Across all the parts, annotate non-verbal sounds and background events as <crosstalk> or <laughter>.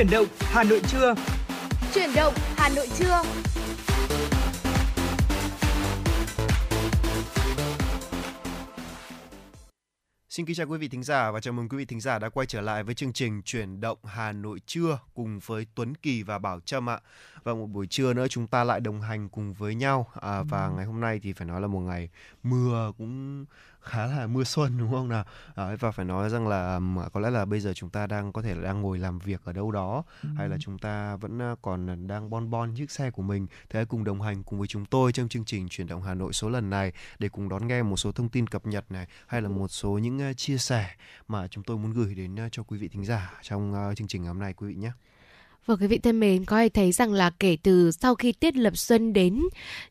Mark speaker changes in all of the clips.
Speaker 1: Chuyển động Hà Nội trưa.
Speaker 2: Chuyển động Hà Nội trưa.
Speaker 3: Xin kính chào quý vị thính giả và chào mừng quý vị thính giả đã quay trở lại với chương trình Chuyển động Hà Nội trưa cùng với Tuấn Kỳ và Bảo Trâm ạ. Và một buổi trưa nữa chúng ta lại đồng hành cùng với nhau à, và ngày hôm nay thì phải nói là một ngày mưa cũng khá là mưa xuân đúng không nào à, và phải nói rằng là có lẽ là bây giờ chúng ta đang có thể là đang ngồi làm việc ở đâu đó ừ. hay là chúng ta vẫn à, còn đang bon bon chiếc xe của mình thì hãy cùng đồng hành cùng với chúng tôi trong chương trình chuyển động Hà Nội số lần này để cùng đón nghe một số thông tin cập nhật này hay là một số những uh, chia sẻ mà chúng tôi muốn gửi đến cho quý vị thính giả trong chương trình hôm nay quý vị nhé.
Speaker 4: Và quý vị thân mến, có thể thấy rằng là kể từ sau khi tiết lập xuân đến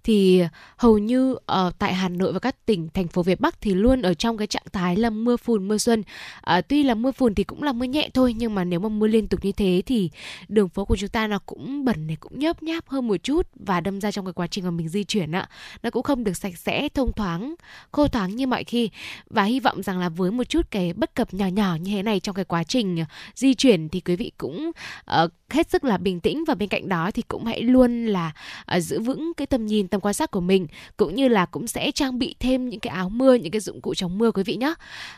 Speaker 4: thì hầu như ở uh, tại Hà Nội và các tỉnh thành phố Việt Bắc thì luôn ở trong cái trạng thái là mưa phùn mưa xuân. Uh, tuy là mưa phùn thì cũng là mưa nhẹ thôi nhưng mà nếu mà mưa liên tục như thế thì đường phố của chúng ta nó cũng bẩn này cũng nhớp nháp hơn một chút và đâm ra trong cái quá trình mà mình di chuyển ạ, nó cũng không được sạch sẽ, thông thoáng, khô thoáng như mọi khi. Và hy vọng rằng là với một chút cái bất cập nhỏ nhỏ như thế này trong cái quá trình di chuyển thì quý vị cũng uh, hết sức là bình tĩnh và bên cạnh đó thì cũng hãy luôn là uh, giữ vững cái tầm nhìn tầm quan sát của mình cũng như là cũng sẽ trang bị thêm những cái áo mưa những cái dụng cụ chống mưa quý vị nhé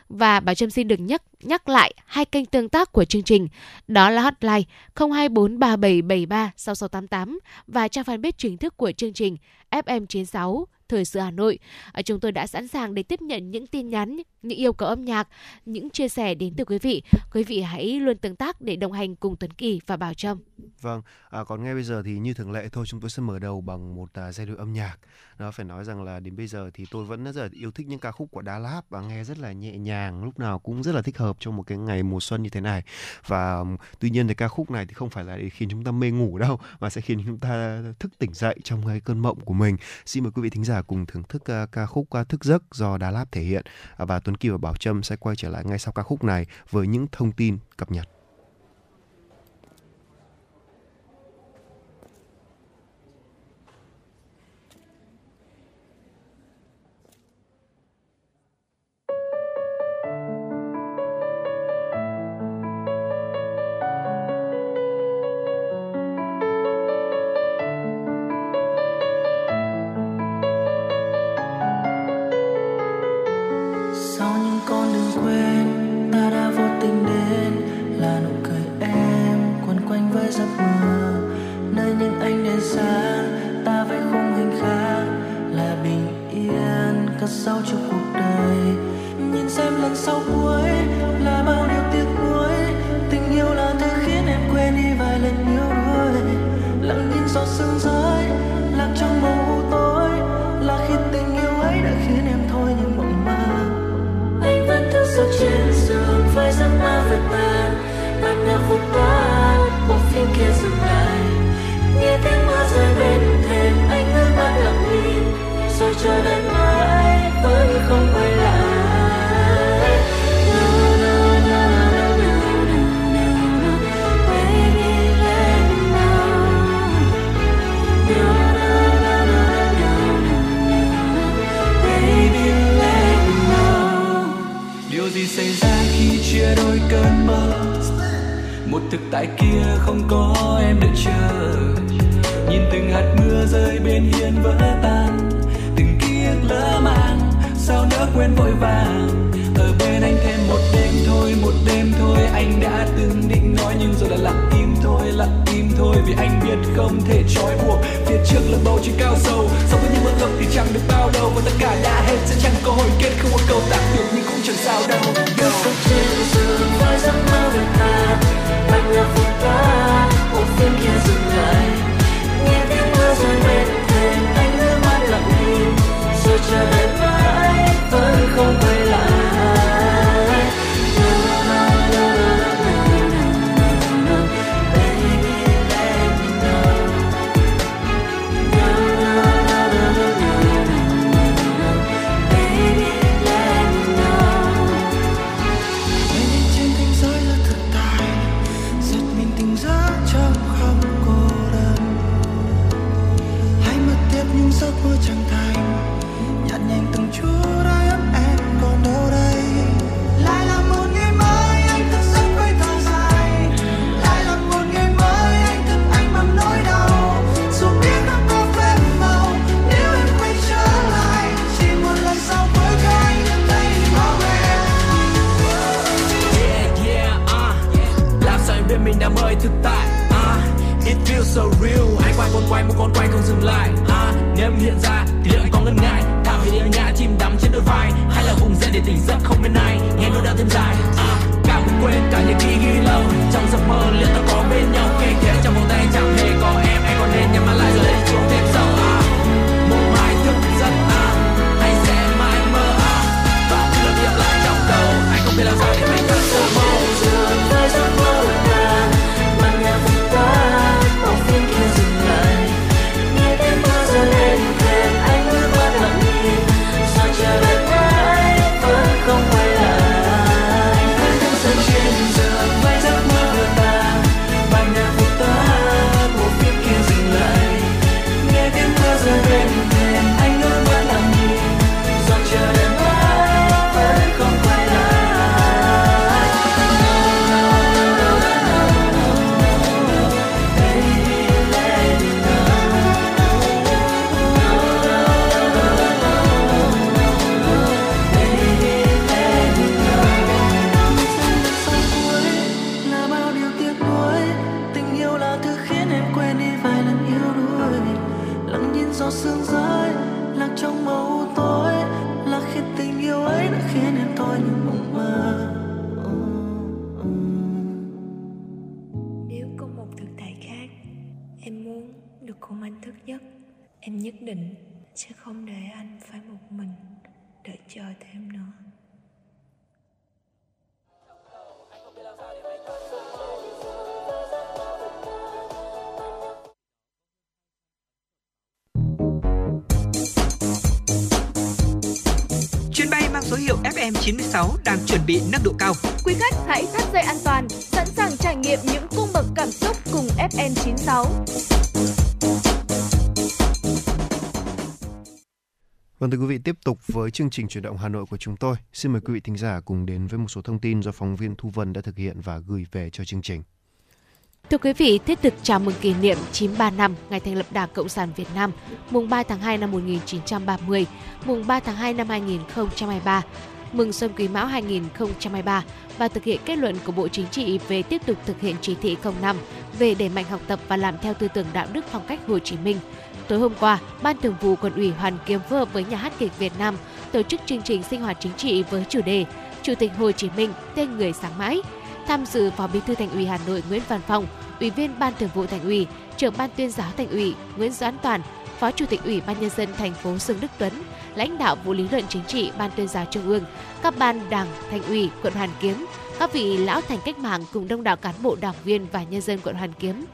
Speaker 4: và bà Trâm xin được nhắc nhắc lại hai kênh tương tác của chương trình đó là hotline 02437736688 và trang fanpage chính thức của chương trình. FM96 Thời sự Hà Nội. À, chúng tôi đã sẵn sàng để tiếp nhận những tin nhắn, những yêu cầu âm nhạc, những chia sẻ đến từ quý vị. Quý vị hãy luôn tương tác để đồng hành cùng Tuấn Kỳ và Bảo Trâm.
Speaker 3: Vâng, à, còn ngay bây giờ thì như thường lệ thôi chúng tôi sẽ mở đầu bằng một à, giai điệu âm nhạc. Nó phải nói rằng là đến bây giờ thì tôi vẫn rất là yêu thích những ca khúc của Đá Láp và nghe rất là nhẹ nhàng, lúc nào cũng rất là thích hợp trong một cái ngày mùa xuân như thế này. Và tuy nhiên thì ca khúc này thì không phải là để khiến chúng ta mê ngủ đâu mà sẽ khiến chúng ta thức tỉnh dậy trong cái cơn mộng của mình. Xin mời quý vị thính giả cùng thưởng thức uh, ca khúc uh, Thức giấc do Đá Lạt thể hiện uh, và Tuấn Kiều và Bảo Trâm sẽ quay trở lại ngay sau ca khúc này với những thông tin cập nhật.
Speaker 1: xảy ra khi chia đôi cơn mơ. Một thực tại kia không có em đợi chờ. Nhìn từng hạt mưa rơi bên hiên vỡ tan, từng ký ức lỡ mang, sao nỡ quên vội vàng bên anh thêm một đêm thôi một đêm thôi. Anh đã từng định nói nhưng rồi đã lặng im thôi lặng im thôi. Vì anh biết không thể trói buộc phía trước
Speaker 5: là bầu trời cao sâu. So với những mơ ước thì chẳng được bao đâu và tất cả đã hết sẽ chẳng có hồi kết không có câu tạm được nhưng cũng chẳng sao đâu. Đâu trên giường với giấc mơ về ta anh là phụ ta một phim kia dừng lại nghe tiếng mưa rơi bên thềm anh nước mắt lặng im rồi chờ đợi mãi vẫn không quay quay một con quay không dừng lại. À, nếu em hiện ra thì liệu anh có ngần ngại? Thả về địa ngã chìm đắm trên đôi vai. Hay là vùng dậy để tỉnh giấc không bên ai? Nghe nỗi đau
Speaker 6: thêm dài. À, cả cũng quên cả những khi ghi lâu. Trong giấc mơ liệu ta có bên nhau? Kề khẽ trong vòng tay chẳng hề có
Speaker 7: em. Anh còn nên nhắm mắt lại rồi lấy chuông thêm sâu
Speaker 2: à, một mai thức giấc à, hay sẽ mãi mơ à, và cứ lại trong đầu. Anh không
Speaker 3: biết làm sao để mình tiếp tục với chương trình chuyển động Hà Nội của chúng tôi. Xin mời quý vị thính giả cùng đến với một số thông tin do phóng viên Thu Vân đã thực hiện và gửi về cho chương trình.
Speaker 4: Thưa quý vị, thiết thực chào mừng kỷ niệm 93 năm ngày thành lập Đảng Cộng sản Việt Nam, mùng 3 tháng 2 năm 1930, mùng 3 tháng 2 năm 2023, mừng Xuân Quý Mão 2023 và thực hiện kết luận của Bộ Chính trị về tiếp tục thực hiện chỉ thị 05 về đẩy mạnh học tập và làm theo tư tưởng đạo đức phong cách Hồ Chí Minh. Tối hôm qua, Ban Thường vụ Quận ủy Hoàn Kiếm phối hợp với Nhà hát kịch Việt Nam tổ chức chương trình sinh hoạt chính trị với chủ đề Chủ tịch Hồ Chí Minh tên người sáng mãi. Tham dự Phó Bí thư Thành ủy Hà Nội Nguyễn Văn Phong, Ủy viên Ban Thường vụ Thành ủy, Trưởng ban Tuyên giáo Thành ủy Nguyễn Doãn Toàn, Phó Chủ tịch Ủy ban nhân dân thành phố Dương Đức Tuấn, lãnh đạo vụ lý luận chính trị Ban Tuyên giáo Trung ương, các ban Đảng, Thành ủy quận Hoàn Kiếm, các vị lão thành cách mạng cùng đông đảo cán bộ đảng viên và nhân dân quận Hoàn Kiếm.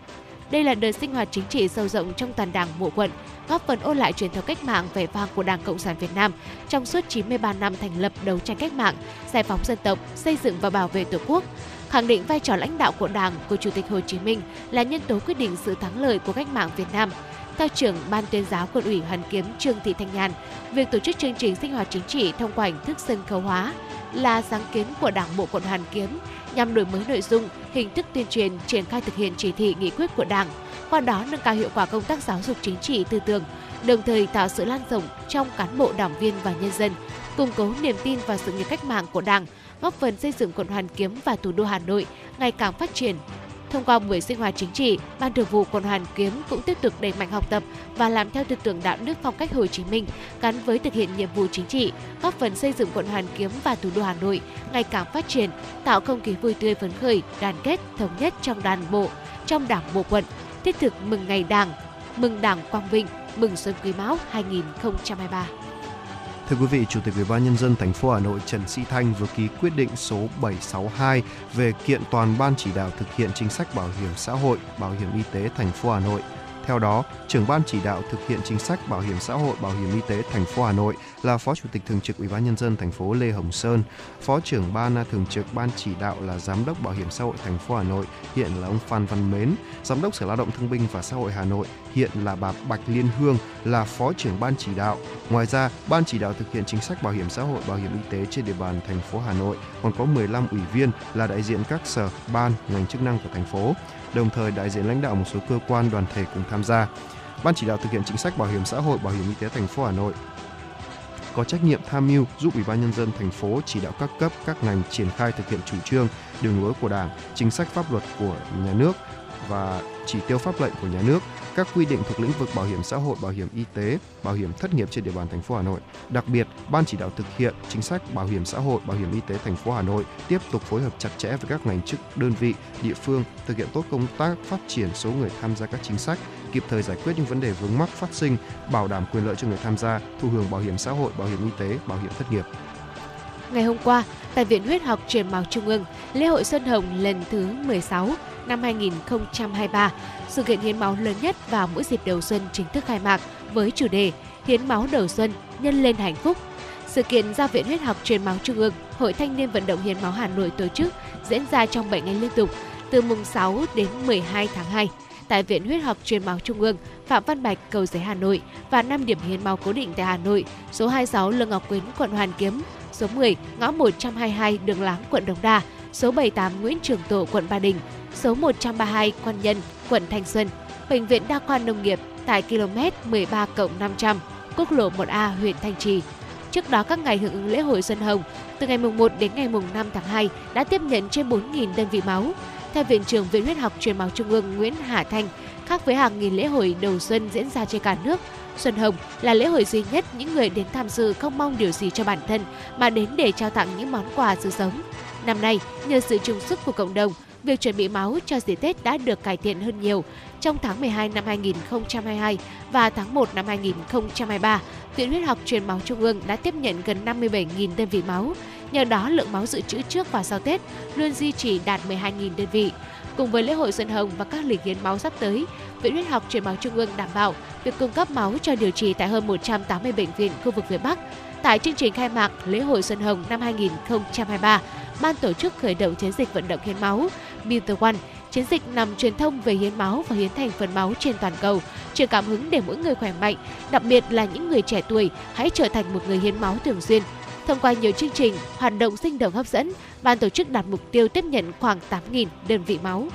Speaker 4: Đây là đợt sinh hoạt chính trị sâu rộng trong toàn đảng bộ quận, góp phần ôn lại truyền thống cách mạng vẻ vang của Đảng Cộng sản Việt Nam trong suốt 93 năm thành lập đấu tranh cách mạng, giải phóng dân tộc, xây dựng và bảo vệ Tổ quốc, khẳng định vai trò lãnh đạo của Đảng của Chủ tịch Hồ Chí Minh là nhân tố quyết định sự thắng lợi của cách mạng Việt Nam. Theo trưởng Ban tuyên giáo Quận ủy Hoàn Kiếm Trương Thị Thanh Nhàn, việc tổ chức chương trình sinh hoạt chính trị thông qua hình thức sân khấu hóa là sáng kiến của Đảng bộ quận Hoàn Kiếm nhằm đổi mới nội dung, hình thức tuyên truyền, triển khai thực hiện chỉ thị nghị quyết của Đảng, qua đó nâng cao hiệu quả công tác giáo dục chính trị tư tưởng, đồng thời tạo sự lan rộng trong cán bộ đảng viên và nhân dân, củng cố niềm tin vào sự nghiệp cách mạng của Đảng, góp phần xây dựng quận Hoàn Kiếm và thủ đô Hà Nội ngày càng phát triển. Thông qua buổi sinh hoạt chính trị, Ban Thường vụ quận Hoàn Kiếm cũng tiếp tục đẩy mạnh học tập và làm theo tư tưởng đạo đức phong cách Hồ Chí Minh, gắn với thực hiện nhiệm vụ chính trị, góp phần xây dựng quận Hoàn Kiếm và thủ đô Hà Nội ngày càng phát triển, tạo không khí vui tươi phấn khởi, đoàn kết, thống nhất trong đoàn bộ, trong đảng bộ quận, thiết thực mừng ngày Đảng, mừng Đảng Quang Vinh, mừng Xuân Quý Mão 2023.
Speaker 3: Thưa quý vị, Chủ tịch Ủy ban nhân dân thành phố Hà Nội Trần Sĩ Thanh vừa ký quyết định số 762 về kiện toàn ban chỉ đạo thực hiện chính sách bảo hiểm xã hội, bảo hiểm y tế thành phố Hà Nội. Theo đó, trưởng ban chỉ đạo thực hiện chính sách bảo hiểm xã hội, bảo hiểm y tế thành phố Hà Nội là Phó Chủ tịch thường trực Ủy ban nhân dân thành phố Lê Hồng Sơn, Phó trưởng ban thường trực ban chỉ đạo là Giám đốc Bảo hiểm xã hội thành phố Hà Nội, hiện là ông Phan Văn Mến, Giám đốc Sở Lao động Thương binh và Xã hội Hà Nội, hiện là bà Bạch Liên Hương là Phó trưởng ban chỉ đạo. Ngoài ra, ban chỉ đạo thực hiện chính sách bảo hiểm xã hội, bảo hiểm y tế trên địa bàn thành phố Hà Nội còn có 15 ủy viên là đại diện các sở, ban, ngành chức năng của thành phố, đồng thời đại diện lãnh đạo một số cơ quan đoàn thể cùng tham gia. Ban chỉ đạo thực hiện chính sách bảo hiểm xã hội, bảo hiểm y tế thành phố Hà Nội có trách nhiệm tham mưu giúp Ủy ban nhân dân thành phố chỉ đạo các cấp, các ngành triển khai thực hiện chủ trương, đường lối của Đảng, chính sách pháp luật của nhà nước và chỉ tiêu pháp lệnh của nhà nước, các quy định thuộc lĩnh vực bảo hiểm xã hội, bảo hiểm y tế, bảo hiểm thất nghiệp trên địa bàn thành phố Hà Nội. Đặc biệt, Ban chỉ đạo thực hiện chính sách bảo hiểm xã hội, bảo hiểm y tế thành phố Hà Nội tiếp tục phối hợp chặt chẽ với các ngành chức, đơn vị, địa phương thực hiện tốt công tác phát triển số người tham gia các chính sách, kịp thời giải quyết những vấn đề vướng mắc phát sinh, bảo đảm quyền lợi cho người tham gia, thụ hưởng bảo hiểm xã hội, bảo hiểm y tế, bảo hiểm thất nghiệp.
Speaker 4: Ngày hôm qua, tại Viện Huyết học Truyền máu Trung ương, lễ hội Xuân Hồng lần thứ 16 năm 2023, sự kiện hiến máu lớn nhất vào mỗi dịp đầu xuân chính thức khai mạc với chủ đề Hiến máu đầu xuân, nhân lên hạnh phúc. Sự kiện do Viện Huyết học Truyền máu Trung ương, Hội Thanh niên vận động hiến máu Hà Nội tổ chức diễn ra trong 7 ngày liên tục từ mùng 6 đến 12 tháng 2 tại Viện Huyết học Truyền máu Trung ương, Phạm Văn Bạch, Cầu Giấy, Hà Nội và 5 điểm hiến máu cố định tại Hà Nội, số 26 Lương Ngọc Quyến, quận Hoàn Kiếm, số 10 ngõ 122 Đường Láng, quận Đống Đa, số 78 Nguyễn Trường Tộ, quận Ba Đình, số 132 Quan Nhân, quận Thanh Xuân, Bệnh viện Đa khoa Nông nghiệp tại km 13 500, quốc lộ 1A, huyện Thanh Trì. Trước đó các ngày hưởng ứng lễ hội Xuân Hồng, từ ngày mùng 1 đến ngày mùng 5 tháng 2 đã tiếp nhận trên 4.000 đơn vị máu. Theo Viện trưởng Viện Huyết học Truyền máu Trung ương Nguyễn Hà Thanh, khác với hàng nghìn lễ hội đầu xuân diễn ra trên cả nước, Xuân Hồng là lễ hội duy nhất những người đến tham dự không mong điều gì cho bản thân mà đến để trao tặng những món quà sự sống. Năm nay, nhờ sự chung sức của cộng đồng, việc chuẩn bị máu cho dịp Tết đã được cải thiện hơn nhiều. Trong tháng 12 năm 2022 và tháng 1 năm 2023, Viện Huyết học Truyền máu Trung ương đã tiếp nhận gần 57.000 đơn vị máu. Nhờ đó, lượng máu dự trữ trước và sau Tết luôn duy trì đạt 12.000 đơn vị. Cùng với lễ hội Xuân Hồng và các lịch hiến máu sắp tới, Viện Huyết học Truyền máu Trung ương đảm bảo việc cung cấp máu cho điều trị tại hơn 180 bệnh viện khu vực phía Bắc. Tại chương trình khai mạc lễ hội Xuân Hồng năm 2023, ban tổ chức khởi động chiến dịch vận động hiến máu Be the One, chiến dịch nằm truyền thông về hiến máu và hiến thành phần máu trên toàn cầu, truyền cảm hứng để mỗi người khỏe mạnh, đặc biệt là những người trẻ tuổi hãy trở thành một người hiến máu thường xuyên. Thông qua nhiều chương trình, hoạt động sinh động hấp dẫn, ban tổ chức đặt mục tiêu tiếp nhận khoảng 8.000 đơn vị máu.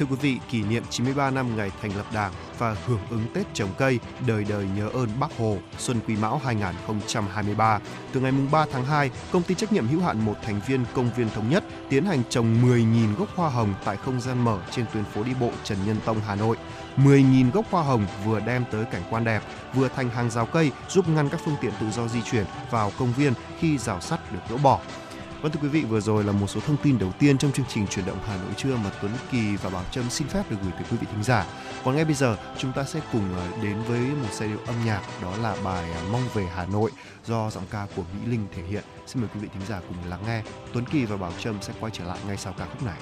Speaker 3: Thưa quý vị, kỷ niệm 93 năm ngày thành lập Đảng và hưởng ứng Tết trồng cây, đời đời nhớ ơn Bác Hồ, Xuân Quý Mão 2023. Từ ngày 3 tháng 2, công ty trách nhiệm hữu hạn một thành viên công viên Thống Nhất tiến hành trồng 10.000 gốc hoa hồng tại không gian mở trên tuyến phố đi bộ Trần Nhân Tông, Hà Nội. 10.000 gốc hoa hồng vừa đem tới cảnh quan đẹp, vừa thành hàng rào cây giúp ngăn các phương tiện tự do di chuyển vào công viên khi rào sắt được gỡ bỏ. Vâng thưa quý vị, vừa rồi là một số thông tin đầu tiên trong chương trình chuyển động Hà Nội trưa mà Tuấn Kỳ và Bảo Trâm xin phép được gửi tới quý vị thính giả. Còn ngay bây giờ, chúng ta sẽ cùng ờ, đến với một giai điệu âm nhạc đó là bài à, Mong về Hà Nội do giọng ca của Mỹ Linh thể hiện. Xin mời quý vị thính giả cùng lắng nghe. Tuấn Kỳ và Bảo Trâm sẽ quay trở lại ngay sau ca khúc này.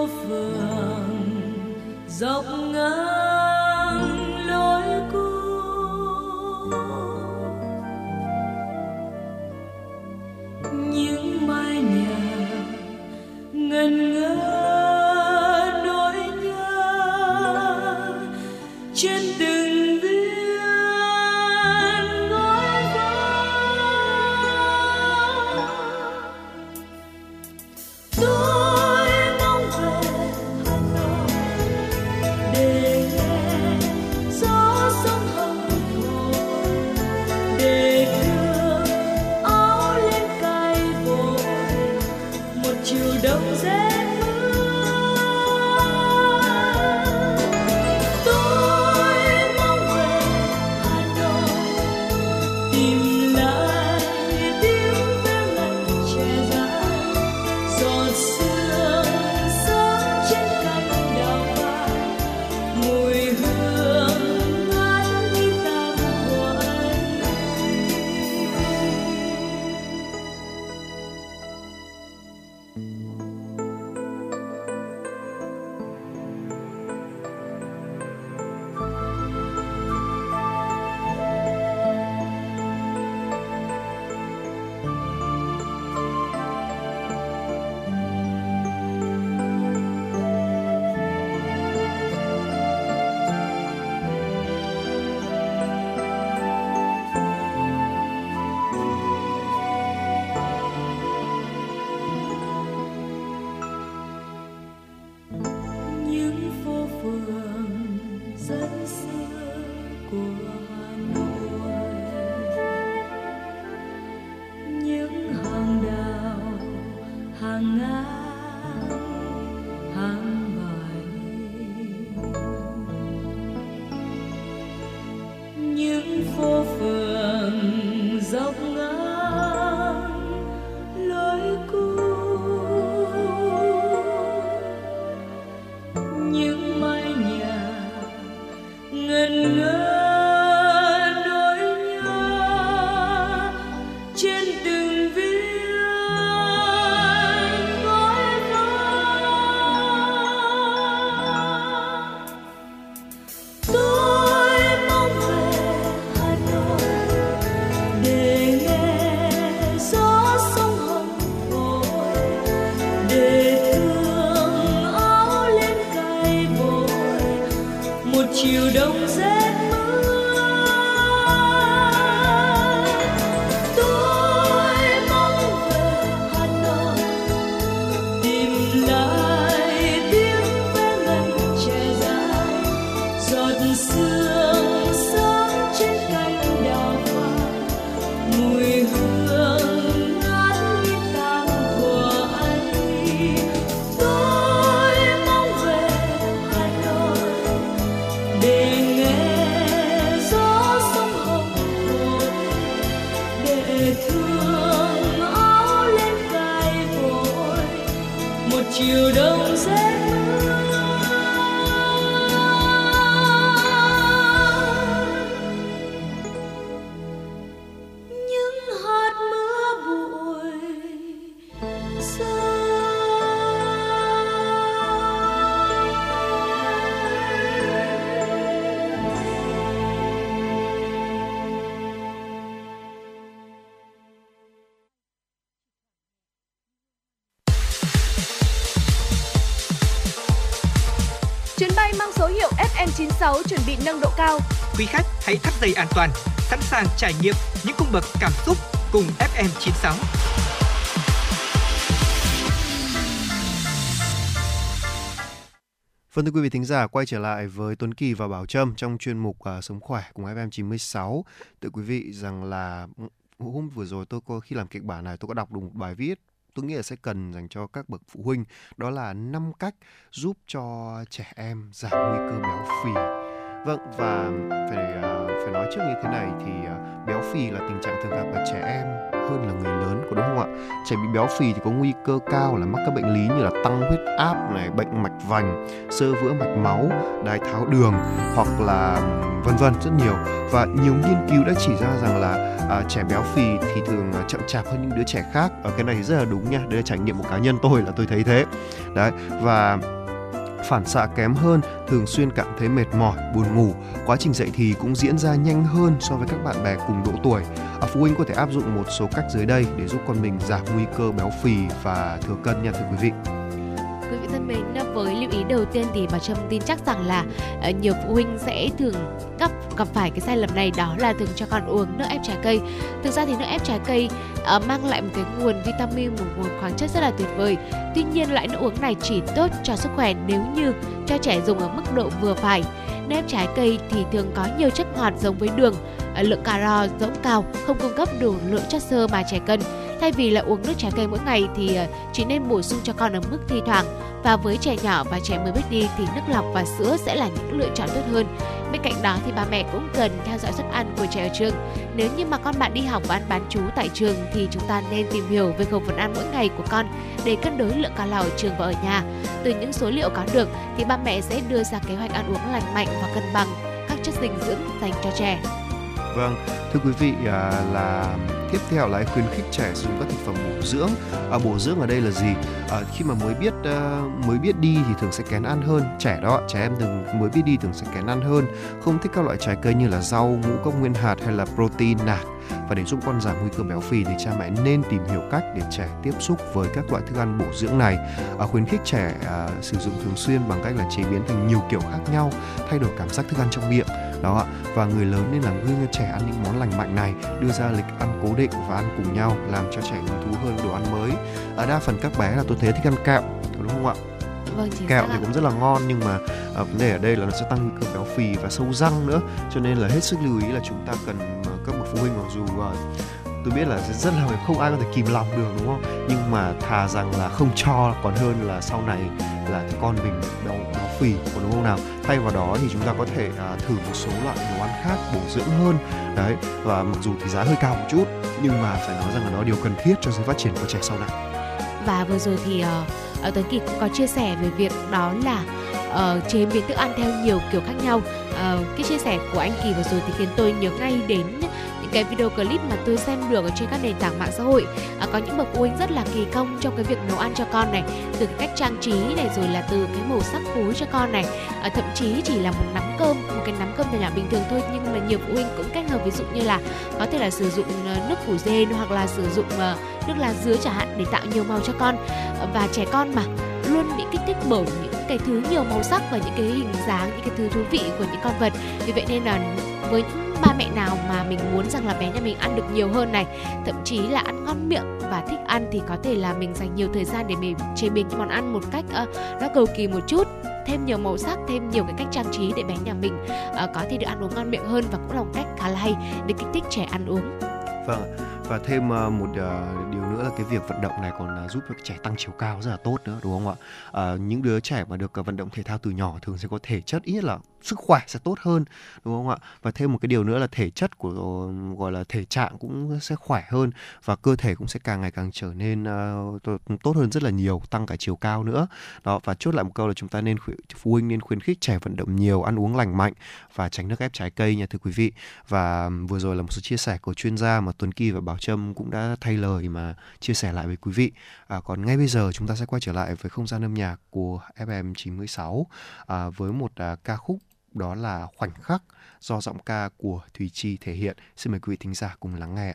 Speaker 5: Phố phường dọc ngang
Speaker 2: FM96 chuẩn bị nâng độ cao.
Speaker 7: Quý khách hãy thắt dây an toàn, sẵn sàng trải nghiệm những cung bậc cảm xúc cùng FM 96.
Speaker 3: Vâng thưa quý vị thính giả, quay trở lại với Tuấn Kỳ và Bảo Trâm trong chuyên mục uh, Sống khỏe cùng FM96. Thưa quý vị rằng là ừ, hôm vừa rồi tôi có khi làm kịch bản này tôi có đọc được một bài viết tôi nghĩ là sẽ cần dành cho các bậc phụ huynh, đó là năm cách giúp cho trẻ em giảm nguy cơ béo phì. Vâng và phải uh, phải nói trước như thế này thì uh, béo phì là tình trạng thường gặp ở trẻ em hơn là người lớn có đúng không ạ? Trẻ bị béo phì thì có nguy cơ cao là mắc các bệnh lý như là tăng huyết áp này, bệnh mạch vành, sơ vữa mạch máu, đái tháo đường hoặc là vân vân rất nhiều. Và nhiều nghiên cứu đã chỉ ra rằng là à, trẻ béo phì thì thường à, chậm chạp hơn những đứa trẻ khác. Ở cái này thì rất là đúng nha đây là trải nghiệm của cá nhân tôi là tôi thấy thế. Đấy và phản xạ kém hơn, thường xuyên cảm thấy mệt mỏi, buồn ngủ. Quá trình dậy thì cũng diễn ra nhanh hơn so với các bạn bè cùng độ tuổi. À, phụ huynh có thể áp dụng một số cách dưới đây để giúp con mình giảm nguy cơ béo phì và thừa cân nha thưa quý vị.
Speaker 4: Quý vị thân mến, ờ, với lưu ý đầu tiên thì bà Trâm tin chắc rằng là ờ, nhiều phụ huynh sẽ thường gặp gặp phải cái sai lầm này đó là thường cho con uống nước ép trái cây. Thực ra thì nước ép trái cây uh, mang lại một cái nguồn vitamin, một nguồn khoáng chất rất là tuyệt vời. Tuy nhiên loại nước uống này chỉ tốt cho sức khỏe nếu như cho trẻ dùng ở mức độ vừa phải. Nước ép trái cây thì thường có nhiều chất ngọt giống với đường, lượng calo rỗng cao, không cung cấp đủ lượng chất xơ mà trẻ cần. Thay vì là uống nước trái cây mỗi ngày thì ờ, chỉ nên bổ sung cho con ở mức thi thoảng và với trẻ nhỏ và trẻ mới biết đi thì nước lọc và sữa sẽ là những lựa chọn tốt hơn. Bên cạnh đó thì ba mẹ cũng cần theo dõi suất ăn của trẻ ở trường. Nếu như mà con bạn đi học và ăn bán trú tại trường thì chúng ta nên tìm hiểu về khẩu phần ăn mỗi ngày của con để cân đối lượng calo ở trường và ở nhà. Từ những số liệu có được thì ba mẹ sẽ đưa ra kế hoạch ăn uống lành mạnh và cân bằng các chất dinh dưỡng dành cho trẻ.
Speaker 3: Vâng, thưa quý vị à, là tiếp theo là khuyến khích trẻ dùng các thực phẩm bổ dưỡng. À, bổ dưỡng ở đây là gì? À, khi mà mới biết à, mới biết đi thì thường sẽ kén ăn hơn. Trẻ đó, trẻ em thường mới biết đi thường sẽ kén ăn hơn. Không thích các loại trái cây như là rau, ngũ cốc nguyên hạt hay là protein nạc. Và để giúp con giảm nguy cơ béo phì thì cha mẹ nên tìm hiểu cách để trẻ tiếp xúc với các loại thức ăn bổ dưỡng này. À, khuyến khích trẻ à, sử dụng thường xuyên bằng cách là chế biến thành nhiều kiểu khác nhau, thay đổi cảm giác thức ăn trong miệng. Đó ạ. Và người lớn nên làm gương cho trẻ ăn những món lành mạnh này đưa ra lịch ăn cố định và ăn cùng nhau làm cho trẻ hứng thú hơn đồ ăn mới. À, đa phần các bé là tôi thấy thích ăn kẹo đúng không ạ?
Speaker 4: Vâng,
Speaker 3: kẹo thì cũng rất là ngon nhưng mà à, vấn đề ở đây là nó sẽ tăng nguy cơ béo phì và sâu răng nữa. Cho nên là hết sức lưu ý là chúng ta cần phụ huynh mặc dù uh,
Speaker 8: tôi biết là rất là không ai có thể kìm lòng được đúng không? Nhưng mà thà rằng là không cho còn hơn là sau này là cái con mình béo béo phì còn đúng không nào? Thay vào đó thì chúng ta có thể à, thử một số loại đồ ăn khác bổ dưỡng hơn. Đấy và mặc dù thì giá hơi cao một chút nhưng mà phải nói rằng là nó điều cần thiết cho sự phát triển của trẻ sau này.
Speaker 4: Và vừa rồi thì uh, Tuấn Kỳ cũng có chia sẻ về việc đó là uh, chế biến thức ăn theo nhiều kiểu khác nhau. Uh, cái chia sẻ của anh Kỳ vừa rồi thì khiến tôi nhớ ngay đến những cái video clip mà tôi xem được ở trên các nền tảng mạng xã hội. À, có những bậc phụ huynh rất là kỳ công trong cái việc nấu ăn cho con này từ cái cách trang trí này rồi là từ cái màu sắc phối cho con này. À, thậm chí chỉ là một nắm cơm một cái nắm cơm nhỏ nhỏ bình thường thôi nhưng mà nhiều phụ huynh cũng kết hợp ví dụ như là có thể là sử dụng ờ, nước củ dê hoặc là sử dụng ờ, nước lá dứa chẳng hạn để tạo nhiều màu cho con. Ờ, và trẻ con mà luôn bị kích thích bởi những cái thứ nhiều màu sắc và những cái hình dáng những cái thứ thú vị của những con vật. Vì vậy nên là với những ba mẹ nào mà mình muốn rằng là bé nhà mình ăn được nhiều hơn này. Thậm chí là ăn ngon miệng và thích ăn thì có thể là mình dành nhiều thời gian để mình chế biến cái món ăn một cách uh, nó cầu kỳ một chút. Thêm nhiều màu sắc thêm nhiều cái cách trang trí để bé nhà mình uh, có thể được ăn uống ngon miệng hơn và cũng là một cách khá là hay để kích thích trẻ ăn uống.
Speaker 8: Vâng và thêm ờ, một điều nữa là cái việc vận động này còn giúp cho trẻ tăng chiều cao rất là tốt nữa đúng không ạ? À, những đứa trẻ mà được vận động thể thao từ nhỏ thường sẽ có thể chất ít là sức khỏe sẽ tốt hơn đúng không ạ? Và thêm một cái điều nữa là thể chất của gọi là thể trạng cũng sẽ khỏe hơn và cơ thể cũng sẽ càng ngày càng trở nên uh, tốt hơn rất là nhiều tăng cả chiều cao nữa. Đó và chốt lại một câu là chúng ta nên phụ huynh nên khuyến khích trẻ vận động nhiều ăn uống lành mạnh và tránh nước ép trái cây nha thưa quý vị. Và vừa rồi là một số chia sẻ của chuyên gia mà Tuấn Kỳ và Bảo Trâm cũng đã thay lời mà chia sẻ lại với quý vị. À, còn ngay bây giờ chúng ta sẽ quay trở lại với không gian âm nhạc của FM 96 à, với một à, ca khúc đó là khoảnh khắc do giọng ca của Thùy Chi thể hiện. Xin mời quý vị thính giả cùng lắng nghe.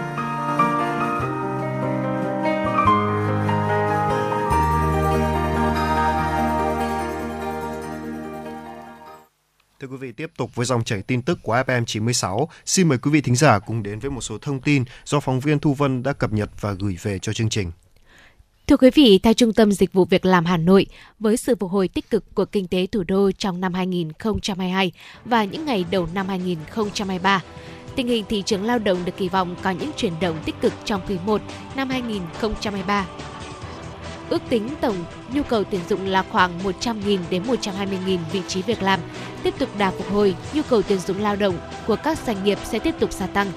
Speaker 3: quý vị, tiếp tục với dòng chảy tin tức của FM 96. Xin mời quý vị thính giả cùng đến với một số thông tin do phóng viên Thu Vân đã cập nhật và gửi về cho chương trình.
Speaker 4: Thưa quý vị, theo Trung tâm Dịch vụ Việc làm Hà Nội, với sự phục hồi tích cực của kinh tế thủ đô trong năm 2022 và những ngày đầu năm 2023, tình hình thị trường lao động được kỳ vọng có những chuyển động tích cực trong quý 1 năm 2023. Ước tính tổng nhu cầu tuyển dụng là khoảng 100.000 đến 120.000 vị trí việc làm. Tiếp tục đà phục hồi, nhu cầu tuyển dụng lao động của các doanh nghiệp sẽ tiếp tục gia tăng.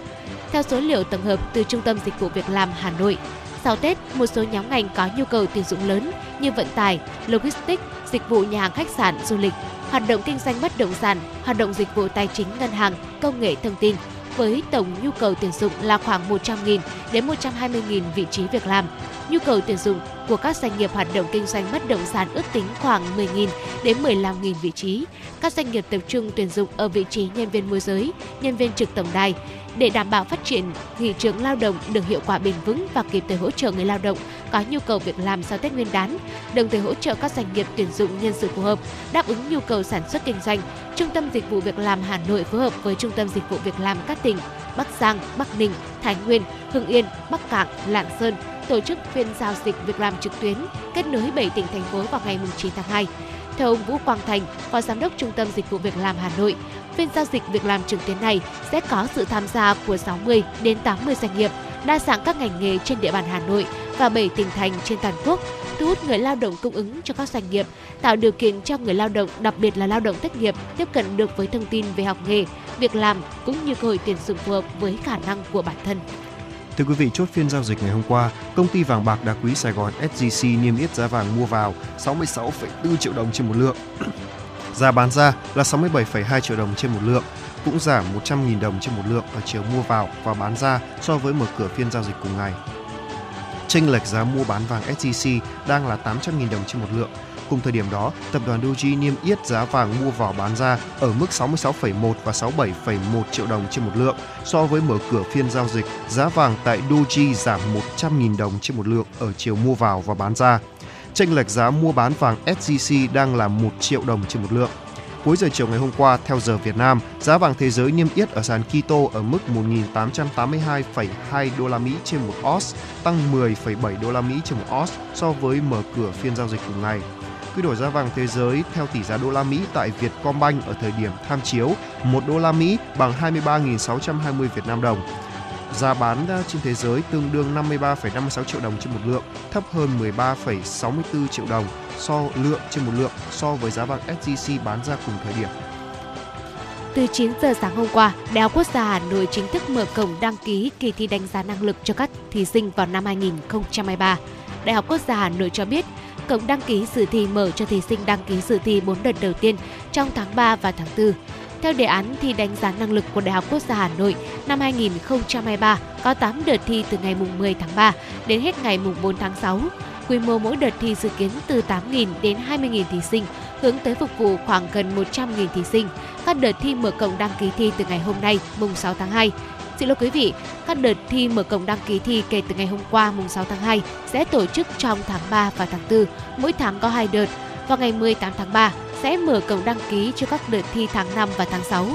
Speaker 4: Theo số liệu tổng hợp từ Trung tâm Dịch vụ Việc làm Hà Nội, sau Tết, một số nhóm ngành có nhu cầu tuyển dụng lớn như vận tải, logistics, dịch vụ nhà hàng khách sạn, du lịch, hoạt động kinh doanh bất động sản, hoạt động dịch vụ tài chính ngân hàng, công nghệ thông tin với tổng nhu cầu tuyển dụng là khoảng 100.000 đến 120.000 vị trí việc làm. Nhu cầu tuyển dụng của các doanh nghiệp hoạt động kinh doanh bất động sản ước tính khoảng 10.000 đến 15.000 vị trí. Các doanh nghiệp tập trung tuyển dụng ở vị trí nhân viên môi giới, nhân viên trực tổng đài để đảm bảo phát triển thị trường lao động được hiệu quả bền vững và kịp thời hỗ trợ người lao động có nhu cầu việc làm sau Tết Nguyên đán, đồng thời hỗ trợ các doanh nghiệp tuyển dụng nhân sự phù hợp, đáp ứng nhu cầu sản xuất kinh doanh. Trung tâm Dịch vụ Việc làm Hà Nội phối hợp với Trung tâm Dịch vụ Việc làm các tỉnh Bắc Giang, Bắc Ninh, Thái Nguyên, Hưng Yên, Bắc Cạn, Lạng Sơn tổ chức phiên giao dịch việc làm trực tuyến kết nối 7 tỉnh thành phố vào ngày 9 tháng 2. Theo ông Vũ Quang Thành, Phó Giám đốc Trung tâm Dịch vụ Việc làm Hà Nội, phiên giao dịch việc làm trực tuyến này sẽ có sự tham gia của 60 đến 80 doanh nghiệp, đa dạng các ngành nghề trên địa bàn Hà Nội và 7 tỉnh thành trên toàn quốc, thu hút người lao động cung ứng cho các doanh nghiệp, tạo điều kiện cho người lao động, đặc biệt là lao động thất nghiệp, tiếp cận được với thông tin về học nghề, việc làm cũng như cơ hội tuyển dụng phù hợp với khả năng của bản thân.
Speaker 3: Thưa quý vị, chốt phiên giao dịch ngày hôm qua, công ty vàng bạc đá quý Sài Gòn SJC niêm yết giá vàng mua vào 66,4 triệu đồng trên một lượng. <clears throat> giá bán ra là 67,2 triệu đồng trên một lượng, cũng giảm 100.000 đồng trên một lượng ở chiều mua vào và bán ra so với mở cửa phiên giao dịch cùng ngày. Chênh lệch giá mua bán vàng SJC đang là 800.000 đồng trên một lượng. Cùng thời điểm đó, tập đoàn Doji niêm yết giá vàng mua vào bán ra ở mức 66,1 và 67,1 triệu đồng trên một lượng. So với mở cửa phiên giao dịch, giá vàng tại Doji giảm 100.000 đồng trên một lượng ở chiều mua vào và bán ra. Chênh lệch giá mua bán vàng SJC đang là 1 triệu đồng trên một lượng. Cuối giờ chiều ngày hôm qua, theo giờ Việt Nam, giá vàng thế giới niêm yết ở sàn Kito ở mức 1.882,2 đô la Mỹ trên một ounce, tăng 10,7 đô la Mỹ trên một ounce so với mở cửa phiên giao dịch cùng ngày. Quy đổi giá vàng thế giới theo tỷ giá đô la Mỹ tại Vietcombank ở thời điểm tham chiếu, 1 đô la Mỹ bằng 23.620 Việt Nam đồng. Giá bán trên thế giới tương đương 53,56 triệu đồng trên một lượng, thấp hơn 13,64 triệu đồng so lượng trên một lượng so với giá vàng SJC bán ra cùng thời điểm.
Speaker 4: Từ 9 giờ sáng hôm qua, Đại học Quốc gia Hà Nội chính thức mở cổng đăng ký kỳ thi đánh giá năng lực cho các thí sinh vào năm 2023. Đại học Quốc gia Hà Nội cho biết, cổng đăng ký dự thi mở cho thí sinh đăng ký dự thi 4 đợt đầu tiên trong tháng 3 và tháng 4. Theo đề án thi đánh giá năng lực của Đại học Quốc gia Hà Nội, năm 2023 có 8 đợt thi từ ngày 10 tháng 3 đến hết ngày 4 tháng 6. Quy mô mỗi đợt thi dự kiến từ 8.000 đến 20.000 thí sinh, hướng tới phục vụ khoảng gần 100.000 thí sinh. Các đợt thi mở cổng đăng ký thi từ ngày hôm nay, mùng 6 tháng 2. Xin lỗi quý vị, các đợt thi mở cổng đăng ký thi kể từ ngày hôm qua mùng 6 tháng 2 sẽ tổ chức trong tháng 3 và tháng 4, mỗi tháng có 2 đợt. Vào ngày 18 tháng 3 sẽ mở cổng đăng ký cho các đợt thi tháng 5 và tháng 6.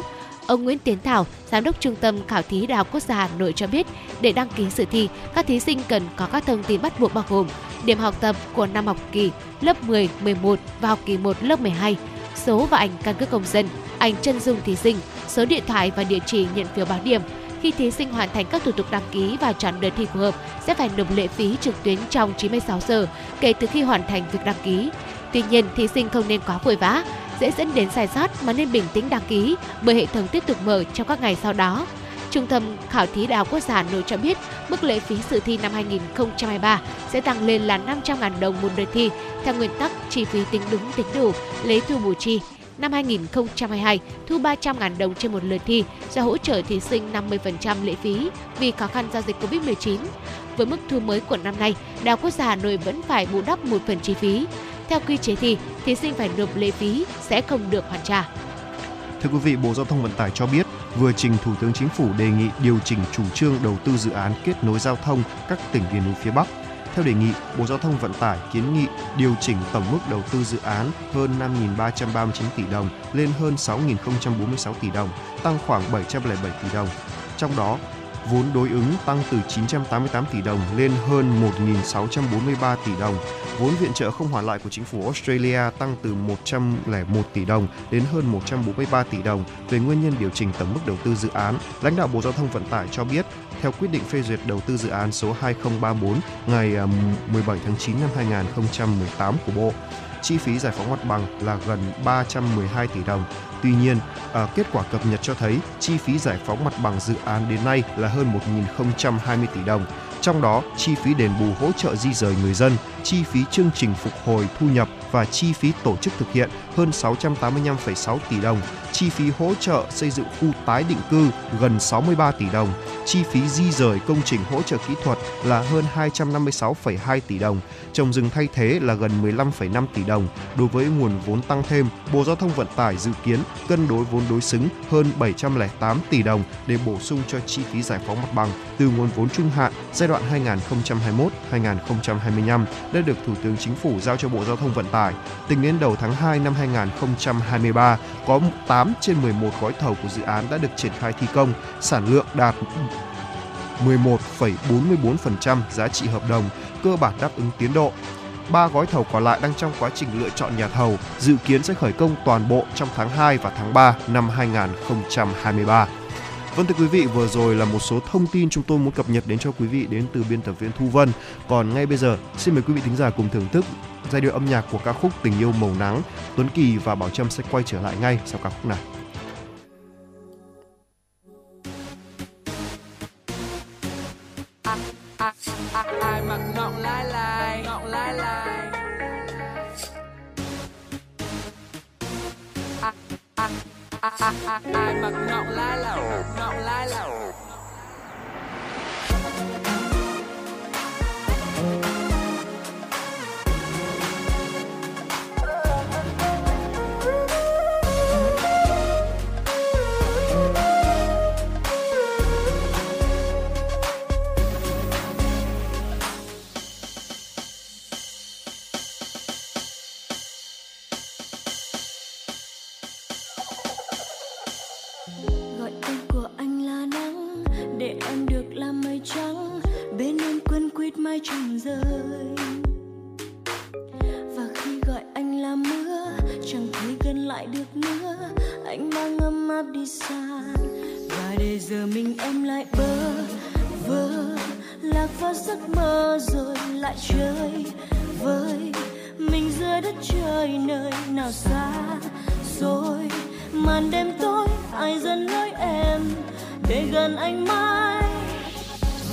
Speaker 4: Ông Nguyễn Tiến Thảo, Giám đốc Trung tâm Khảo thí Đại học Quốc gia Hà Nội cho biết, để đăng ký dự thi, các thí sinh cần có các thông tin bắt buộc bao gồm điểm học tập của năm học kỳ lớp 10, 11 và học kỳ 1 lớp 12, số và ảnh căn cước công dân, ảnh chân dung thí sinh, số điện thoại và địa chỉ nhận phiếu báo điểm. Khi thí sinh hoàn thành các thủ tục đăng ký và chọn đợt thi phù hợp, sẽ phải nộp lệ phí trực tuyến trong 96 giờ kể từ khi hoàn thành việc đăng ký. Tuy nhiên, thí sinh không nên quá vội vã, dễ dẫn đến sai sót mà nên bình tĩnh đăng ký bởi hệ thống tiếp tục mở trong các ngày sau đó. Trung tâm Khảo thí Đại học Quốc gia Hà Nội cho biết mức lệ phí dự thi năm 2023 sẽ tăng lên là 500.000 đồng một đợt thi theo nguyên tắc chi phí tính đúng tính đủ, lấy thu bù chi. Năm 2022, thu 300.000 đồng trên một lượt thi do hỗ trợ thí sinh 50% lệ phí vì khó khăn do dịch Covid-19. Với mức thu mới của năm nay, Đại học Quốc gia Hà Nội vẫn phải bù đắp một phần chi phí. Theo quy chế thi, thí sinh phải nộp lệ phí sẽ không được hoàn trả.
Speaker 3: Thưa quý vị, Bộ Giao thông Vận tải cho biết vừa trình Thủ tướng Chính phủ đề nghị điều chỉnh chủ trương đầu tư dự án kết nối giao thông các tỉnh miền núi phía Bắc. Theo đề nghị, Bộ Giao thông Vận tải kiến nghị điều chỉnh tổng mức đầu tư dự án hơn 5.339 tỷ đồng lên hơn 6.046 tỷ đồng, tăng khoảng 707 tỷ đồng. Trong đó, vốn đối ứng tăng từ 988 tỷ đồng lên hơn 1.643 tỷ đồng. Vốn viện trợ không hoàn lại của chính phủ Australia tăng từ 101 tỷ đồng đến hơn 143 tỷ đồng. Về nguyên nhân điều chỉnh tổng mức đầu tư dự án, lãnh đạo Bộ Giao thông Vận tải cho biết, theo quyết định phê duyệt đầu tư dự án số 2034 ngày à, 17 tháng 9 năm 2018 của Bộ, chi phí giải phóng mặt bằng là gần 312 tỷ đồng. Tuy nhiên, à, kết quả cập nhật cho thấy chi phí giải phóng mặt bằng dự án đến nay là hơn 1.020 tỷ đồng. Trong đó, chi phí đền bù hỗ trợ di rời người dân, chi phí chương trình phục hồi thu nhập và chi phí tổ chức thực hiện hơn 685,6 tỷ đồng, chi phí hỗ trợ xây dựng khu tái định cư gần 63 tỷ đồng, chi phí di rời công trình hỗ trợ kỹ thuật là hơn 256,2 tỷ đồng, trồng rừng thay thế là gần 15,5 tỷ đồng. Đối với nguồn vốn tăng thêm, Bộ Giao thông Vận tải dự kiến cân đối vốn đối xứng hơn 708 tỷ đồng để bổ sung cho chi phí giải phóng mặt bằng từ nguồn vốn trung hạn giai đoạn 2021-2025 đã được Thủ tướng Chính phủ giao cho Bộ Giao thông Vận tải. Tính đến đầu tháng 2 năm 2023, có 8 trên 11 gói thầu của dự án đã được triển khai thi công, sản lượng đạt 11,44% giá trị hợp đồng, cơ bản đáp ứng tiến độ. Ba gói thầu còn lại đang trong quá trình lựa chọn nhà thầu, dự kiến sẽ khởi công toàn bộ trong tháng 2 và tháng 3 năm 2023. Vâng thưa quý vị, vừa rồi là một số thông tin chúng tôi muốn cập nhật đến cho quý vị đến từ biên tập viên Thu Vân. Còn ngay bây giờ, xin mời quý vị thính giả cùng thưởng thức giai điệu âm nhạc của ca khúc Tình yêu màu nắng. Tuấn Kỳ và Bảo Trâm sẽ quay trở lại ngay sau ca khúc này.
Speaker 1: Ai mặc ngọc lai lai ngọc lai lai
Speaker 8: mai quýt rơi. Và khi gọi anh là mưa, chẳng thấy gần lại được nữa. Anh mang ấm áp đi xa. Và để giờ mình em lại bơ, vơ. Lạc vào giấc mơ rồi lại chơi với mình giữa đất trời nơi nào xa. Rồi màn đêm tối, ai dẫn lối em để gần anh mãi?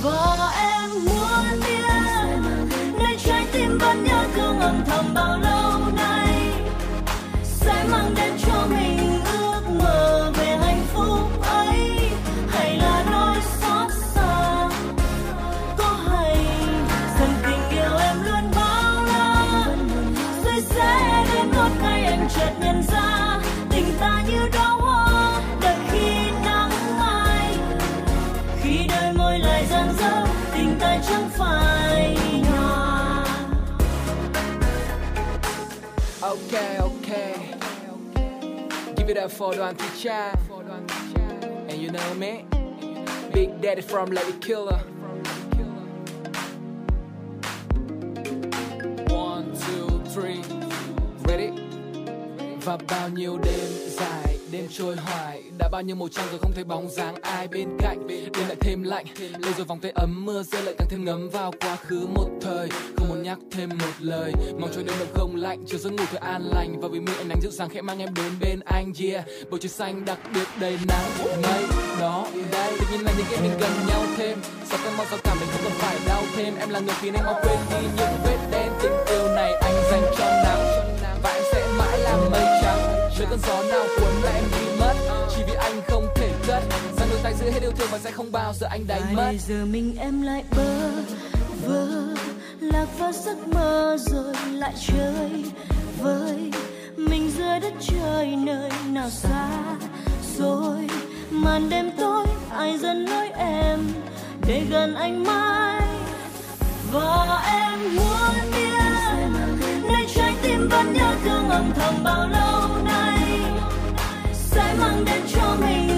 Speaker 8: Và em muốn biết nơi trái tim vẫn nhớ thương âm thầm bao lâu nay.
Speaker 1: Up for Thị Trang. And you know me? Big Daddy from Lady Killer One, two, three. Ready? Và bao nhiêu đêm Đêm trôi hoài, Đã bao nhiêu màu trăng rồi không thấy bóng dáng ai bên cạnh. Đêm lại thêm lạnh lâu rồi vòng tay ấm mưa, rơi lại càng thêm ngấm vào quá khứ một thời. Không muốn nhắc thêm một lời, Mong cho đêm đông không lạnh, Chiều giấc ngủ thật an lành. Và vì mi ánh nắng dịu dàng khẽ mang em đến bên anh, Yeah. Bầu trời xanh đặc biệt đầy nắng, Mây đó đây Tự nhiên là những cái mình gần nhau thêm. Sao cơn mong sao cảm mình không cần phải đau thêm. Em là người khiến anh mau quên đi những vết đen. Tình yêu này anh dành cho nắng Và em sẽ mãi là mây trắng. Trời cơn gió nào cuốn Giữ hết yêu thương và sẽ không bao giờ anh đánh mất.
Speaker 8: giờ mình em lại bơ vơ lạc vào giấc mơ rồi lại chơi với mình dưới đất trời nơi nào xa rồi màn đêm tối ai dần lối em để gần anh mãi? Và em muốn biết nơi trái tim vẫn nhớ thương âm thầm bao lâu nay? Sẽ mang đến cho mình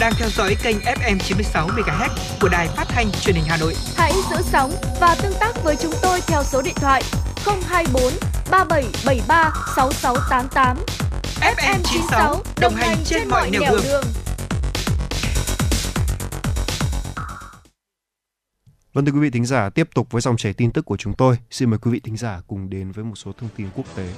Speaker 7: đang theo dõi kênh FM 96 MHz của đài phát thanh truyền hình Hà Nội.
Speaker 2: Hãy giữ sóng và tương tác với chúng tôi theo số điện thoại 024 3773 6688.
Speaker 7: FM 96 đồng hành trên mọi nẻo đường.
Speaker 3: Vâng thưa quý vị thính giả, tiếp tục với dòng chảy tin tức của chúng tôi. Xin mời quý vị thính giả cùng đến với một số thông tin quốc tế.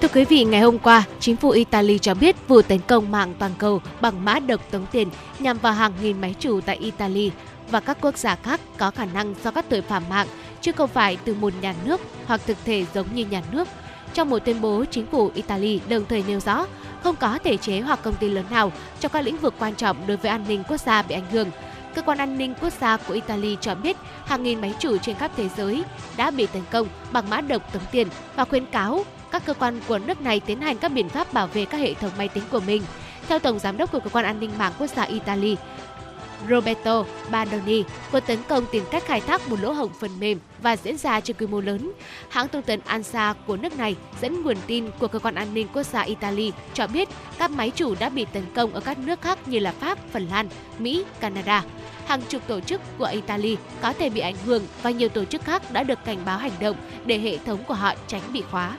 Speaker 4: Thưa quý vị, ngày hôm qua, chính phủ Italy cho biết vụ tấn công mạng toàn cầu bằng mã độc tống tiền nhằm vào hàng nghìn máy chủ tại Italy và các quốc gia khác có khả năng do các tội phạm mạng, chứ không phải từ một nhà nước hoặc thực thể giống như nhà nước. Trong một tuyên bố, chính phủ Italy đồng thời nêu rõ không có thể chế hoặc công ty lớn nào trong các lĩnh vực quan trọng đối với an ninh quốc gia bị ảnh hưởng. Cơ quan an ninh quốc gia của Italy cho biết hàng nghìn máy chủ trên khắp thế giới đã bị tấn công bằng mã độc tống tiền và khuyến cáo các cơ quan của nước này tiến hành các biện pháp bảo vệ các hệ thống máy tính của mình. Theo Tổng Giám đốc của Cơ quan An ninh mạng Quốc gia Italy, Roberto Badoni, cuộc tấn công tìm cách khai thác một lỗ hổng phần mềm và diễn ra trên quy mô lớn. Hãng thông tấn ANSA của nước này dẫn nguồn tin của Cơ quan An ninh Quốc gia Italy cho biết các máy chủ đã bị tấn công ở các nước khác như là Pháp, Phần Lan, Mỹ, Canada. Hàng chục tổ chức của Italy có thể bị ảnh hưởng và nhiều tổ chức khác đã được cảnh báo hành động để hệ thống của họ tránh bị khóa.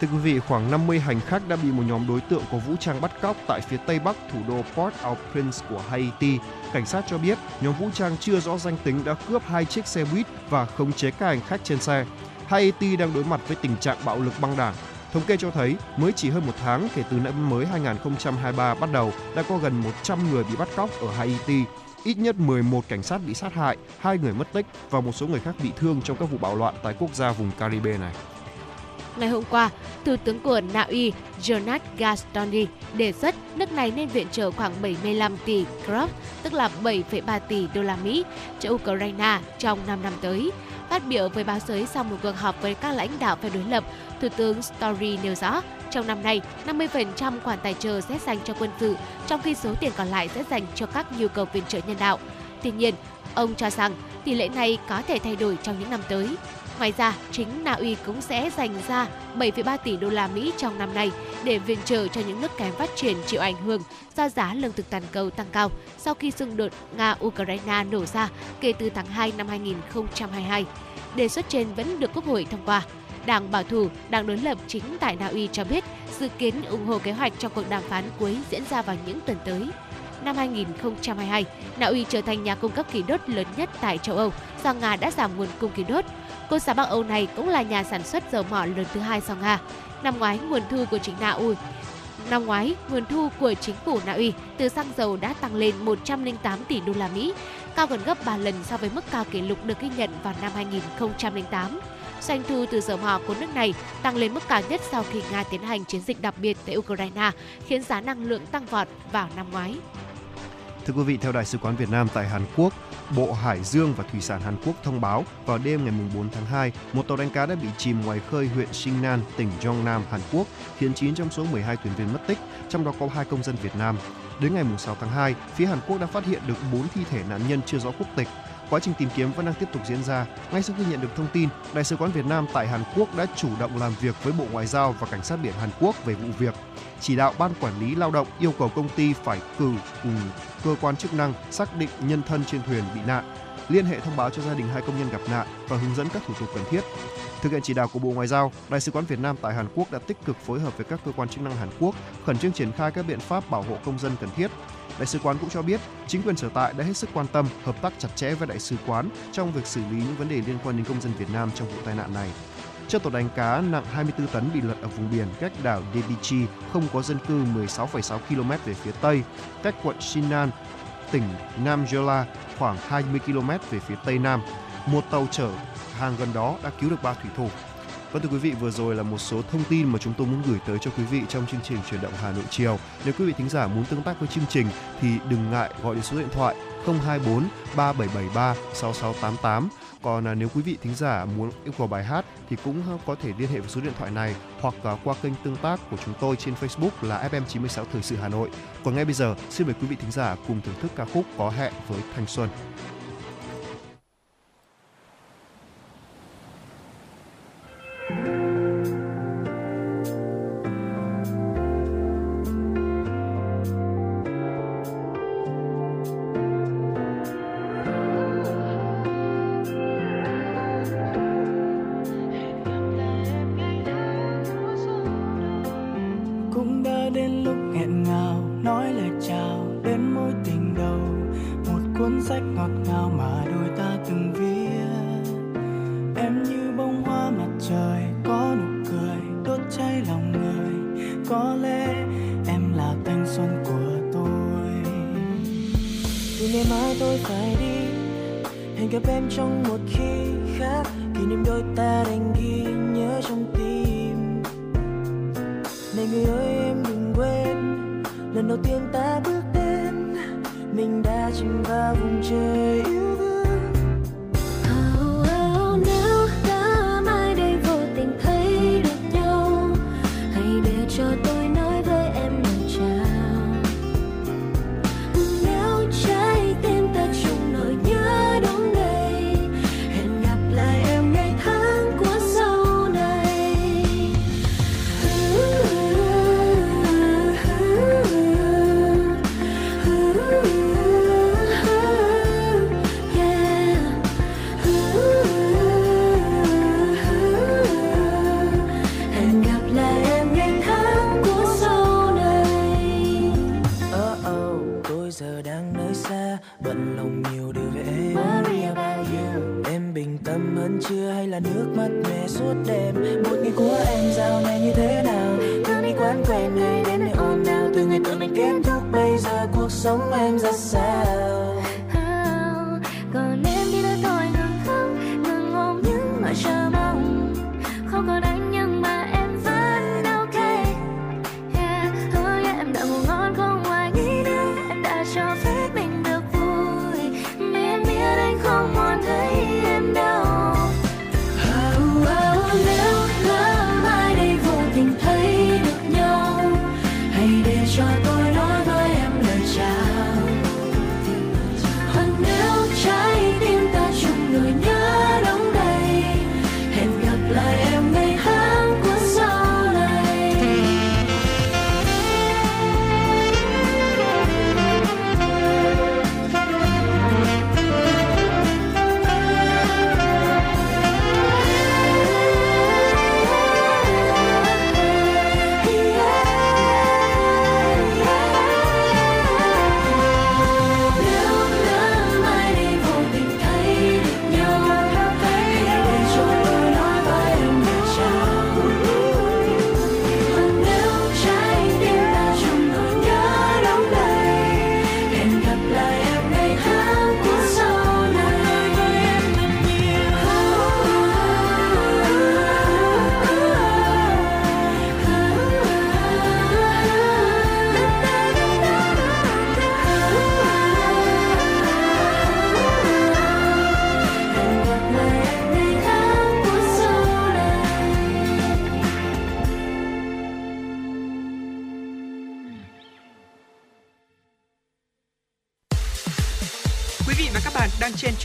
Speaker 3: Thưa quý vị, khoảng 50 hành khách đã bị một nhóm đối tượng có vũ trang bắt cóc tại phía tây bắc thủ đô Port-au-Prince của Haiti. Cảnh sát cho biết nhóm vũ trang chưa rõ danh tính đã cướp hai chiếc xe buýt và khống chế các hành khách trên xe. Haiti đang đối mặt với tình trạng bạo lực băng đảng. Thống kê cho thấy, mới chỉ hơn một tháng kể từ năm mới 2023 bắt đầu, đã có gần 100 người bị bắt cóc ở Haiti. Ít nhất 11 cảnh sát bị sát hại, hai người mất tích và một số người khác bị thương trong các vụ bạo loạn tại quốc gia vùng Caribe này.
Speaker 4: Ngày hôm qua, Thủ tướng của Na Uy Jonas Gastoni đề xuất nước này nên viện trợ khoảng 75 tỷ krop, tức là 7,3 tỷ đô la Mỹ cho Ukraine trong 5 năm tới. Phát biểu với báo giới sau một cuộc họp với các lãnh đạo phe đối lập, Thủ tướng Story nêu rõ, trong năm nay, 50% khoản tài trợ sẽ dành cho quân sự, trong khi số tiền còn lại sẽ dành cho các nhu cầu viện trợ nhân đạo. Tuy nhiên, ông cho rằng tỷ lệ này có thể thay đổi trong những năm tới. Ngoài ra, chính Na Uy cũng sẽ dành ra 7,3 tỷ đô la Mỹ trong năm nay để viện trợ cho những nước kém phát triển chịu ảnh hưởng do giá lương thực toàn cầu tăng cao sau khi xung đột Nga-Ukraine nổ ra kể từ tháng 2 năm 2022. Đề xuất trên vẫn được Quốc hội thông qua. Đảng Bảo thủ, Đảng đối lập chính tại Na Uy cho biết dự kiến ủng hộ kế hoạch trong cuộc đàm phán cuối diễn ra vào những tuần tới. Năm 2022, Na Uy trở thành nhà cung cấp khí đốt lớn nhất tại châu Âu do Nga đã giảm nguồn cung khí đốt. Quốc gia Bắc Âu này cũng là nhà sản xuất dầu mỏ lớn thứ hai sau Nga. Năm ngoái, nguồn thu của chính Na Uy Năm ngoái, nguồn thu của chính phủ Na Uy từ xăng dầu đã tăng lên 108 tỷ đô la Mỹ, cao gần gấp 3 lần so với mức cao kỷ lục được ghi nhận vào năm 2008. Doanh thu từ dầu mỏ của nước này tăng lên mức cao nhất sau khi Nga tiến hành chiến dịch đặc biệt tại Ukraine, khiến giá năng lượng tăng vọt vào năm ngoái.
Speaker 3: Thưa quý vị, theo Đại sứ quán Việt Nam tại Hàn Quốc, Bộ Hải dương và Thủy sản Hàn Quốc thông báo vào đêm ngày 4 tháng 2, một tàu đánh cá đã bị chìm ngoài khơi huyện Singnan, tỉnh Jeonnam, Hàn Quốc, khiến 9 trong số 12 thuyền viên mất tích, trong đó có hai công dân Việt Nam. Đến ngày 6 tháng 2, phía Hàn Quốc đã phát hiện được 4 thi thể nạn nhân chưa rõ quốc tịch. Quá trình tìm kiếm vẫn đang tiếp tục diễn ra. Ngay sau khi nhận được thông tin, Đại sứ quán Việt Nam tại Hàn Quốc đã chủ động làm việc với Bộ Ngoại giao và Cảnh sát biển Hàn Quốc về vụ việc. Chỉ đạo ban quản lý lao động yêu cầu công ty phải cử cùng cơ quan chức năng xác định nhân thân trên thuyền bị nạn, liên hệ thông báo cho gia đình hai công nhân gặp nạn và hướng dẫn các thủ tục cần thiết. Thực hiện chỉ đạo của Bộ Ngoại giao, Đại sứ quán Việt Nam tại Hàn Quốc đã tích cực phối hợp với các cơ quan chức năng Hàn Quốc khẩn trương triển khai các biện pháp bảo hộ công dân cần thiết. Đại sứ quán cũng cho biết, chính quyền sở tại đã hết sức quan tâm, hợp tác chặt chẽ với đại sứ quán trong việc xử lý những vấn đề liên quan đến công dân Việt Nam trong vụ tai nạn này. Chiếc tàu đánh cá nặng 24 tấn bị lật ở vùng biển cách đảo Debichi không có dân cư 16,6 km về phía tây, cách quận Shinan, tỉnh Nam Jeolla khoảng 20 km về phía tây nam. Một tàu chở hàng gần đó đã cứu được ba thủy thủ. Vâng thưa quý vị, vừa rồi là một số thông tin mà chúng tôi muốn gửi tới cho quý vị trong chương trình chuyển động Hà Nội chiều. Nếu quý vị thính giả muốn tương tác với chương trình thì đừng ngại gọi đến số điện thoại 024 3773 6688 còn à, nếu quý vị thính giả muốn yêu cầu bài hát thì cũng có thể liên hệ với số điện thoại này hoặc à, qua kênh tương tác của chúng tôi trên Facebook là FM96 Thời sự Hà Nội. Còn ngay bây giờ, xin mời quý vị thính giả cùng thưởng thức ca khúc Có hẹn với Thanh Xuân.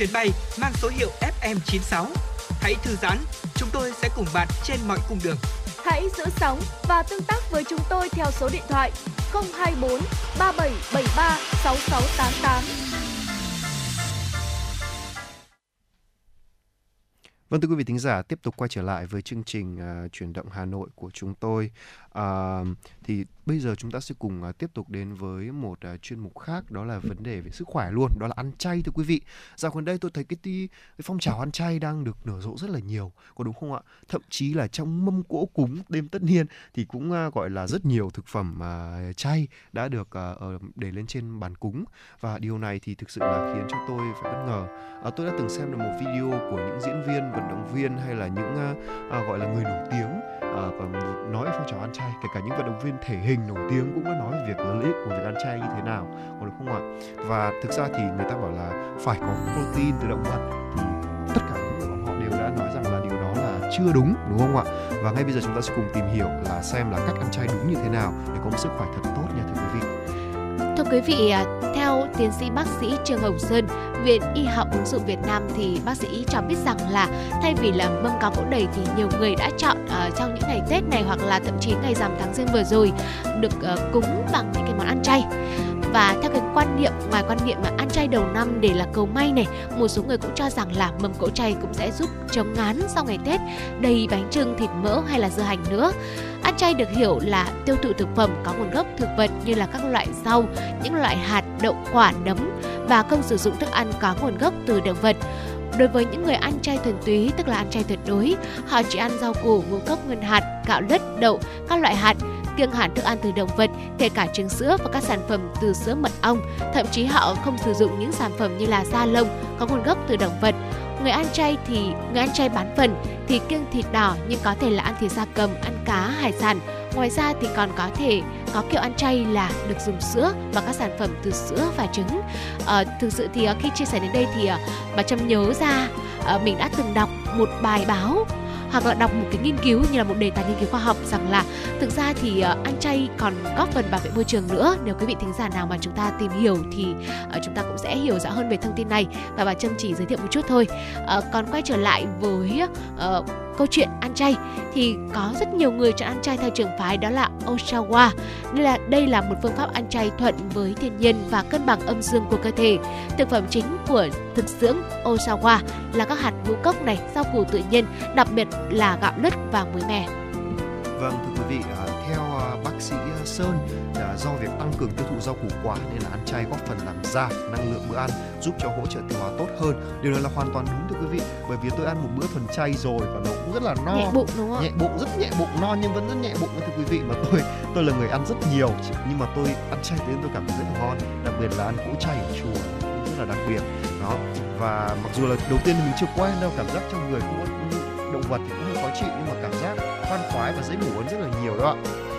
Speaker 7: Chuyến bay mang số hiệu FM96. Hãy thư giãn, chúng tôi sẽ cùng bạn trên mọi cung đường.
Speaker 2: Hãy giữ sóng và tương tác với chúng tôi theo số điện thoại 024 3773 6688.
Speaker 3: Vâng thưa quý vị thính giả, tiếp tục quay trở lại với chương trình uh, chuyển động Hà Nội của chúng tôi. À, thì bây giờ chúng ta sẽ cùng uh, tiếp tục đến với một uh, chuyên mục khác đó là vấn đề về sức khỏe luôn, đó là ăn chay thưa quý vị. Dạo gần đây tôi thấy cái, tí, cái phong trào ăn chay đang được nở rộ rất là nhiều, có đúng không ạ? Thậm chí là trong mâm cỗ cúng đêm tất niên thì cũng uh, gọi là rất nhiều thực phẩm uh, chay đã được uh, để lên trên bàn cúng và điều này thì thực sự là khiến cho tôi phải bất ngờ. Uh, tôi đã từng xem được một video của những diễn viên, vận động viên hay là những uh, uh, gọi là người nổi tiếng uh, và nói về phong trào ăn chay kể cả những vận động viên thể hình nổi tiếng cũng đã nói về việc lợi ích của việc ăn chay như thế nào, có được không ạ và thực ra thì người ta bảo là phải có protein từ động vật thì tất cả những người họ đều đã nói rằng là điều đó là chưa đúng đúng không ạ và ngay bây giờ chúng ta sẽ cùng tìm hiểu là xem là cách ăn chay đúng như thế nào để có một sức khỏe thật tốt nhé quý vị,
Speaker 4: à, theo tiến sĩ bác sĩ Trương Hồng Sơn, Viện Y học ứng dụng Việt Nam thì bác sĩ cho biết rằng là thay vì là mâm cao cỗ đầy thì nhiều người đã chọn uh, trong những ngày Tết này hoặc là thậm chí ngày rằm tháng riêng vừa rồi được uh, cúng bằng những cái món ăn chay và theo cái quan niệm ngoài quan niệm mà ăn chay đầu năm để là cầu may này một số người cũng cho rằng là mầm cỗ chay cũng sẽ giúp chống ngán sau ngày tết đầy bánh trưng thịt mỡ hay là dưa hành nữa. Ăn chay được hiểu là tiêu thụ thực phẩm có nguồn gốc thực vật như là các loại rau những loại hạt đậu quả nấm và không sử dụng thức ăn có nguồn gốc từ động vật. Đối với những người ăn chay thuần túy, tức là ăn chay tuyệt đối, họ chỉ ăn rau củ, ngũ cốc nguyên hạt, gạo lứt, đậu, các loại hạt, kiêng hẳn thức ăn từ động vật, kể cả trứng sữa và các sản phẩm từ sữa mật ong. Thậm chí họ không sử dụng những sản phẩm như là da lông có nguồn gốc từ động vật. Người ăn chay thì người ăn chay bán phần thì kiêng thịt đỏ nhưng có thể là ăn thịt da cầm, ăn cá, hải sản. Ngoài ra thì còn có thể có kiểu ăn chay là được dùng sữa và các sản phẩm từ sữa và trứng. À, thực sự thì ờ, khi chia sẻ đến đây thì ờ, bà Trâm nhớ ra à, mình đã từng đọc một bài báo hoặc là đọc một cái nghiên cứu như là một đề tài nghiên cứu khoa học rằng là thực ra thì ờ, ăn chay còn góp phần bảo vệ môi trường nữa. Nếu quý vị thính giả nào mà chúng ta tìm hiểu thì ờ, chúng ta cũng sẽ hiểu rõ hơn về thông tin này. Và bà Trâm chỉ giới thiệu một chút thôi. Ờ, còn quay trở lại với câu chuyện ăn chay thì có rất nhiều người chọn ăn chay theo trường phái đó là Oshawa. Đây là đây là một phương pháp ăn chay thuận với thiên nhiên và cân bằng âm dương của cơ thể. Thực phẩm chính của thực dưỡng Oshawa là các hạt ngũ cốc này, rau củ tự nhiên, đặc biệt là gạo lứt và muối mè.
Speaker 3: Vâng thưa quý vị, à, bác sĩ Sơn là do việc tăng cường tiêu thụ rau củ quả nên là ăn chay góp phần làm giảm năng lượng bữa ăn, giúp cho hỗ trợ tiêu hóa tốt hơn. Điều này là hoàn toàn đúng thưa quý vị, bởi vì tôi ăn một bữa thuần chay rồi và nó cũng rất là no.
Speaker 4: Nhẹ bụng đúng không?
Speaker 3: Nhẹ bụng rất nhẹ bụng no nhưng vẫn rất nhẹ bụng thưa quý vị mà tôi tôi là người ăn rất nhiều nhưng mà tôi ăn chay đến tôi cảm thấy rất là ngon, đặc biệt là ăn cỗ chay ở chùa rất là đặc biệt đó và mặc dù là đầu tiên mình chưa quen đâu cảm giác trong người cũng động vật thì cũng hơi khó chịu nhưng mà cảm giác khoan khoái và dễ ngủ hơn rất là nhiều đó ạ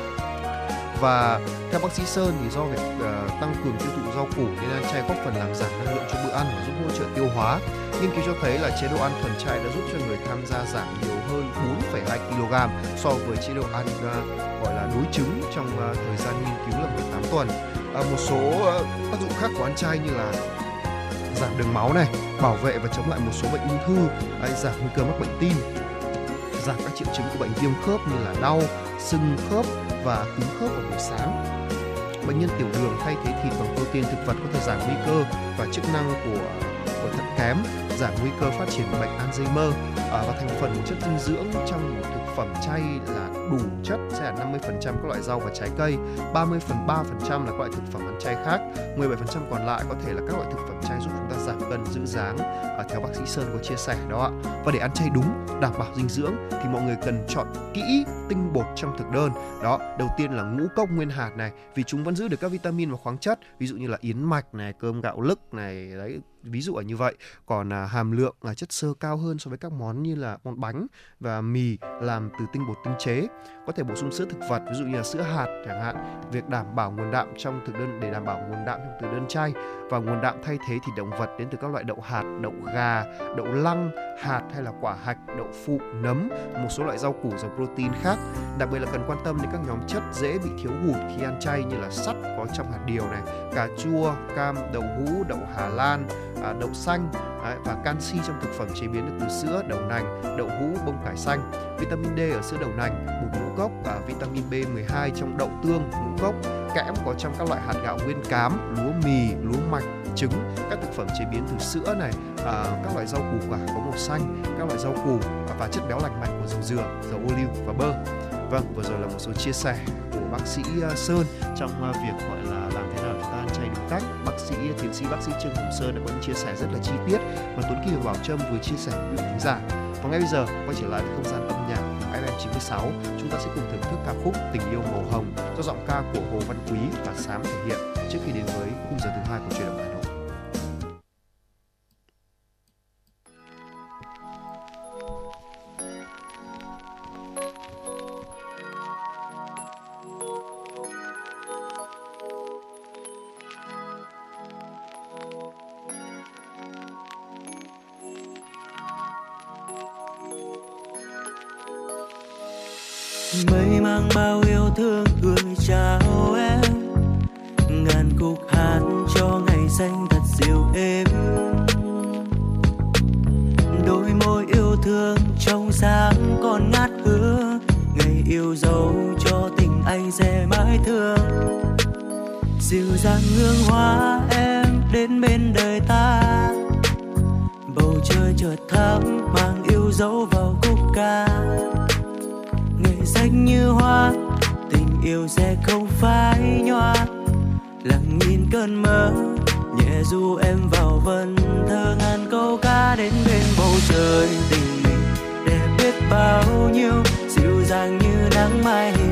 Speaker 3: và theo bác sĩ Sơn thì do việc uh, tăng cường tiêu thụ rau củ nên ăn chay góp phần làm giảm năng lượng cho bữa ăn và giúp hỗ trợ tiêu hóa. Nghiên cứu cho thấy là chế độ ăn thuần chay đã giúp cho người tham gia giảm nhiều hơn 4,2 kg so với chế độ ăn uh, gọi là đối chứng trong uh, thời gian nghiên cứu là 18 tuần. Uh, một số uh, tác dụng khác của ăn chay như là giảm đường máu này, bảo vệ và chống lại một số bệnh ung thư, hay giảm nguy cơ mắc bệnh tim, giảm các triệu chứng của bệnh viêm khớp như là đau, sưng khớp và cứng khớp vào buổi sáng. Bệnh nhân tiểu đường thay thế thịt bằng protein thực vật có thể giảm nguy cơ và chức năng của của thận kém, giảm nguy cơ phát triển bệnh Alzheimer à, và thành phần chất dinh dưỡng trong thực phẩm chay là đủ chất sẽ là 50% các loại rau và trái cây, 30 phần 3% là các loại thực phẩm ăn chay khác, 17% còn lại có thể là các loại thực phẩm chay giúp chúng ta giảm cân giữ dáng theo bác sĩ Sơn có chia sẻ đó ạ. Và để ăn chay đúng, đảm bảo dinh dưỡng thì mọi người cần chọn kỹ tinh bột trong thực đơn. Đó, đầu tiên là ngũ cốc nguyên hạt này vì chúng vẫn giữ được các vitamin và khoáng chất, ví dụ như là yến mạch này, cơm gạo lứt này, đấy ví dụ là như vậy còn à, hàm lượng là chất xơ cao hơn so với các món như là món bánh và mì làm từ tinh bột tinh chế có thể bổ sung sữa thực vật ví dụ như là sữa hạt chẳng hạn. Việc đảm bảo nguồn đạm trong thực đơn để đảm bảo nguồn đạm trong thực đơn chay và nguồn đạm thay thế thì động vật đến từ các loại đậu hạt đậu gà đậu lăng hạt hay là quả hạch đậu phụ nấm một số loại rau củ giàu protein khác. Đặc biệt là cần quan tâm đến các nhóm chất dễ bị thiếu hụt khi ăn chay như là sắt có trong hạt điều này, cà chua, cam, đậu hũ, đậu Hà Lan, à, đậu xanh và canxi trong thực phẩm chế biến được từ sữa, đậu nành, đậu hũ, bông cải xanh, vitamin D ở sữa đậu nành, bột ngũ cốc, và vitamin B12 trong đậu tương, ngũ cốc, kẽm có trong các loại hạt gạo nguyên cám, lúa mì, lúa mạch, trứng, các thực phẩm chế biến từ sữa này, à, các loại rau củ quả có màu xanh, các loại rau củ và chất béo lành mạnh của dầu dừa, dầu ô liu và bơ. Vâng, vừa rồi là một số chia sẻ của bác sĩ à, Sơn trong à, việc gọi là làm chay đúng cách. Bác sĩ tiến sĩ bác sĩ Trương Hồng Sơn đã có những chia sẻ rất là chi tiết mà Tuấn Kỳ và Bảo Trâm vừa chia sẻ với quý giả. Và ngay bây giờ quay trở lại với không gian âm nhạc của FM 96, chúng ta sẽ cùng thưởng thức ca khúc Tình yêu màu hồng do giọng ca của Hồ Văn Quý và Sám thể hiện trước khi đến với khung giờ thứ hai của truyền động
Speaker 9: du em vào vần thơ ngàn câu ca đến bên bầu trời tình mình để biết bao nhiêu, dịu dàng như nắng mai hình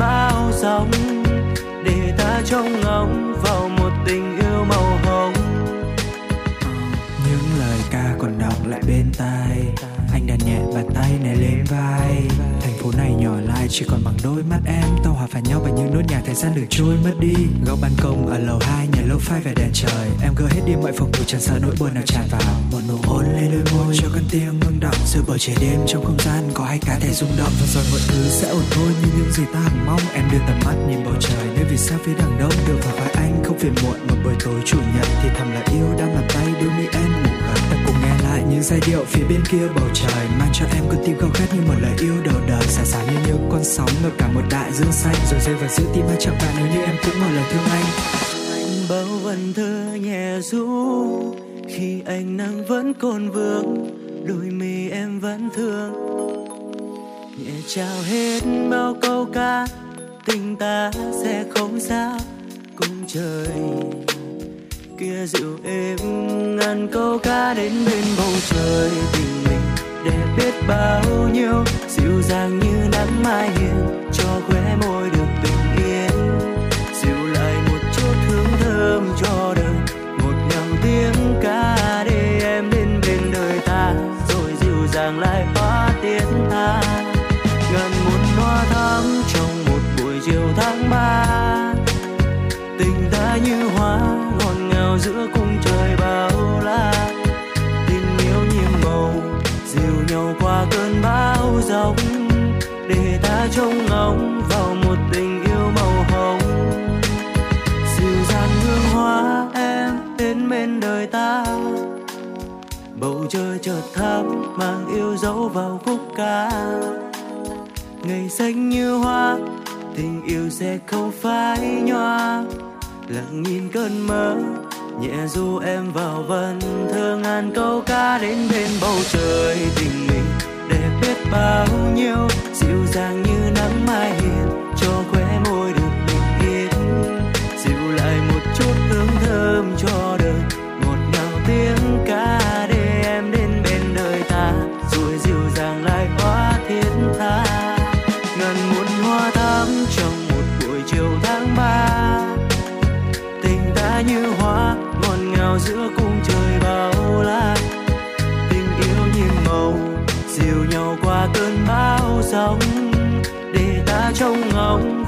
Speaker 9: bão sóng để ta trông ngóng vào một tình yêu màu hồng.
Speaker 10: Những lời ca còn đọng lại bên tai, anh đặt nhẹ bàn tay này lên vai phố này nhỏ lại, chỉ còn bằng đôi mắt em. Tao hòa phải nhau bằng những nốt nhạc thời gian được trôi mất đi. Góc ban công ở lầu hai, nhà lâu phai về đèn trời. Em gỡ hết đi mọi phòng thủ chẳng sợ nỗi buồn nào tràn vào. Một nụ hôn lên đôi môi, cho con tim ngưng động. Giữa bầu trời đêm trong không gian, có hai cá thể rung động. Và rồi mọi thứ sẽ ổn thôi, như những gì ta hằng mong. Em đưa tầm mắt nhìn bầu trời, nơi vì sao phía đằng đông. Được vào vai anh, không phiền muộn. Một buổi tối chủ nhật thì thầm là yêu, đang làm tay đưa mi em ngủ gần những giai điệu phía bên kia bầu trời, mang cho em con tim khao khát như một lời yêu đầu đời. Xả xả như những con sóng ngập cả một đại dương xanh, rồi rơi vào giữa tim anh chẳng bạn nếu như em cũng một lời thương anh.
Speaker 9: Anh bao vần thơ nhẹ ru khi ánh nắng vẫn còn vương đôi mi em vẫn thương. Nhẹ trao hết bao câu ca, tình ta sẽ không sao cùng trời kia dịu êm, ngàn câu ca đến bên bầu trời tình mình để biết bao nhiêu, dịu dàng như nắng mai hiền cho khóe môi được bình yên. Dịu lại một chút hương thơm cho đời, một nhàng tiếng ca để em đến bên đời ta, rồi dịu dàng lại hóa tiếng tha ngàn muôn hoa thắm trong một buổi chiều tháng ba, tình ta như hoa giữa cung trời bao la, tình yêu nhiệm màu, dìu nhau qua cơn bão giông, để ta trông ngóng vào một tình yêu màu hồng. Dịu dàng hương hoa em đến bên đời ta, bầu trời chợt thắm mang yêu dấu vào khúc ca. Ngày xanh như hoa, tình yêu sẽ không phai nhòa, lặng nhìn cơn mơ nhẹ du em vào vần, thơ ngàn câu ca đến bên bầu trời tình mình đẹp biết bao nhiêu. Dịu dàng như nắng mai hiền, cho khóe môi được bình yên. Dịu lại một chút hương thơm cho
Speaker 11: bão để ta trông ngóng.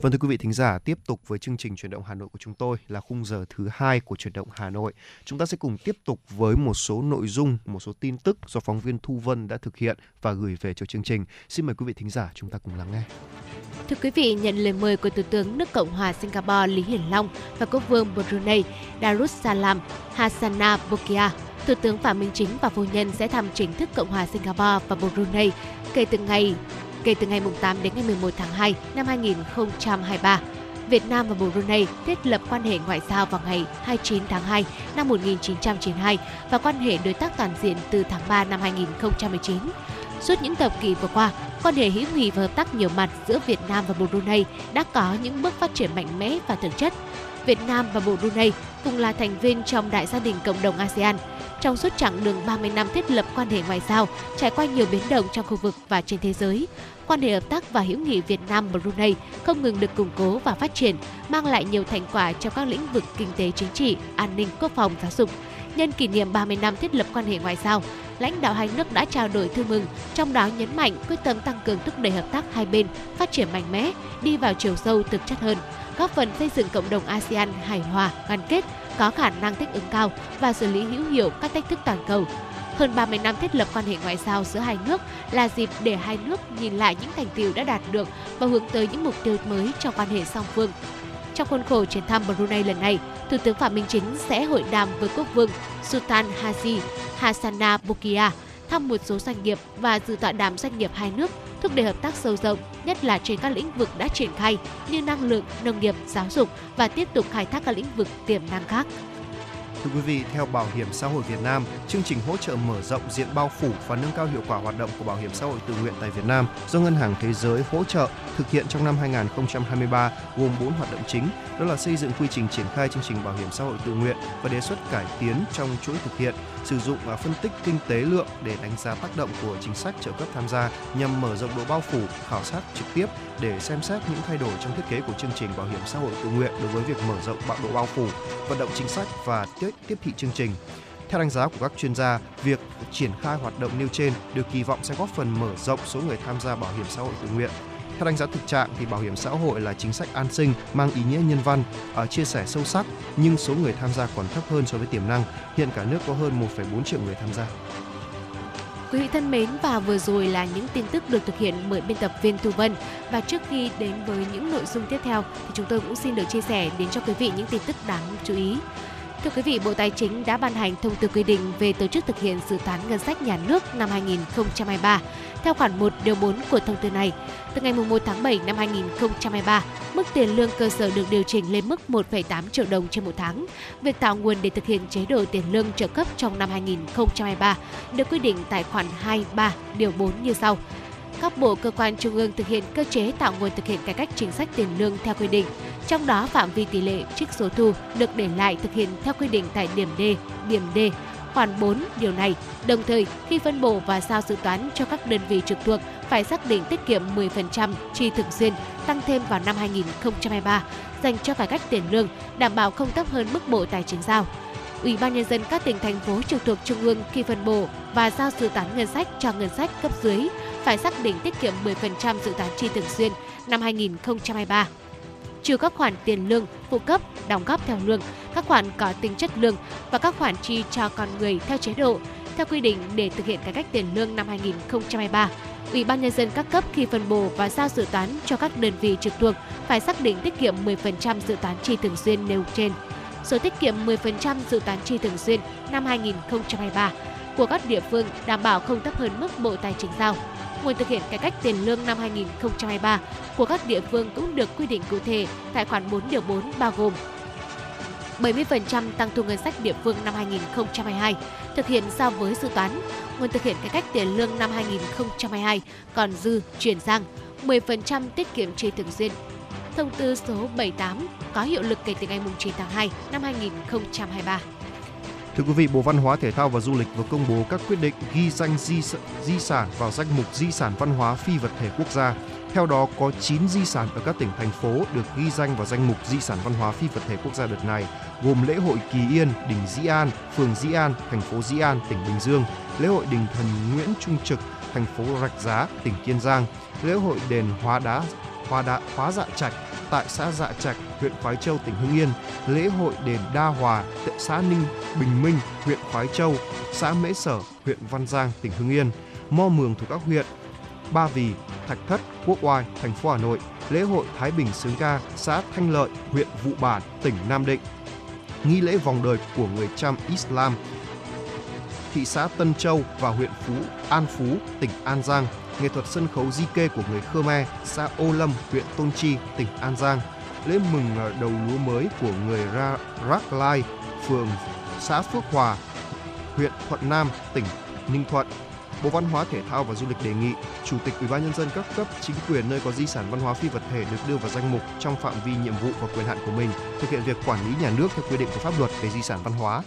Speaker 3: Vâng thưa quý vị thính giả, tiếp tục với chương trình chuyển động Hà Nội của chúng tôi là khung giờ thứ hai của chuyển động Hà Nội. Chúng ta sẽ cùng tiếp tục với một số nội dung, một số tin tức do phóng viên Thu Vân đã thực hiện và gửi về cho chương trình. Xin mời quý vị thính giả chúng ta cùng lắng nghe.
Speaker 4: Thưa quý vị, nhận lời mời của Thủ tướng nước Cộng hòa Singapore Lý Hiển Long và Quốc vương Brunei Darussalam Hassana bokia Thủ tướng Phạm Minh Chính và phu nhân sẽ thăm chính thức Cộng hòa Singapore và Brunei kể từ ngày kể từ ngày 8 đến ngày 11 tháng 2 năm 2023. Việt Nam và Brunei thiết lập quan hệ ngoại giao vào ngày 29 tháng 2 năm 1992 và quan hệ đối tác toàn diện từ tháng 3 năm 2019. Suốt những thập kỷ vừa qua, quan hệ hữu nghị và hợp tác nhiều mặt giữa Việt Nam và Brunei đã có những bước phát triển mạnh mẽ và thực chất. Việt Nam và Brunei cùng là thành viên trong đại gia đình cộng đồng ASEAN. Trong suốt chặng đường 30 năm thiết lập quan hệ ngoại giao, trải qua nhiều biến động trong khu vực và trên thế giới, quan hệ hợp tác và hữu nghị Việt Nam Brunei không ngừng được củng cố và phát triển, mang lại nhiều thành quả trong các lĩnh vực kinh tế chính trị, an ninh, quốc phòng, giáo dục. Nhân kỷ niệm 30 năm thiết lập quan hệ ngoại giao, lãnh đạo hai nước đã trao đổi thư mừng, trong đó nhấn mạnh quyết tâm tăng cường thúc đẩy hợp tác hai bên phát triển mạnh mẽ, đi vào chiều sâu thực chất hơn, góp phần xây dựng cộng đồng ASEAN hài hòa, gắn kết, có khả năng thích ứng cao và xử lý hữu hiệu các thách thức toàn cầu. Hơn 30 năm thiết lập quan hệ ngoại giao giữa hai nước là dịp để hai nước nhìn lại những thành tiệu đã đạt được và hướng tới những mục tiêu mới trong quan hệ song phương. Trong khuôn khổ chuyến thăm Brunei lần này, Thủ tướng Phạm Minh Chính sẽ hội đàm với Quốc vương Sultan Haji Hassana Bolkiah, thăm một số doanh nghiệp và dự tọa đàm doanh nghiệp hai nước thúc đẩy hợp tác sâu rộng, nhất là trên các lĩnh vực đã triển khai như năng lượng, nông nghiệp, giáo dục và tiếp tục khai thác các lĩnh vực tiềm năng khác.
Speaker 3: Thưa quý vị, theo Bảo hiểm xã hội Việt Nam, chương trình hỗ trợ mở rộng diện bao phủ và nâng cao hiệu quả hoạt động của bảo hiểm xã hội tự nguyện tại Việt Nam do Ngân hàng Thế giới hỗ trợ thực hiện trong năm 2023 gồm 4 hoạt động chính, đó là xây dựng quy trình triển khai chương trình bảo hiểm xã hội tự nguyện và đề xuất cải tiến trong chuỗi thực hiện, sử dụng và phân tích kinh tế lượng để đánh giá tác động của chính sách trợ cấp tham gia nhằm mở rộng độ bao phủ, khảo sát trực tiếp để xem xét những thay đổi trong thiết kế của chương trình bảo hiểm xã hội tự nguyện đối với việc mở rộng bạo độ bao phủ, vận động chính sách và tiếp tiếp thị chương trình. Theo đánh giá của các chuyên gia, việc triển khai hoạt động nêu trên được kỳ vọng sẽ góp phần mở rộng số người tham gia bảo hiểm xã hội tự nguyện. Theo đánh giá thực trạng thì bảo hiểm xã hội là chính sách an sinh mang ý nghĩa nhân văn, ở chia sẻ sâu sắc nhưng số người tham gia còn thấp hơn so với tiềm năng. Hiện cả nước có hơn 1,4 triệu người tham gia.
Speaker 4: Quý vị thân mến và vừa rồi là những tin tức được thực hiện bởi biên tập viên Thu Vân và trước khi đến với những nội dung tiếp theo thì chúng tôi cũng xin được chia sẻ đến cho quý vị những tin tức đáng chú ý. Thưa quý vị, Bộ Tài chính đã ban hành thông tư quy định về tổ chức thực hiện dự toán ngân sách nhà nước năm 2023. Theo khoản 1 điều 4 của thông tư này, từ ngày 1 tháng 7 năm 2023, mức tiền lương cơ sở được điều chỉnh lên mức 1,8 triệu đồng trên một tháng. Việc tạo nguồn để thực hiện chế độ tiền lương trợ cấp trong năm 2023 được quy định tại khoản 2, 3, điều 4 như sau các bộ cơ quan trung ương thực hiện cơ chế tạo nguồn thực hiện cải cách chính sách tiền lương theo quy định. Trong đó phạm vi tỷ lệ trích số thu được để lại thực hiện theo quy định tại điểm D, điểm D, khoản 4 điều này. Đồng thời, khi phân bổ và giao dự toán cho các đơn vị trực thuộc phải xác định tiết kiệm 10% chi thường xuyên tăng thêm vào năm 2023 dành cho cải cách tiền lương, đảm bảo không thấp hơn mức Bộ Tài chính giao. Ủy ban nhân dân các tỉnh thành phố trực thuộc trung ương khi phân bổ và giao dự toán ngân sách cho ngân sách cấp dưới phải xác định tiết kiệm 10% dự toán chi thường xuyên năm 2023 trừ các khoản tiền lương, phụ cấp, đóng góp theo lương, các khoản có tính chất lương và các khoản chi cho con người theo chế độ, theo quy định để thực hiện cải cách tiền lương năm 2023. Ủy ban nhân dân các cấp khi phân bổ và giao dự toán cho các đơn vị trực thuộc phải xác định tiết kiệm 10% dự toán chi thường xuyên nêu trên. Số tiết kiệm 10% dự toán chi thường xuyên năm 2023 của các địa phương đảm bảo không thấp hơn mức Bộ Tài chính giao. Nguồn thực hiện cải cách tiền lương năm 2023 của các địa phương cũng được quy định cụ thể tại khoản 4 điều 4 bao gồm 70% tăng thu ngân sách địa phương năm 2022 thực hiện so với dự toán. Nguồn thực hiện cải cách tiền lương năm 2022 còn dư, chuyển sang 10% tiết kiệm chi thường xuyên. Thông tư số 78 có hiệu lực kể từ ngày 9 tháng 2 năm 2023.
Speaker 3: Thưa quý vị, Bộ Văn hóa Thể thao và Du lịch vừa công bố các quyết định ghi danh di, di sản vào danh mục di sản văn hóa phi vật thể quốc gia. Theo đó, có 9 di sản ở các tỉnh, thành phố được ghi danh vào danh mục di sản văn hóa phi vật thể quốc gia đợt này, gồm lễ hội Kỳ Yên, đỉnh Dĩ An, phường Dĩ An, thành phố Dĩ An, tỉnh Bình Dương, lễ hội đình thần Nguyễn Trung Trực, thành phố Rạch Giá, tỉnh Kiên Giang, lễ hội đền Hóa Đá, Hóa đạ khóa Dạ Trạch tại xã Dạ Trạch, huyện khói Châu, tỉnh Hưng Yên, lễ hội đền Đa Hòa tại xã Ninh Bình Minh, huyện khói Châu, xã Mễ Sở, huyện Văn Giang, tỉnh Hưng Yên, Mo Mường thuộc các huyện Ba Vì, Thạch Thất, Quốc Oai, thành phố Hà Nội, lễ hội Thái Bình Sướng Ca, xã Thanh Lợi, huyện Vụ Bản, tỉnh Nam Định, nghi lễ vòng đời của người Cham Islam, thị xã Tân Châu và huyện Phú An Phú, tỉnh An Giang, nghệ thuật sân khấu di kê của người Khmer, xã Ô Lâm, huyện Tôn Chi, tỉnh An Giang, lễ mừng đầu lúa mới của người Ra Rác Lai, phường xã Phước Hòa, huyện Thuận Nam, tỉnh Ninh Thuận. Bộ Văn hóa Thể thao và Du lịch đề nghị Chủ tịch Ủy ban nhân dân các cấp chính quyền nơi có di sản văn hóa phi vật thể được đưa vào danh mục trong phạm vi nhiệm vụ và quyền hạn của mình, thực hiện việc quản lý nhà nước theo quy định của pháp luật về di sản văn hóa.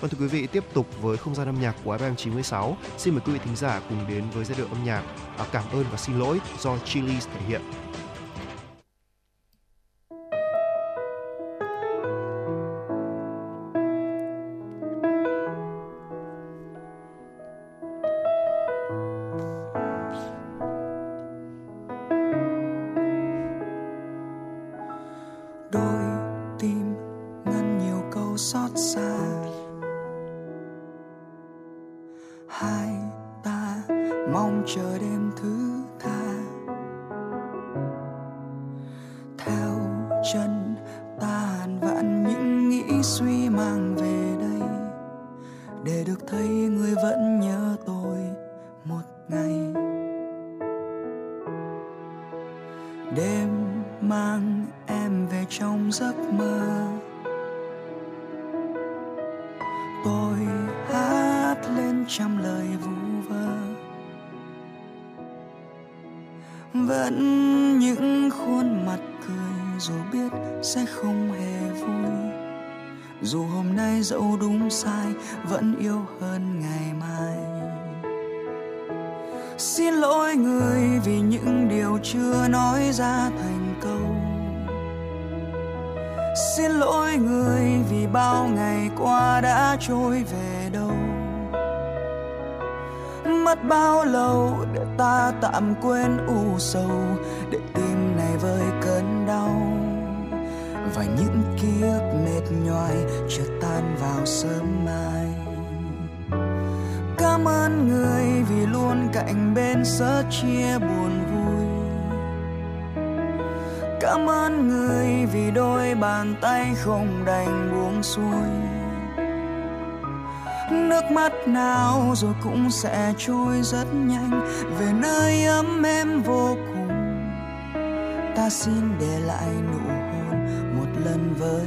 Speaker 3: Vâng thưa quý vị, tiếp tục với không gian âm nhạc của FM 96. Xin mời quý vị thính giả cùng đến với giai điệu âm nhạc à, Cảm ơn và xin lỗi do Chili thể hiện.
Speaker 11: Chưa nói ra thành câu. Xin lỗi người vì bao ngày qua đã trôi về đâu. Mất bao lâu để ta tạm quên u sầu, để tim này vơi cơn đau. Và những ký ức mệt nhoài chợt tan vào sớm mai. Cảm ơn người vì luôn cạnh bên sớt chia buồn cảm ơn người vì đôi bàn tay không đành buông xuôi. Nước mắt nào rồi cũng sẽ trôi rất nhanh. Về nơi ấm em vô cùng, ta xin để lại nụ hôn một lần với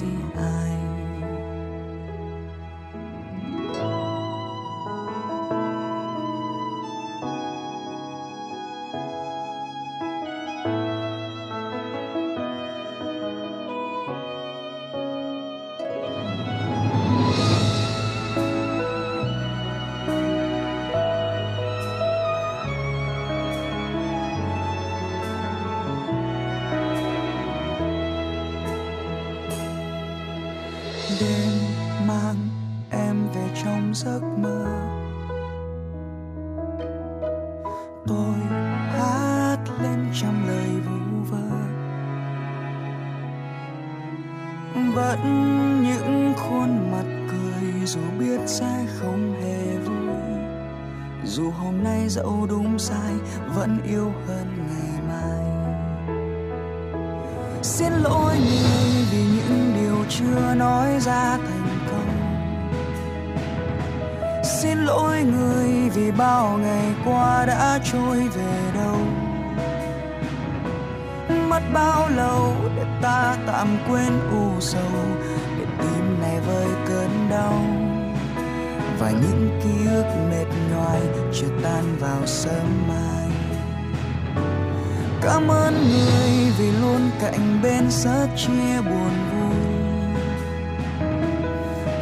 Speaker 11: cạnh chia buồn vui.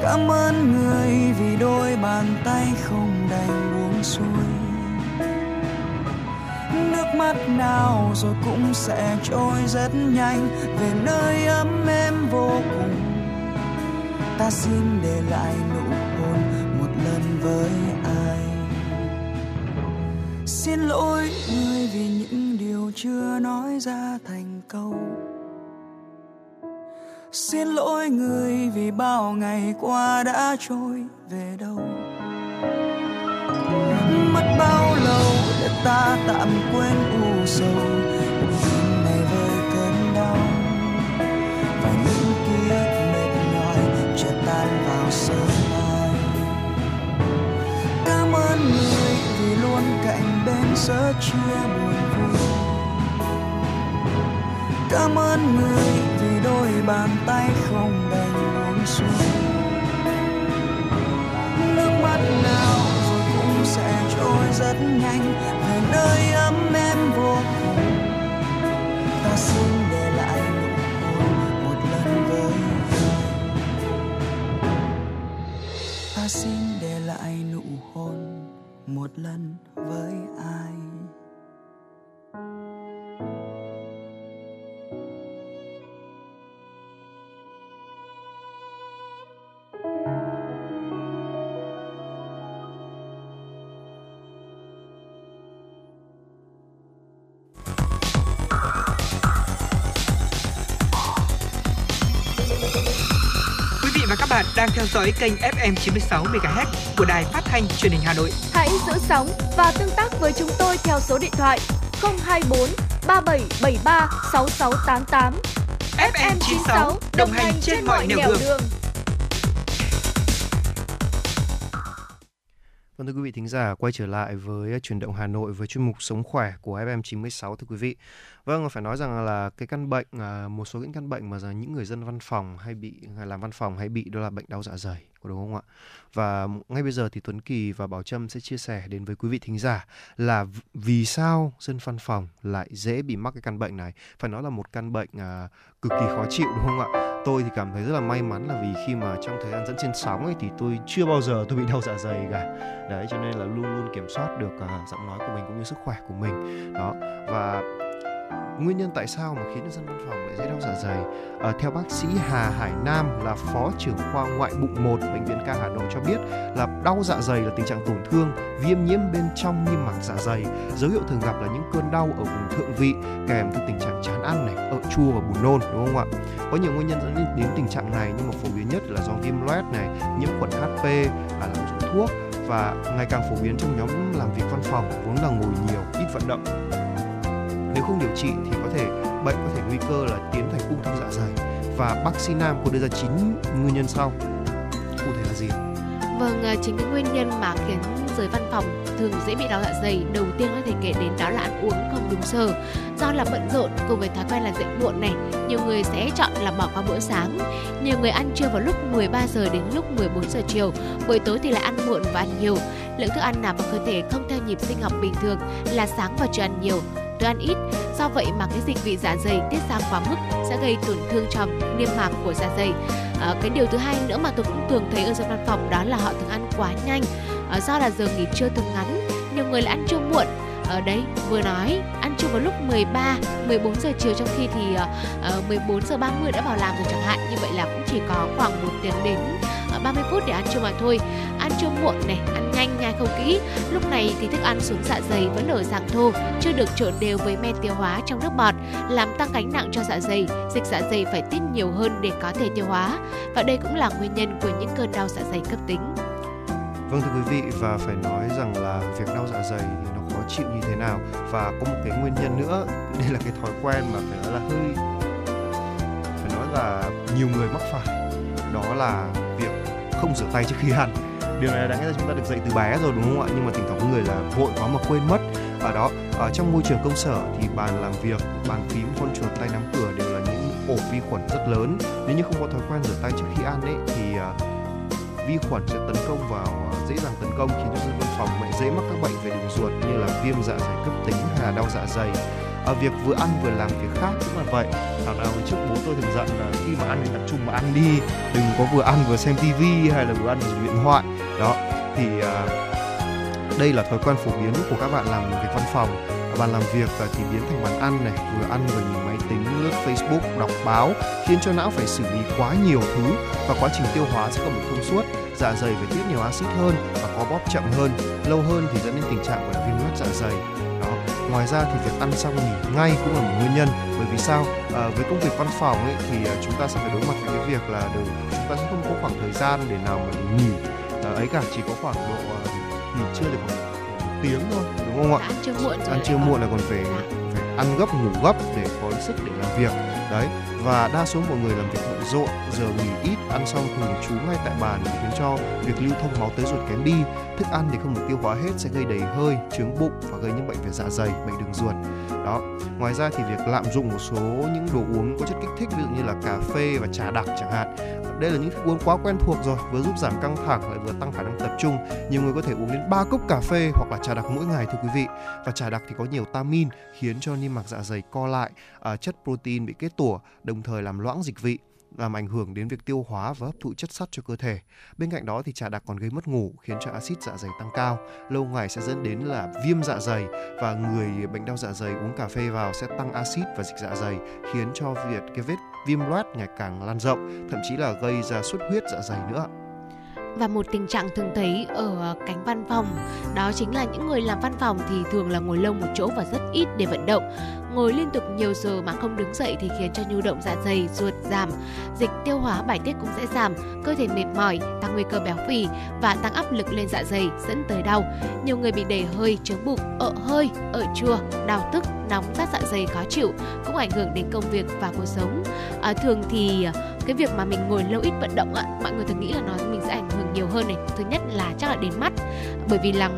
Speaker 11: Cảm ơn người vì đôi bàn tay không đành buông xuôi. Nước mắt nào rồi cũng sẽ trôi rất nhanh, về nơi ấm êm vô cùng. Ta xin để lại nụ hôn một lần với ai. Xin lỗi người vì những điều chưa nói ra thành câu xin lỗi người vì bao ngày qua đã trôi về đâu. Mất bao lâu để ta tạm quên u sầu? Tim này với cơn đau và những ký ức mệt nhòi chưa tan vào sớm mai. Cảm ơn người vì luôn cạnh bên sớt chia buồn vui. Cảm ơn người vì đôi bàn tay không đành buông xuống. Nước mắt nào rồi cũng sẽ trôi rất nhanh, về nơi ấm em vô cùng. Ta xin để lại nụ hôn một lần với ta xin để lại nụ hôn một lần với ai.
Speaker 7: Đang theo dõi kênh FM 96 MHz của đài phát thanh truyền hình Hà Nội.
Speaker 2: Hãy giữ sóng và tương tác với chúng tôi theo số điện thoại 024 3773 6688.
Speaker 7: FM 96 đồng hành trên mọi nẻo đường.
Speaker 3: Vâng thưa quý vị thính giả, quay trở lại với chuyển động Hà Nội với chuyên mục Sống khỏe của FM 96 thưa quý vị. Vâng, phải nói rằng là cái căn bệnh à, một số những căn bệnh mà những người dân văn phòng hay bị làm văn phòng hay bị đó là bệnh đau dạ dày, có đúng không ạ? Và ngay bây giờ thì Tuấn Kỳ và Bảo Trâm sẽ chia sẻ đến với quý vị thính giả là vì sao dân văn phòng lại dễ bị mắc cái căn bệnh này. Phải nói là một căn bệnh à, cực kỳ khó chịu đúng không ạ? Tôi thì cảm thấy rất là may mắn là vì khi mà trong thời gian dẫn trên sóng ấy thì tôi chưa bao giờ tôi bị đau dạ dày cả. Đấy cho nên là luôn luôn kiểm soát được à, giọng nói của mình cũng như sức khỏe của mình. Đó và nguyên nhân tại sao mà khiến cho dân văn phòng lại dễ đau dạ dày? À, theo bác sĩ Hà Hải Nam là phó trưởng khoa ngoại bụng 1 bệnh viện ca Hà Nội cho biết là đau dạ dày là tình trạng tổn thương viêm nhiễm bên trong niêm mạc dạ dày. Dấu hiệu thường gặp là những cơn đau ở vùng thượng vị kèm theo tình trạng chán ăn này ợ chua và buồn nôn đúng không ạ? Có nhiều nguyên nhân dẫn đến, đến tình trạng này nhưng mà phổ biến nhất là do viêm loét này nhiễm khuẩn HP à, lạm dụng thuốc và ngày càng phổ biến trong nhóm làm việc văn phòng vốn là ngồi nhiều ít vận động nếu không điều trị thì có thể bệnh có thể nguy cơ là tiến thành ung thư dạ dày và bác sĩ Nam có đưa ra chín nguyên nhân sau cụ thể là gì
Speaker 4: Vâng, à, chính cái nguyên nhân mà khiến giới văn phòng thường dễ bị đau dạ dày đầu tiên có thể kể đến đó là ăn uống không đúng giờ. Do là bận rộn cùng với thói quen là dậy muộn này, nhiều người sẽ chọn là bỏ qua bữa sáng. Nhiều người ăn trưa vào lúc 13 giờ đến lúc 14 giờ chiều, buổi tối thì lại ăn muộn và ăn nhiều. Lượng thức ăn nạp vào cơ thể không theo nhịp sinh học bình thường là sáng và trưa ăn nhiều, tối ăn ít. Do vậy mà cái dịch vị dạ dày tiết ra quá mức sẽ gây tổn thương cho niêm mạc của dạ dày. À, cái điều thứ hai nữa mà tôi cũng thường thấy ở trong văn phòng đó là họ thường ăn quá nhanh à, do là giờ nghỉ trưa thường ngắn nhiều người lại ăn trưa muộn ở đấy vừa nói ăn trưa vào lúc 13 14 giờ chiều trong khi thì uh, 14 giờ 30 đã vào làm rồi chẳng hạn như vậy là cũng chỉ có khoảng một tiếng đến 30 phút để ăn trưa mà thôi. Ăn trưa muộn này, ăn nhanh nhai không kỹ. Lúc này thì thức ăn xuống dạ dày vẫn ở dạng thô, chưa được trộn đều với men tiêu hóa trong nước bọt, làm tăng gánh nặng cho dạ dày. Dịch dạ dày phải tiết nhiều hơn để có thể tiêu hóa. Và đây cũng là nguyên nhân của những cơn đau dạ dày cấp tính.
Speaker 3: Vâng thưa quý vị, và phải nói rằng là việc đau dạ dày thì nó khó chịu như thế nào? Và có một cái nguyên nhân nữa, đây là cái thói quen mà phải nói là hơi, phải nói là nhiều người mắc phải đó là việc không rửa tay trước khi ăn. Điều này đáng lẽ ra chúng ta được dạy từ bé rồi, đúng không ạ? Nhưng mà thỉnh thoảng có người là vội quá mà quên mất. Ở đó, ở trong môi trường công sở thì bàn làm việc, bàn phím, con chuột, tay nắm cửa đều là những ổ vi khuẩn rất lớn. Nếu như không có thói quen rửa tay trước khi ăn ấy, thì à, vi khuẩn sẽ tấn công vào à, dễ dàng tấn công, khiến cho dân văn phòng mẹ dễ mắc các bệnh về đường ruột như là viêm dạ dày cấp tính hay là đau dạ dày ở việc vừa ăn vừa làm việc khác cũng là vậy. Thảo nào trước bố tôi thường dặn là khi mà ăn thì tập trung mà ăn đi đừng có vừa ăn vừa xem tivi hay là vừa ăn vừa dùng điện thoại. Đó thì à, đây là thói quen phổ biến của các bạn làm việc văn phòng. Bàn làm việc và thì biến thành bàn ăn này vừa ăn vừa nhìn máy tính lướt facebook đọc báo khiến cho não phải xử lý quá nhiều thứ và quá trình tiêu hóa sẽ không được thông suốt dạ dày phải tiết nhiều axit hơn và có bóp chậm hơn. Lâu hơn thì dẫn đến tình trạng gọi là viêm loét dạ dày ngoài ra thì việc ăn xong nghỉ ngay cũng là một nguyên nhân. Bởi vì sao? À, với công việc văn phòng ấy thì à, chúng ta sẽ phải đối mặt với cái việc là đều, chúng ta sẽ không có khoảng thời gian để nào mà để nghỉ. À, ấy cả chỉ có khoảng độ à, nghỉ trưa được khoảng một tiếng thôi đúng không ạ?
Speaker 4: Ăn chưa muộn
Speaker 3: ăn
Speaker 4: còn-
Speaker 3: muộn là còn phải phải ăn gấp ngủ gấp để có sức để làm việc. Đấy và đa số mọi người làm việc bận rộn giờ nghỉ ít ăn xong thường trú ngay tại bàn khiến cho việc lưu thông máu tới ruột kém đi. Thức ăn thì không được tiêu hóa hết sẽ gây đầy hơi trướng bụng và gây những bệnh về dạ dày bệnh đường ruột. Đó ngoài ra thì việc lạm dụng một số những đồ uống có chất kích thích ví dụ như là cà phê và trà đặc chẳng hạn. Đây là những thức uống quá quen thuộc rồi vừa giúp giảm căng thẳng lại vừa tăng khả năng tập trung. Nhiều người có thể uống đến 3 cốc cà phê hoặc là trà đặc mỗi ngày thưa quý vị. Và trà đặc thì có nhiều tamin khiến cho niêm mạc dạ dày co lại à, chất protein bị kết tủa đồng thời làm loãng dịch vị làm ảnh hưởng đến việc tiêu hóa và hấp thụ chất sắt cho cơ thể. Bên cạnh đó thì trà đặc còn gây mất ngủ khiến cho axit dạ dày tăng cao, lâu ngày sẽ dẫn đến là viêm dạ dày và người bệnh đau dạ dày uống cà phê vào sẽ tăng axit và dịch dạ dày khiến cho việc cái vết viêm loét ngày càng lan rộng, thậm chí là gây ra xuất huyết dạ dày nữa.
Speaker 4: và một tình trạng thường thấy ở cánh văn phòng đó chính là những người làm văn phòng thì thường là ngồi lâu một chỗ và rất ít để vận động ngồi liên tục nhiều giờ mà không đứng dậy thì khiến cho nhu động dạ dày ruột giảm dịch tiêu hóa bài tiết cũng sẽ giảm cơ thể mệt mỏi tăng nguy cơ béo phì và tăng áp lực lên dạ dày dẫn tới đau. Nhiều người bị đầy hơi trướng bụng ợ hơi ợ chua đau tức nóng rát dạ dày khó chịu cũng ảnh hưởng đến công việc và cuộc sống. À, thường thì à, cái việc mà mình ngồi lâu ít vận động ạ mọi người thường nghĩ là nó mình sẽ ảnh hưởng nhiều hơn này. Thứ nhất là chắc là đến mắt bởi vì là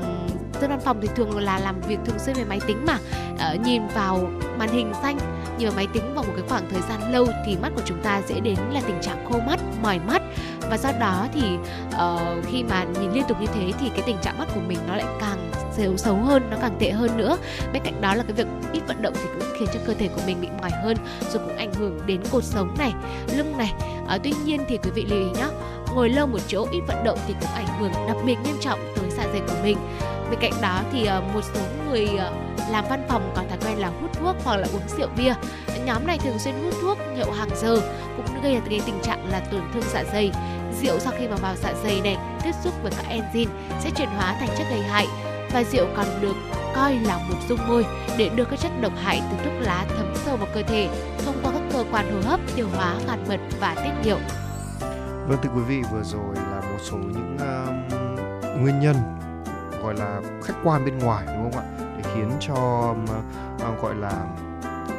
Speaker 4: dân văn phòng thì thường là làm việc thường xuyên về máy tính mà. Ờ, nhìn vào màn hình xanh nhìn vào máy tính vào một cái khoảng thời gian lâu thì mắt của chúng ta dễ đến là tình trạng khô mắt mỏi mắt. Và do đó thì uh, khi mà nhìn liên tục như thế thì cái tình trạng mắt của mình nó lại càng xấu xấu hơn nó càng tệ hơn nữa. Bên cạnh đó là cái việc ít vận động thì cũng khiến cho cơ thể của mình bị mỏi hơn rồi cũng ảnh hưởng đến cột sống này lưng này. Ờ, tuy nhiên thì quý vị lưu ý nhé ngồi lâu một chỗ ít vận động thì cũng ảnh hưởng đặc biệt nghiêm trọng tới dạ dày của mình bên cạnh đó thì ờ, một số người ờ, làm văn phòng có thói quen là hút thuốc hoặc là uống rượu bia nhóm này thường xuyên hút thuốc nhậu hàng giờ cũng gây ra cái tình trạng là tổn thương dạ dày rượu sau khi mà vào dạ dày này tiếp xúc với các enzyme sẽ chuyển hóa thành chất gây hại và rượu còn được coi là một dung môi để đưa các chất độc hại từ thuốc lá thấm sâu vào cơ thể thông qua các cơ quan hô hấp, tiêu hóa, gan mật và tiết niệu.
Speaker 3: Vâng thưa quý vị vừa rồi là một số những um, nguyên nhân gọi là khách quan bên ngoài đúng không ạ? Để khiến cho uh, gọi là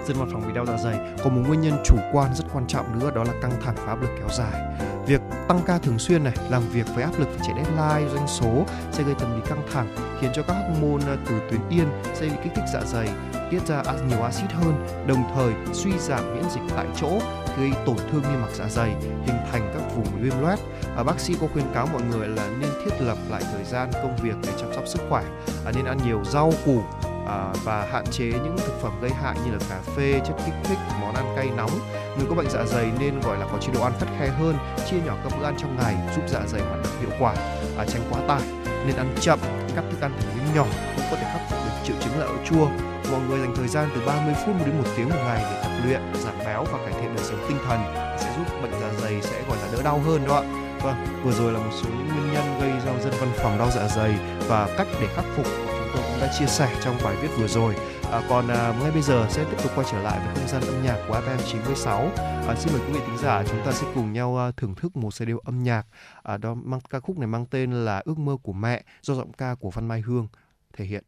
Speaker 3: dân văn phòng bị đau dạ dày. Còn một nguyên nhân chủ quan rất quan trọng nữa đó là căng thẳng và áp lực kéo dài. Việc tăng ca thường xuyên này làm việc với áp lực phải chạy deadline doanh số sẽ gây tâm lý căng thẳng khiến cho các hormone ờ, từ tuyến yên sẽ bị kích thích dạ dày tiết ra nhiều axit hơn đồng thời suy giảm miễn dịch tại chỗ gây tổn thương niêm mạc dạ dày hình thành các vùng viêm loét à, bác sĩ có khuyên cáo mọi người là nên thiết lập lại thời gian công việc để chăm sóc sức khỏe à, nên ăn nhiều rau củ à, và hạn chế những thực phẩm gây hại như là cà phê chất kích thích món ăn cay nóng. Người có bệnh dạ dày nên gọi là có chế độ ăn khắt khe hơn chia nhỏ các bữa ăn trong ngày giúp dạ dày hoạt động hiệu quả à, tránh quá tải. Nên ăn chậm cắt thức ăn thành miếng nhỏ cũng có thể khắc phục được triệu chứng là ợ chua. Mọi người dành thời gian từ 30 phút đến một tiếng một ngày để tập luyện giảm béo và cải thiện đời sống tinh thần sẽ giúp bệnh dạ dày sẽ gọi là đỡ đau hơn đó ạ vâng vừa rồi là một số những nguyên nhân gây ra dân văn phòng đau dạ dày và cách để khắc phục chúng tôi cũng đã chia sẻ trong bài viết vừa rồi. À, còn à, ngay bây giờ sẽ tiếp tục quay trở lại với không gian âm nhạc của FM 96 à, xin mời quý vị thính giả chúng ta sẽ cùng nhau à, thưởng thức một giai điệu âm nhạc à, đó mang ca khúc này mang tên là ước mơ của mẹ do giọng ca của Văn Mai Hương thể hiện.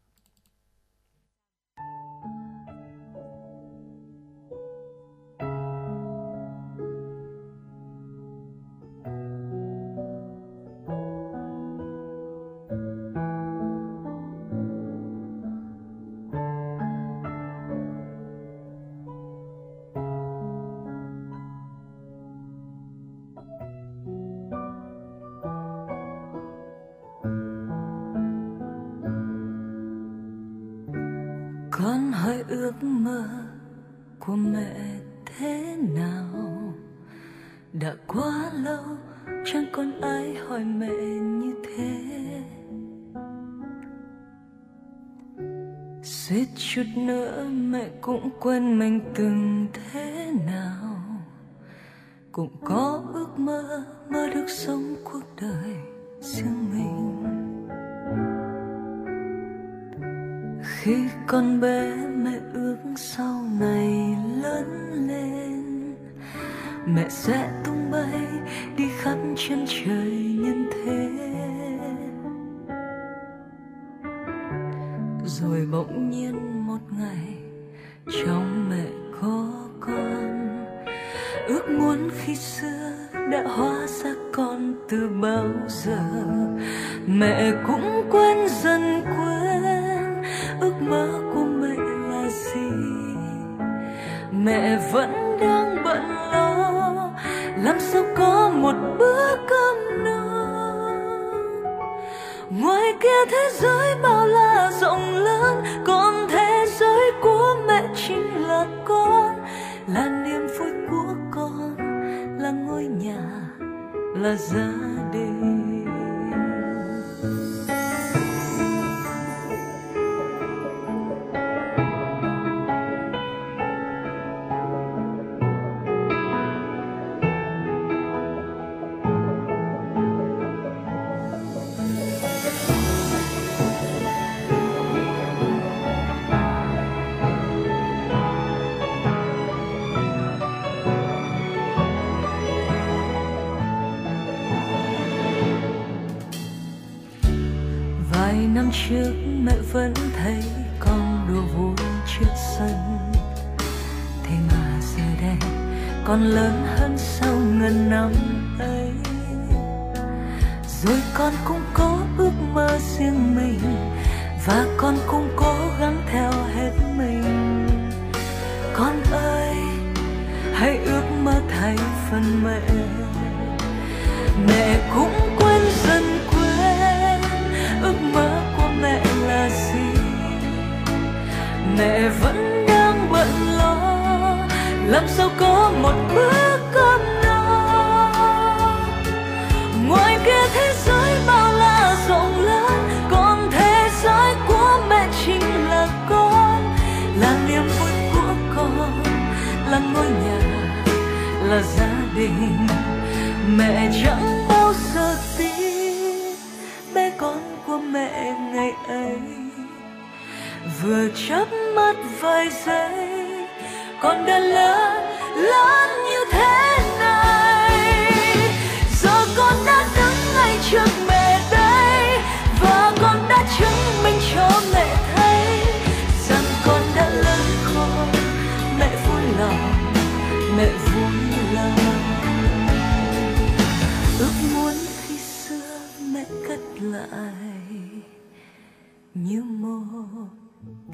Speaker 8: Cũng quên mình từng chớp mắt vài giây con đã lớn lớn như thế.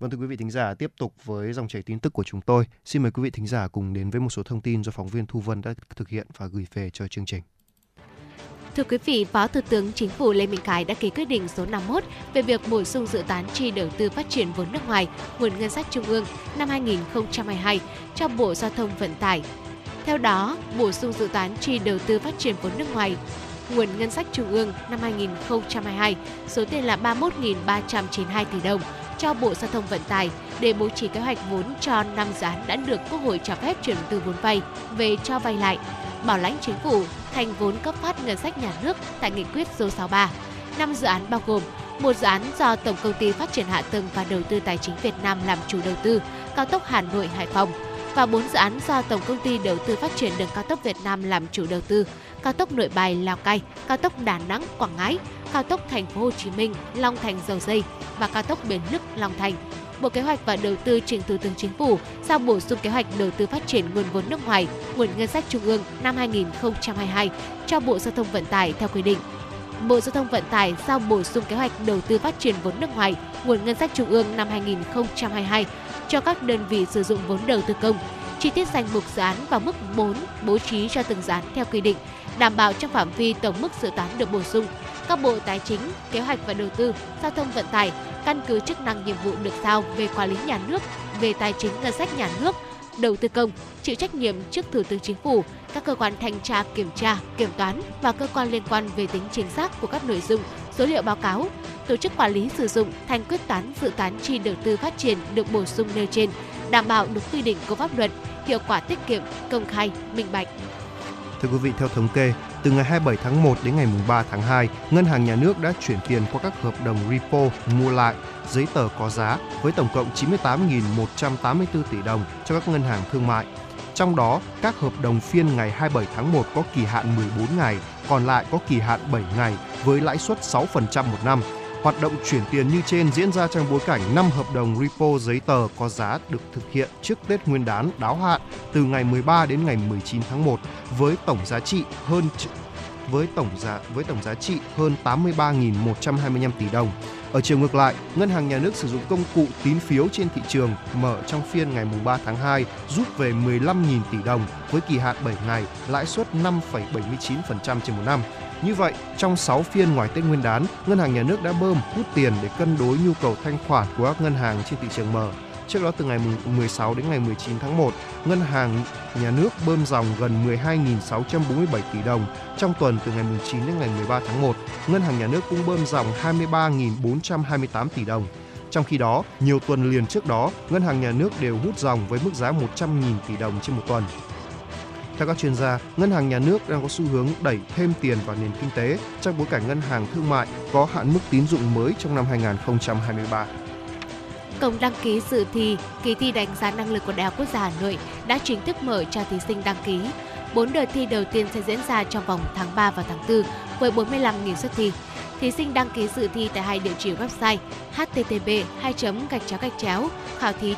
Speaker 3: Vâng thưa quý vị thính giả, tiếp tục với dòng chảy tin tức của chúng tôi. Xin mời quý vị thính giả cùng đến với một số thông tin do phóng viên Thu Vân đã thực hiện và gửi về cho chương trình.
Speaker 4: Thưa quý vị, Phó Thủ tướng Chính phủ Lê Minh Khái đã ký quyết định số 51 về việc bổ sung dự toán chi đầu tư phát triển vốn nước ngoài, nguồn ngân sách trung ương năm 2022 cho Bộ Giao thông Vận tải. Theo đó, bổ sung dự toán chi đầu tư phát triển vốn nước ngoài, nguồn ngân sách trung ương năm 2022 số tiền là 31.392 tỷ đồng cho Bộ Giao thông Vận tải để bố trí kế hoạch vốn cho năm dự án đã được Quốc hội cho phép chuyển từ vốn vay về cho vay lại, bảo lãnh chính phủ thành vốn cấp phát ngân sách nhà nước tại nghị quyết số 63. Năm dự án bao gồm một dự án do Tổng công ty Phát triển Hạ tầng và Đầu tư Tài chính Việt Nam làm chủ đầu tư, cao tốc Hà Nội Hải Phòng và bốn dự án do Tổng công ty Đầu tư Phát triển Đường cao tốc Việt Nam làm chủ đầu tư, cao tốc Nội Bài Lào Cai, cao tốc Đà Nẵng Quảng Ngãi, cao tốc Thành phố Hồ Chí Minh Long Thành Dầu Dây và cao tốc Bến Lức Long Thành. Bộ Kế hoạch và Đầu tư trình Thủ tướng Chính phủ giao bổ sung kế hoạch đầu tư phát triển nguồn vốn nước ngoài, nguồn ngân sách trung ương năm 2022 cho Bộ Giao thông Vận tải theo quy định. Bộ Giao thông Vận tải giao bổ sung kế hoạch đầu tư phát triển vốn nước ngoài, nguồn ngân sách trung ương năm 2022 cho các đơn vị sử dụng vốn đầu tư công. Chi tiết danh mục dự án và mức 4 bố trí cho từng dự án theo quy định, đảm bảo trong phạm vi tổng mức dự toán được bổ sung. Các bộ tài chính, kế hoạch và đầu tư, giao thông vận tải căn cứ chức năng nhiệm vụ được giao về quản lý nhà nước, về tài chính ngân sách nhà nước, đầu tư công, chịu trách nhiệm trước Thủ tướng Chính phủ, các cơ quan thanh tra kiểm tra, kiểm toán và cơ quan liên quan về tính chính xác của các nội dung, số liệu báo cáo, tổ chức quản lý sử dụng thành quyết toán dự toán chi đầu tư phát triển được bổ sung nêu trên, đảm bảo đúng quy định của pháp luật, hiệu quả tiết kiệm, công khai, minh bạch.
Speaker 3: Thưa quý vị, theo thống kê, từ ngày 27 tháng 1 đến ngày 3 tháng 2, Ngân hàng Nhà nước đã chuyển tiền qua các hợp đồng repo mua lại giấy tờ có giá với tổng cộng 98.184 tỷ đồng cho các ngân hàng thương mại. Trong đó, các hợp đồng phiên ngày 27 tháng 1 có kỳ hạn 14 ngày, còn lại có kỳ hạn 7 ngày với lãi suất 6% một năm. Hoạt động chuyển tiền như trên diễn ra trong bối cảnh 5 hợp đồng repo giấy tờ có giá được thực hiện trước Tết Nguyên đán đáo hạn từ ngày 13 đến ngày 19 tháng 1 với tổng giá trị hơn với tổng giá, với tổng giá trị hơn 83.125 tỷ đồng. Ở chiều ngược lại, Ngân hàng Nhà nước sử dụng công cụ tín phiếu trên thị trường mở trong phiên ngày 3 tháng 2 rút về 15.000 tỷ đồng với kỳ hạn 7 ngày, lãi suất 5,79% trên một năm. Như vậy, trong 6 phiên ngoài Tết Nguyên đán, Ngân hàng Nhà nước đã bơm hút tiền để cân đối nhu cầu thanh khoản của các ngân hàng trên thị trường mở. Trước đó từ ngày 16 đến ngày 19 tháng 1, Ngân hàng Nhà nước bơm dòng gần 12.647 tỷ đồng. Trong tuần từ ngày 9 đến ngày 13 tháng 1, Ngân hàng Nhà nước cũng bơm dòng 23.428 tỷ đồng. Trong khi đó, nhiều tuần liền trước đó, Ngân hàng Nhà nước đều hút dòng với mức giá 100.000 tỷ đồng trên một tuần. Theo các chuyên gia, ngân hàng nhà nước đang có xu hướng đẩy thêm tiền vào nền kinh tế trong bối cảnh ngân hàng thương mại có hạn mức tín dụng mới trong năm 2023.
Speaker 4: Cổng đăng ký dự thi, kỳ thi đánh giá năng lực của Đại học Quốc gia Hà Nội đã chính thức mở cho thí sinh đăng ký. Bốn đợt thi đầu tiên sẽ diễn ra trong vòng tháng 3 và tháng 4 với 45.000 suất thi. Thí sinh đăng ký dự thi tại hai địa chỉ website http 2 gạch chéo gạch chéo khảo thí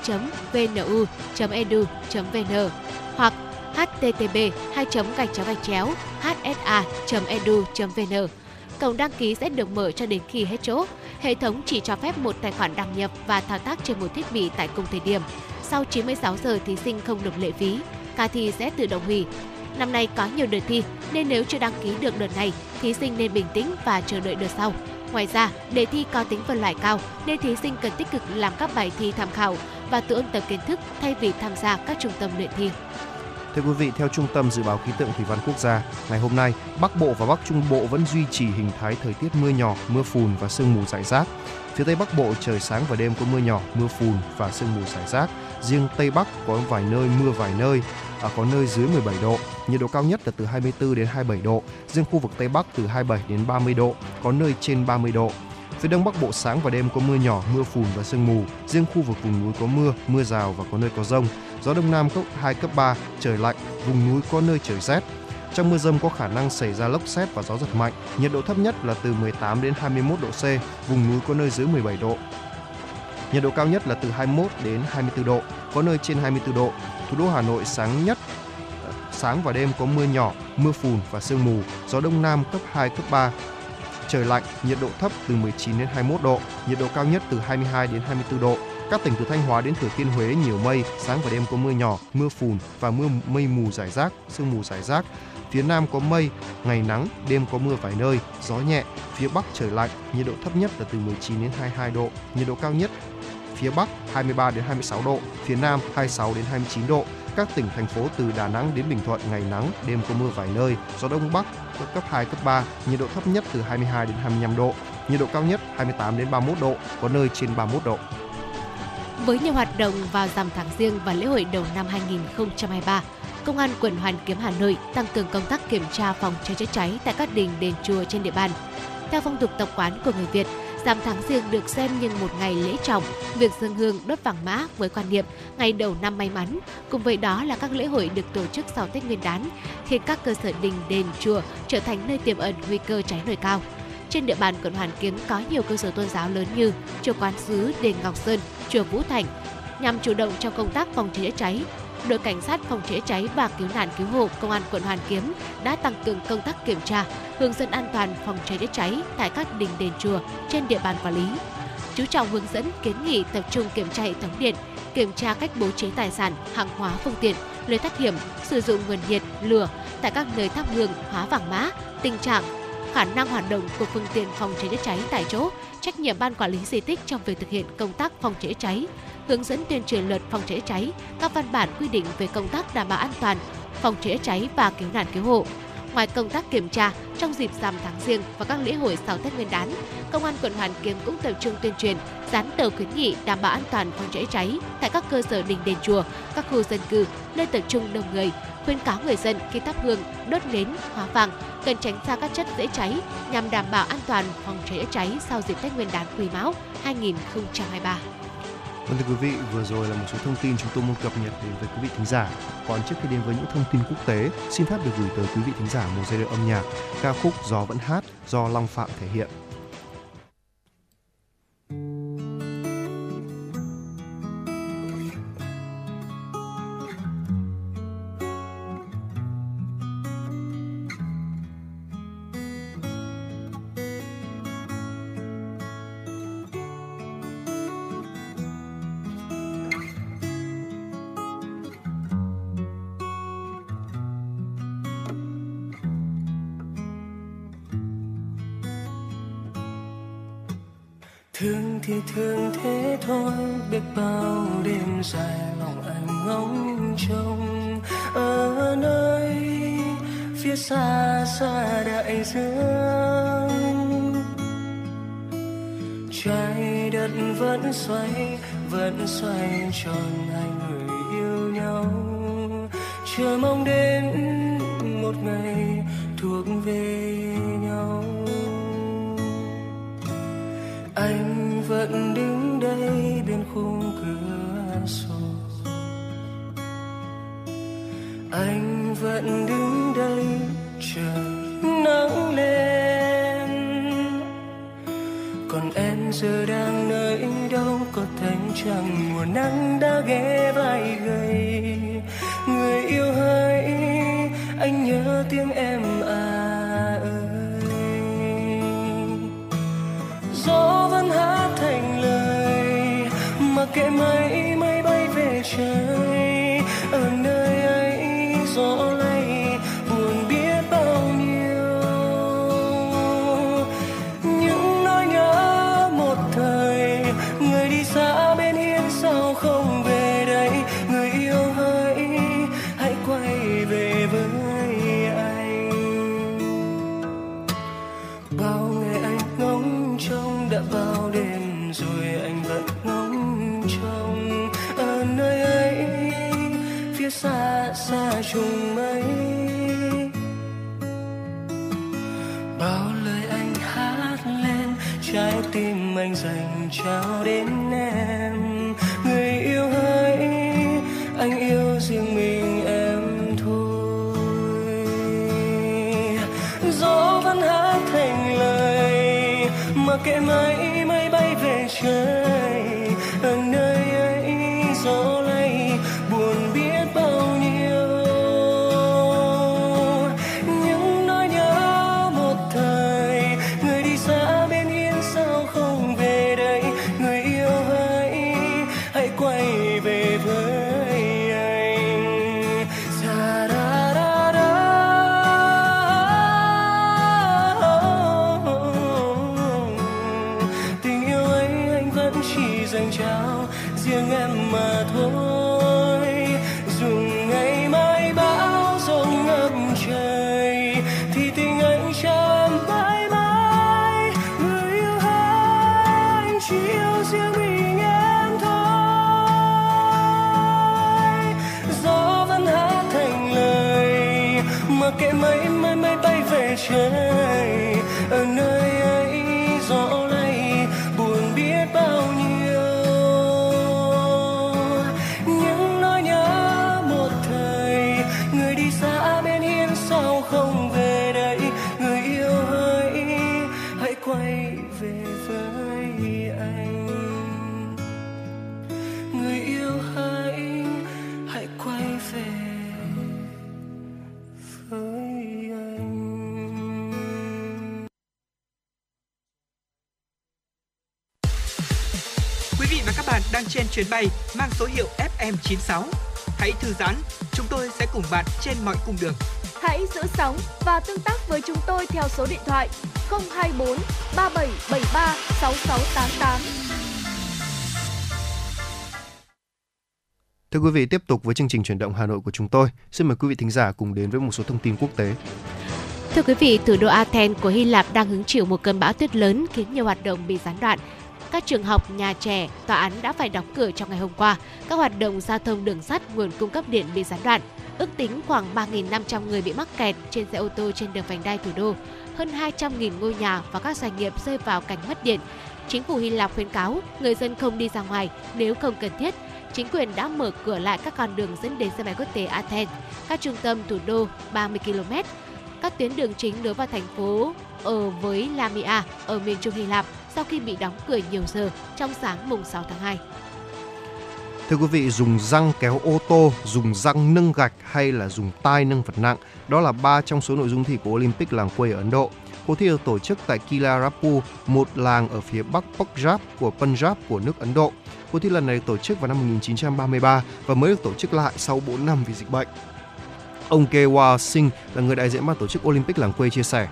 Speaker 4: vnu edu vn hoặc http 2 gạch chéo gạch chéo hsa edu vn Cổng đăng ký sẽ được mở cho đến khi hết chỗ. Hệ thống chỉ cho phép một tài khoản đăng nhập và thao tác trên một thiết bị tại cùng thời điểm. Sau 96 giờ thí sinh không nộp lệ phí, ca thi sẽ tự động hủy. Năm nay có nhiều đợt thi nên nếu chưa đăng ký được đợt này, thí sinh nên bình tĩnh và chờ đợi đợt sau. Ngoài ra, đề thi có tính phân loại cao nên thí sinh cần tích cực làm các bài thi tham khảo và tự ôn tập kiến thức thay vì tham gia các trung tâm luyện thi.
Speaker 3: Thưa quý vị, theo Trung tâm Dự báo Khí tượng Thủy văn Quốc gia, ngày hôm nay, Bắc Bộ và Bắc Trung Bộ vẫn duy trì hình thái thời tiết mưa nhỏ, mưa phùn và sương mù rải rác. Phía Tây Bắc Bộ trời sáng và đêm có mưa nhỏ, mưa phùn và sương mù rải rác. Riêng Tây Bắc có vài nơi mưa vài nơi, à, có nơi dưới 17 độ. Nhiệt độ cao nhất là từ 24 đến 27 độ. Riêng khu vực Tây Bắc từ 27 đến 30 độ, có nơi trên 30 độ. Phía Đông Bắc Bộ sáng và đêm có mưa nhỏ, mưa phùn và sương mù. Riêng khu vực vùng núi có mưa, mưa rào và có nơi có rông. Gió Đông Nam cấp 2, cấp 3, trời lạnh, vùng núi có nơi trời rét. Trong mưa rông có khả năng xảy ra lốc xét và gió giật mạnh. Nhiệt độ thấp nhất là từ 18 đến 21 độ C, vùng núi có nơi dưới 17 độ. Nhiệt độ cao nhất là từ 21 đến 24 độ, có nơi trên 24 độ. Thủ đô Hà Nội sáng nhất sáng và đêm có mưa nhỏ, mưa phùn và sương mù, gió đông nam cấp 2, cấp 3. Trời lạnh, nhiệt độ thấp từ 19 đến 21 độ, nhiệt độ cao nhất từ 22 đến 24 độ. Các tỉnh từ Thanh Hóa đến Thừa Thiên Huế nhiều mây, sáng và đêm có mưa nhỏ, mưa phùn và mưa mây mù rải rác, sương mù rải rác. Phía Nam có mây, ngày nắng, đêm có mưa vài nơi, gió nhẹ. Phía Bắc trời lạnh, nhiệt độ thấp nhất là từ 19 đến 22 độ, nhiệt độ cao nhất phía Bắc 23 đến 26 độ, phía Nam 26 đến 29 độ. Các tỉnh thành phố từ Đà Nẵng đến Bình Thuận ngày nắng, đêm có mưa vài nơi, gió đông bắc cấp 2 cấp 3, nhiệt độ thấp nhất từ 22 đến 25 độ, nhiệt độ cao nhất 28 đến 31 độ, có nơi trên 31 độ.
Speaker 4: Với nhiều hoạt động vào rằm tháng riêng và lễ hội đầu năm 2023, Công an quận Hoàn Kiếm Hà Nội tăng cường công tác kiểm tra phòng cháy chữa cháy tại các đình đền chùa trên địa bàn. Theo phong tục tập quán của người Việt, Rằm tháng riêng được xem như một ngày lễ trọng, việc dân hương đốt vàng mã với quan niệm ngày đầu năm may mắn. Cùng với đó là các lễ hội được tổ chức sau Tết Nguyên đán, khi các cơ sở đình, đền, chùa trở thành nơi tiềm ẩn nguy cơ cháy nổ cao. Trên địa bàn quận Hoàn Kiếm có nhiều cơ sở tôn giáo lớn như chùa Quán Sứ, đền Ngọc Sơn, chùa Vũ Thành. Nhằm chủ động trong công tác phòng cháy chữa cháy, đội cảnh sát phòng cháy chữa cháy và cứu nạn cứu hộ công an quận Hoàn Kiếm đã tăng cường công tác kiểm tra, hướng dẫn an toàn phòng cháy chữa cháy tại các đình đền chùa trên địa bàn quản lý. Chú trọng hướng dẫn kiến nghị tập trung kiểm tra hệ thống điện, kiểm tra cách bố trí tài sản, hàng hóa phương tiện, lối thoát hiểm, sử dụng nguồn nhiệt, lửa tại các nơi thắp hương, hóa vàng mã, tình trạng khả năng hoạt động của phương tiện phòng cháy chữa cháy tại chỗ, trách nhiệm ban quản lý di tích trong việc thực hiện công tác phòng cháy chữa cháy, hướng dẫn tuyên truyền luật phòng cháy chữa cháy, các văn bản quy định về công tác đảm bảo an toàn phòng cháy chữa cháy và cứu nạn cứu hộ. Ngoài công tác kiểm tra trong dịp rằm tháng riêng và các lễ hội sau Tết Nguyên đán, Công an quận Hoàn Kiếm cũng tập trung tuyên truyền, dán tờ khuyến nghị đảm bảo an toàn phòng cháy cháy tại các cơ sở đình đền chùa, các khu dân cư, nơi tập trung đông người, khuyên cáo người dân khi thắp hương, đốt nến, hóa vàng cần tránh xa các chất dễ cháy nhằm đảm bảo an toàn phòng cháy chữa cháy sau dịp Tết Nguyên đán Quý Mão 2023.
Speaker 3: Vâng thưa quý vị, vừa rồi là một số thông tin chúng tôi muốn cập nhật đến với quý vị thính giả. Còn trước khi đến với những thông tin quốc tế, xin phép được gửi tới quý vị thính giả một giai điệu âm nhạc ca khúc Gió vẫn hát do Long Phạm thể hiện.
Speaker 5: Vẫn xoay vẫn xoay tròn hai người yêu nhau. Chờ mong đến chào trao riêng em mà thôi.
Speaker 7: Chuyến bay mang số hiệu FM96. Hãy thư giãn, chúng tôi sẽ cùng bạn trên mọi cung đường.
Speaker 2: Hãy giữ sóng và tương tác với chúng tôi theo số điện thoại 024 3773 6688.
Speaker 3: Thưa quý vị, tiếp tục với chương trình chuyển động Hà Nội của chúng tôi. Xin mời quý vị thính giả cùng đến với một số thông tin quốc tế.
Speaker 4: Thưa quý vị, thủ đô Athens của Hy Lạp đang hứng chịu một cơn bão tuyết lớn khiến nhiều hoạt động bị gián đoạn. Các trường học, nhà trẻ, tòa án đã phải đóng cửa trong ngày hôm qua. Các hoạt động giao thông đường sắt, nguồn cung cấp điện bị gián đoạn. Ước tính khoảng 3.500 người bị mắc kẹt trên xe ô tô trên đường vành đai thủ đô. Hơn 200.000 ngôi nhà và các doanh nghiệp rơi vào cảnh mất điện. Chính phủ Hy Lạp khuyến cáo người dân không đi ra ngoài nếu không cần thiết. Chính quyền đã mở cửa lại các con đường dẫn đến sân bay quốc tế Athens, các trung tâm thủ đô 30 km, các tuyến đường chính nối vào thành phố ở với Lamia ở miền trung Hy Lạp sau khi bị đóng cửa nhiều giờ trong sáng mùng 6 tháng 2.
Speaker 3: Thưa quý vị, dùng răng kéo ô tô, dùng răng nâng gạch hay là dùng tay nâng vật nặng, đó là ba trong số nội dung thi của Olympic làng quê ở Ấn Độ. Cuộc thi được tổ chức tại Kilarapu, một làng ở phía bắc Punjab của Punjab của nước Ấn Độ. Cuộc thi lần này được tổ chức vào năm 1933 và mới được tổ chức lại sau 4 năm vì dịch bệnh. Ông Kewa Singh là người đại diện ban tổ chức Olympic làng quê chia sẻ.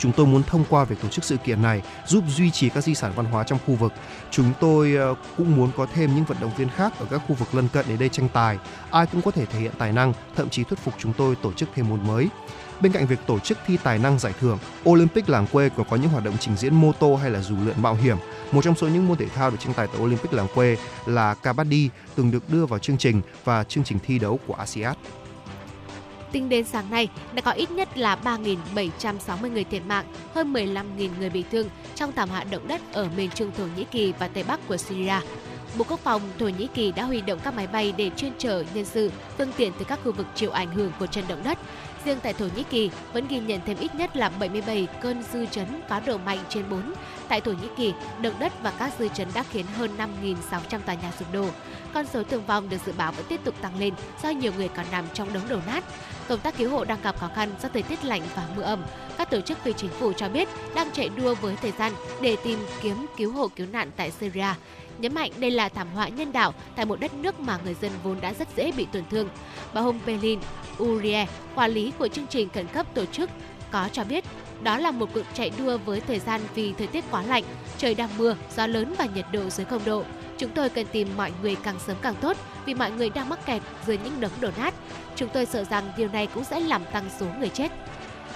Speaker 3: Chúng tôi muốn thông qua việc tổ chức sự kiện này giúp duy trì các di sản văn hóa trong khu vực. Chúng tôi ờ, cũng muốn có thêm những vận động viên khác ở các khu vực lân cận đến đây tranh tài. Ai cũng có thể thể hiện tài năng, thậm chí thuyết phục chúng tôi tổ chức thêm môn mới. Bên cạnh việc tổ chức thi tài năng giải thưởng, Olympic làng quê còn có những hoạt động trình diễn mô tô hay là dù lượn mạo hiểm. Một trong số những môn thể thao được tranh tài tại Olympic làng quê là kabaddi, từng được đưa vào chương trình và chương trình thi đấu của ASEAN.
Speaker 4: Tính đến sáng nay, đã có ít nhất là 3.760 người thiệt mạng, hơn 15.000 người bị thương trong thảm họa động đất ở miền trung Thổ Nhĩ Kỳ và Tây Bắc của Syria. Bộ Quốc phòng Thổ Nhĩ Kỳ đã huy động các máy bay để chuyên chở nhân sự, phương tiện từ các khu vực chịu ảnh hưởng của trận động đất. Riêng tại Thổ Nhĩ Kỳ vẫn ghi nhận thêm ít nhất là 77 cơn dư chấn có độ mạnh trên 4. Tại Thổ Nhĩ Kỳ, động đất và các dư chấn đã khiến hơn 5.600 tòa nhà sụp đổ. Con số thương vong được dự báo vẫn tiếp tục tăng lên do nhiều người còn nằm trong đống đổ nát. Công tác cứu hộ đang gặp khó khăn do thời tiết lạnh và mưa ẩm. Các tổ chức phi chính phủ cho biết đang chạy đua với thời gian để tìm kiếm cứu hộ cứu nạn tại Syria. Nhấn mạnh đây là thảm họa nhân đạo tại một đất nước mà người dân vốn đã rất dễ bị tổn thương. Bà Hồng Pelin Urie, quản lý của chương trình khẩn cấp tổ chức, có cho biết đó là một cuộc chạy đua với thời gian vì thời tiết quá lạnh, trời đang mưa, gió lớn và nhiệt độ dưới không độ. Chúng tôi cần tìm mọi người càng sớm càng tốt vì mọi người đang mắc kẹt dưới những đống đổ nát. Chúng tôi sợ rằng điều này cũng sẽ làm tăng số người chết.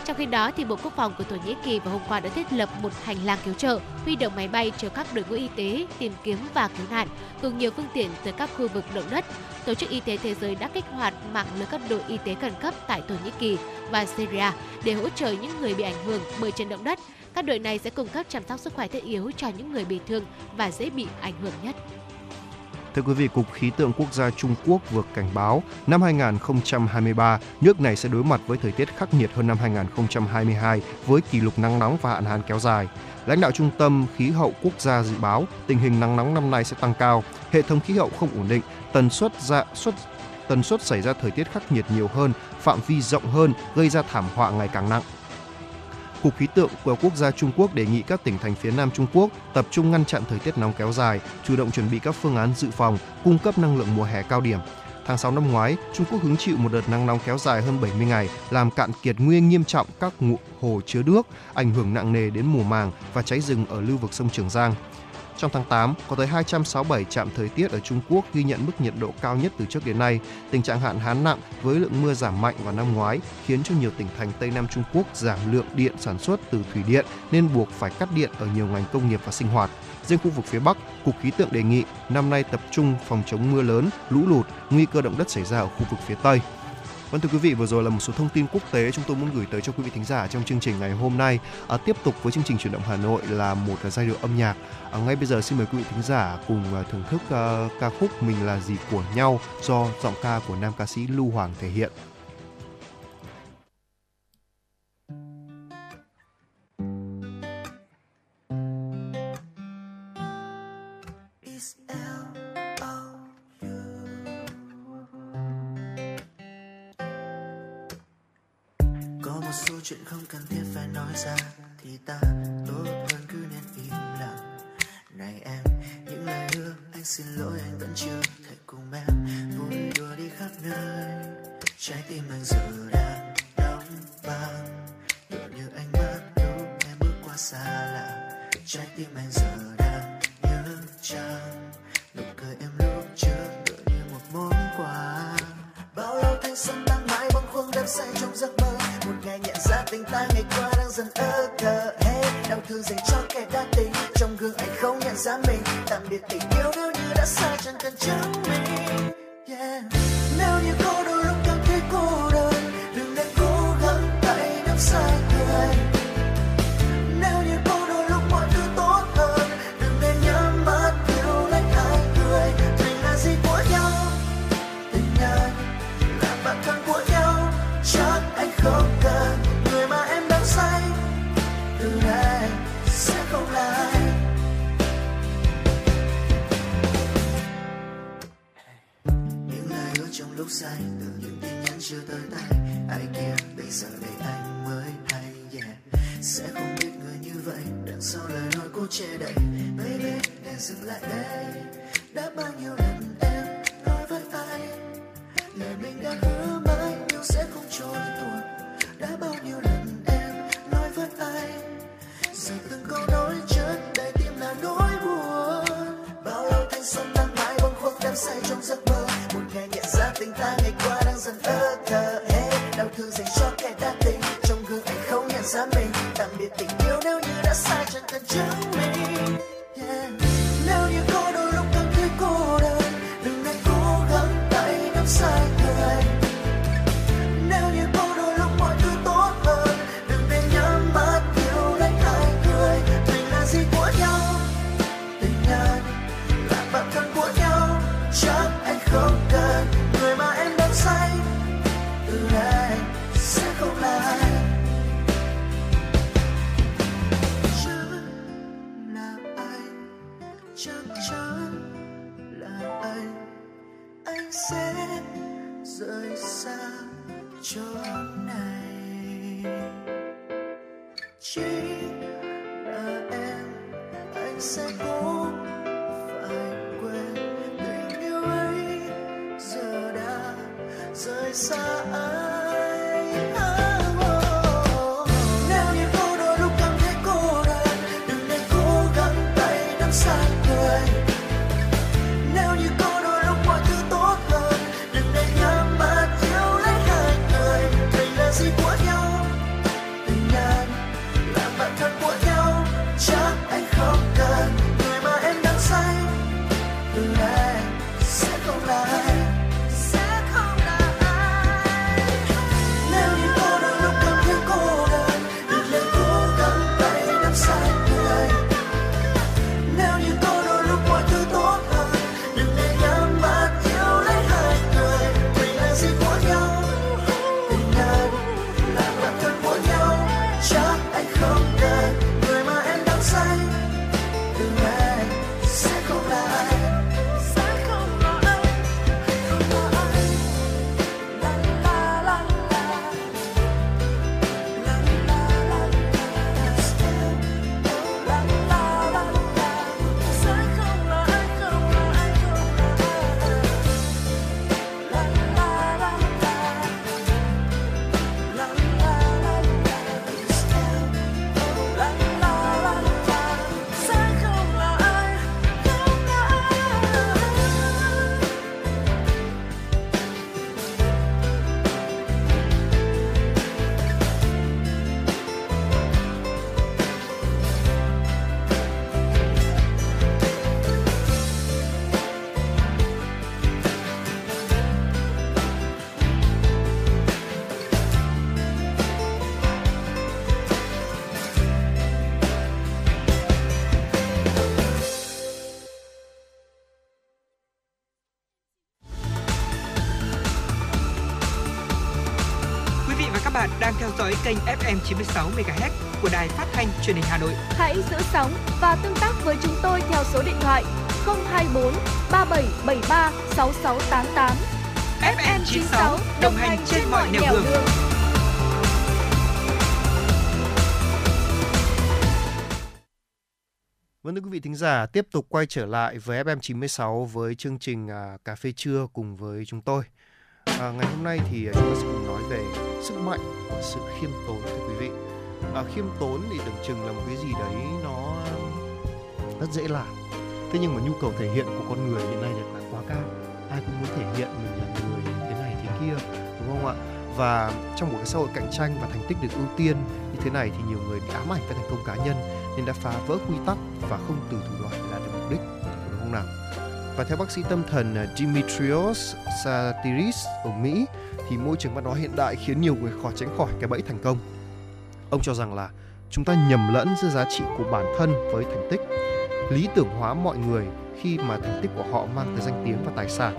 Speaker 4: Trong khi đó, thì Bộ Quốc phòng của Thổ Nhĩ Kỳ vào hôm qua đã thiết lập một hành lang cứu trợ, huy động máy bay chở các đội ngũ y tế tìm kiếm và cứu nạn, cùng nhiều phương tiện từ các khu vực động đất. Tổ chức Y tế Thế giới đã kích hoạt mạng lưới các đội y tế khẩn cấp tại Thổ Nhĩ Kỳ và Syria để hỗ trợ những người bị ảnh hưởng bởi trận động đất. Các đội này sẽ cung cấp chăm sóc sức khỏe thiết yếu cho những người bị thương và dễ bị ảnh hưởng nhất.
Speaker 3: Thưa quý vị, Cục Khí tượng Quốc gia Trung Quốc vừa cảnh báo năm 2023, nước này sẽ đối mặt với thời tiết khắc nghiệt hơn năm 2022 với kỷ lục nắng nóng và hạn hán kéo dài. Lãnh đạo Trung tâm Khí hậu Quốc gia dự báo tình hình nắng nóng năm nay sẽ tăng cao, hệ thống khí hậu không ổn định, tần suất dạ suất tần suất xảy ra thời tiết khắc nghiệt nhiều hơn, phạm vi rộng hơn, gây ra thảm họa ngày càng nặng. Cục Khí tượng của Quốc gia Trung Quốc đề nghị các tỉnh thành phía Nam Trung Quốc tập trung ngăn chặn thời tiết nóng kéo dài, chủ động chuẩn bị các phương án dự phòng, cung cấp năng lượng mùa hè cao điểm. Tháng 6 năm ngoái, Trung Quốc hứng chịu một đợt nắng nóng kéo dài hơn 70 ngày, làm cạn kiệt nguyên nghiêm trọng các ngụ hồ chứa nước, ảnh hưởng nặng nề đến mùa màng và cháy rừng ở lưu vực sông Trường Giang. Trong tháng 8, có tới 267 trạm thời tiết ở Trung Quốc ghi nhận mức nhiệt độ cao nhất từ trước đến nay. Tình trạng hạn hán nặng với lượng mưa giảm mạnh vào năm ngoái khiến cho nhiều tỉnh thành Tây Nam Trung Quốc giảm lượng điện sản xuất từ thủy điện nên buộc phải cắt điện ở nhiều ngành công nghiệp và sinh hoạt. Riêng khu vực phía Bắc, Cục Khí tượng đề nghị năm nay tập trung phòng chống mưa lớn, lũ lụt, nguy cơ động đất xảy ra ở khu vực phía Tây. Vâng thưa quý vị, vừa rồi là một số thông tin quốc tế chúng tôi muốn gửi tới cho quý vị thính giả trong chương trình ngày hôm nay. À, tiếp tục với chương trình chuyển động Hà Nội là một giai điệu âm nhạc. À, ngay bây giờ xin mời quý vị thính giả cùng à, thưởng thức uh, ca khúc Mình là gì của nhau do giọng ca của nam ca sĩ Lưu Hoàng thể hiện.
Speaker 12: Chuyện không cần thiết phải nói ra thì ta tốt hơn cứ nên im lặng. Này em, những lời hứa, anh xin lỗi anh vẫn chưa thể cùng em. Vui đùa đi khắp nơi, trái tim anh giờ đang đóng băng. Tựa như anh mất lúc em bước qua xa lạ, trái tim anh giờ đang nhớ chăng? Nụ cười em lúc trước tựa như một món quà. Bao lâu thanh xuân đang mãi bâng khuâng đêm say trong giấc mơ? Một ngày nhận ra tình ta ngày qua đang dần ơ cờ hey đau thương dành cho kẻ đã tình. Trong gương anh không nhận ra mình. Tạm biệt tình yêu nếu như đã xa, chẳng cần chứng minh. Yeah. nếu như có đôi sai từ những tin nhắn chưa tới tay, ai kia bây giờ đây anh mới hay yeah. Sẽ không biết người như vậy, đằng sau lời nói cô che đậy. Baby, để dừng lại đây. Đã bao nhiêu lần em nói với anh lời mình đã hứa mãi yêu sẽ không trôi tuột. Đã bao nhiêu lần em nói với anh giờ từng câu nói chất đầy tim là nỗi buồn. Bao lâu thanh xuân đang mãi bâng khuâng đắm say trong giấc mơ?
Speaker 7: dõi kênh FM 96 MHz của đài phát thanh truyền hình Hà Nội.
Speaker 2: Hãy giữ sóng và tương tác với chúng tôi theo số điện thoại 024 3773 6688.
Speaker 7: FM 96 đồng hành trên mọi nẻo đường. đường.
Speaker 3: Vâng thưa quý vị thính giả, tiếp tục quay trở lại với FM96 với chương trình à, Cà phê trưa cùng với chúng tôi. À, ngày hôm nay thì à, chúng ta sẽ cùng nói về sức mạnh của sự khiêm tốn thưa quý vị. À, khiêm tốn thì tưởng chừng là một cái gì đấy nó rất dễ làm. Thế nhưng mà nhu cầu thể hiện của con người hiện nay là quá cao. Ai cũng muốn thể hiện mình là người thế này thế kia, đúng không ạ? Và trong một cái xã hội cạnh tranh và thành tích được ưu tiên như thế này thì nhiều người bị ám ảnh với thành công cá nhân nên đã phá vỡ quy tắc và không từ thủ đoạn để đạt được mục đích đúng không nào và theo bác sĩ tâm thần à, Dimitrios Satiris ở Mỹ, thì môi trường văn hóa hiện đại khiến nhiều người khó tránh khỏi cái bẫy thành công. Ông cho rằng là chúng ta nhầm lẫn giữa giá trị của bản thân với thành tích. Lý tưởng hóa mọi người khi mà thành tích của họ mang tới danh tiếng và tài sản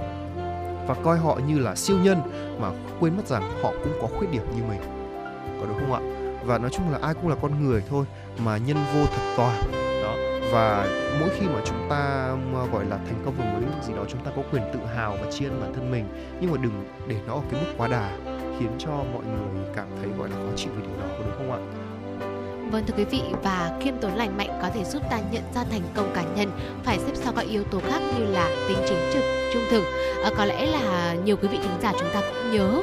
Speaker 3: và coi họ như là siêu nhân mà quên mất rằng họ cũng có khuyết điểm như mình. Có đúng không ạ? Và nói chung là ai cũng là con người thôi mà nhân vô thập toàn và mỗi khi mà chúng ta ờ, gọi là thành công vào một lĩnh vực gì đó chúng ta có quyền tự hào và chiên bản thân mình. Nhưng mà đừng để nó ở cái mức quá đà khiến cho mọi người cảm thấy gọi là khó chịu vì điều đó có đúng không ạ?
Speaker 4: Vâng thưa quý vị và khiêm tốn lành mạnh có thể giúp ta nhận ra thành công cá nhân phải xếp sau các yếu tố khác như là tính chính trực, trung thực. À, có lẽ là nhiều quý vị thính giả chúng ta cũng nhớ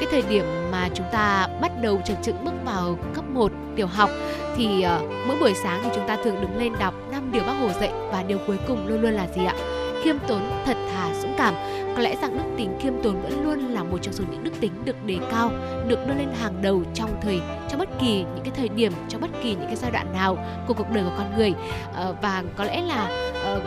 Speaker 4: cái thời điểm mà chúng ta bắt đầu chập chững bước vào cấp 1 tiểu học thì uh, mỗi buổi sáng thì chúng ta thường đứng lên đọc năm điều bác hồ dạy và điều cuối cùng luôn luôn là gì ạ? Khiêm tốn, thật thà, dũng cảm. Có lẽ rằng đức tính khiêm tốn vẫn luôn là một trong số những đức tính được đề cao, được đưa lên hàng đầu trong thời trong bất kỳ những cái thời điểm, trong bất kỳ những cái giai đoạn nào của cuộc đời của con người. Uh, và có lẽ là uh,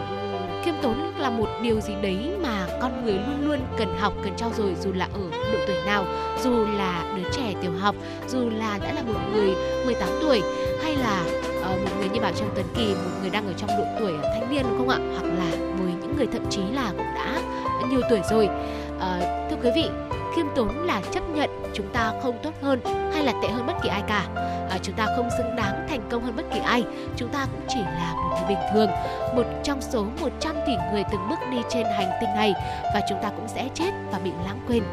Speaker 4: khiêm tốn là một điều gì đấy mà con người luôn luôn cần học cần trau dồi dù là ở độ tuổi nào dù là đứa trẻ tiểu học dù là đã là một người 18 tuổi hay là uh, một người như bảo trong tuấn kỳ một người đang ở trong độ tuổi thanh niên đúng không ạ? Hoặc là với những người thậm chí là cũng đã nhiều tuổi rồi. Uh, thưa quý vị khiêm tốn là chấp nhận chúng ta không tốt hơn hay là tệ hơn bất kỳ ai cả à, chúng ta không xứng đáng thành công hơn bất kỳ ai. Chúng ta cũng chỉ là một người bình thường một trong số 100 tỷ người từng bước đi trên hành tinh này. Và chúng ta cũng sẽ chết và bị lãng quên.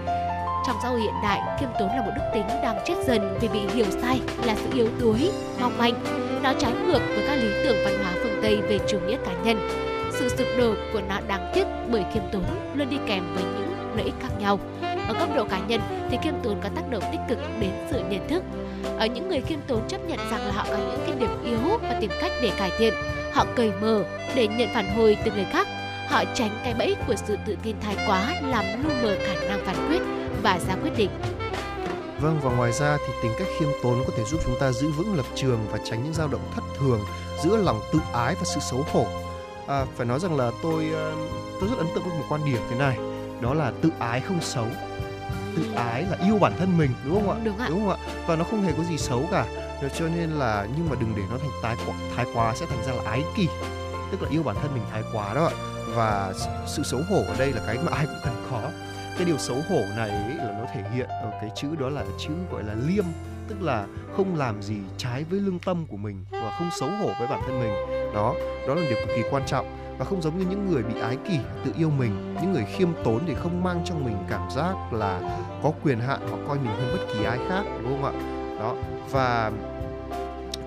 Speaker 4: Trong xã hội hiện đại khiêm tốn là một đức tính đang chết dần vì bị hiểu sai là sự yếu đuối mong manh. Nó trái ngược với các lý tưởng văn hóa phương tây về chủ nghĩa cá nhân. Sự sụp đổ của nó đáng tiếc bởi khiêm tốn luôn đi kèm với những lợi ích khác nhau ở góc độ cá nhân thì khiêm tốn có tác động tích cực đến sự nhận thức ở những người khiêm tốn chấp nhận rằng là họ có những cái điểm yếu và tìm cách để cải thiện họ cởi mở để nhận phản hồi từ người khác họ tránh cái bẫy của sự tự tin thái quá làm lu mờ khả năng phán quyết và ra quyết định
Speaker 3: Vâng và ngoài ra thì tính cách khiêm tốn có thể giúp chúng ta giữ vững lập trường và tránh những dao động thất thường giữa lòng tự ái và sự xấu hổ. À, phải nói rằng là tôi ờ, tôi rất ấn tượng với một quan điểm thế này, đó là tự ái không xấu. Tự ái là yêu bản thân mình đúng không ạ?
Speaker 4: Đúng ạ.
Speaker 3: Đúng không ạ? Và nó không hề có gì xấu cả. Cho nên là nhưng mà đừng để nó thành thái quá, thái quá sẽ thành ra là ái kỷ. Tức là yêu bản thân mình thái quá đó ạ. Và sự xấu hổ ở đây là cái mà ai cũng cần có cái điều xấu hổ này ấy là nó thể hiện ở cái chữ đó là chữ gọi là liêm tức là không làm gì trái với lương tâm của mình và không xấu hổ với bản thân mình đó đó là điều cực kỳ quan trọng và không giống như những người bị ái kỷ tự yêu mình những người khiêm tốn thì không mang trong mình cảm giác là có quyền hạn hoặc coi mình hơn bất kỳ ai khác đúng không ạ? Đó và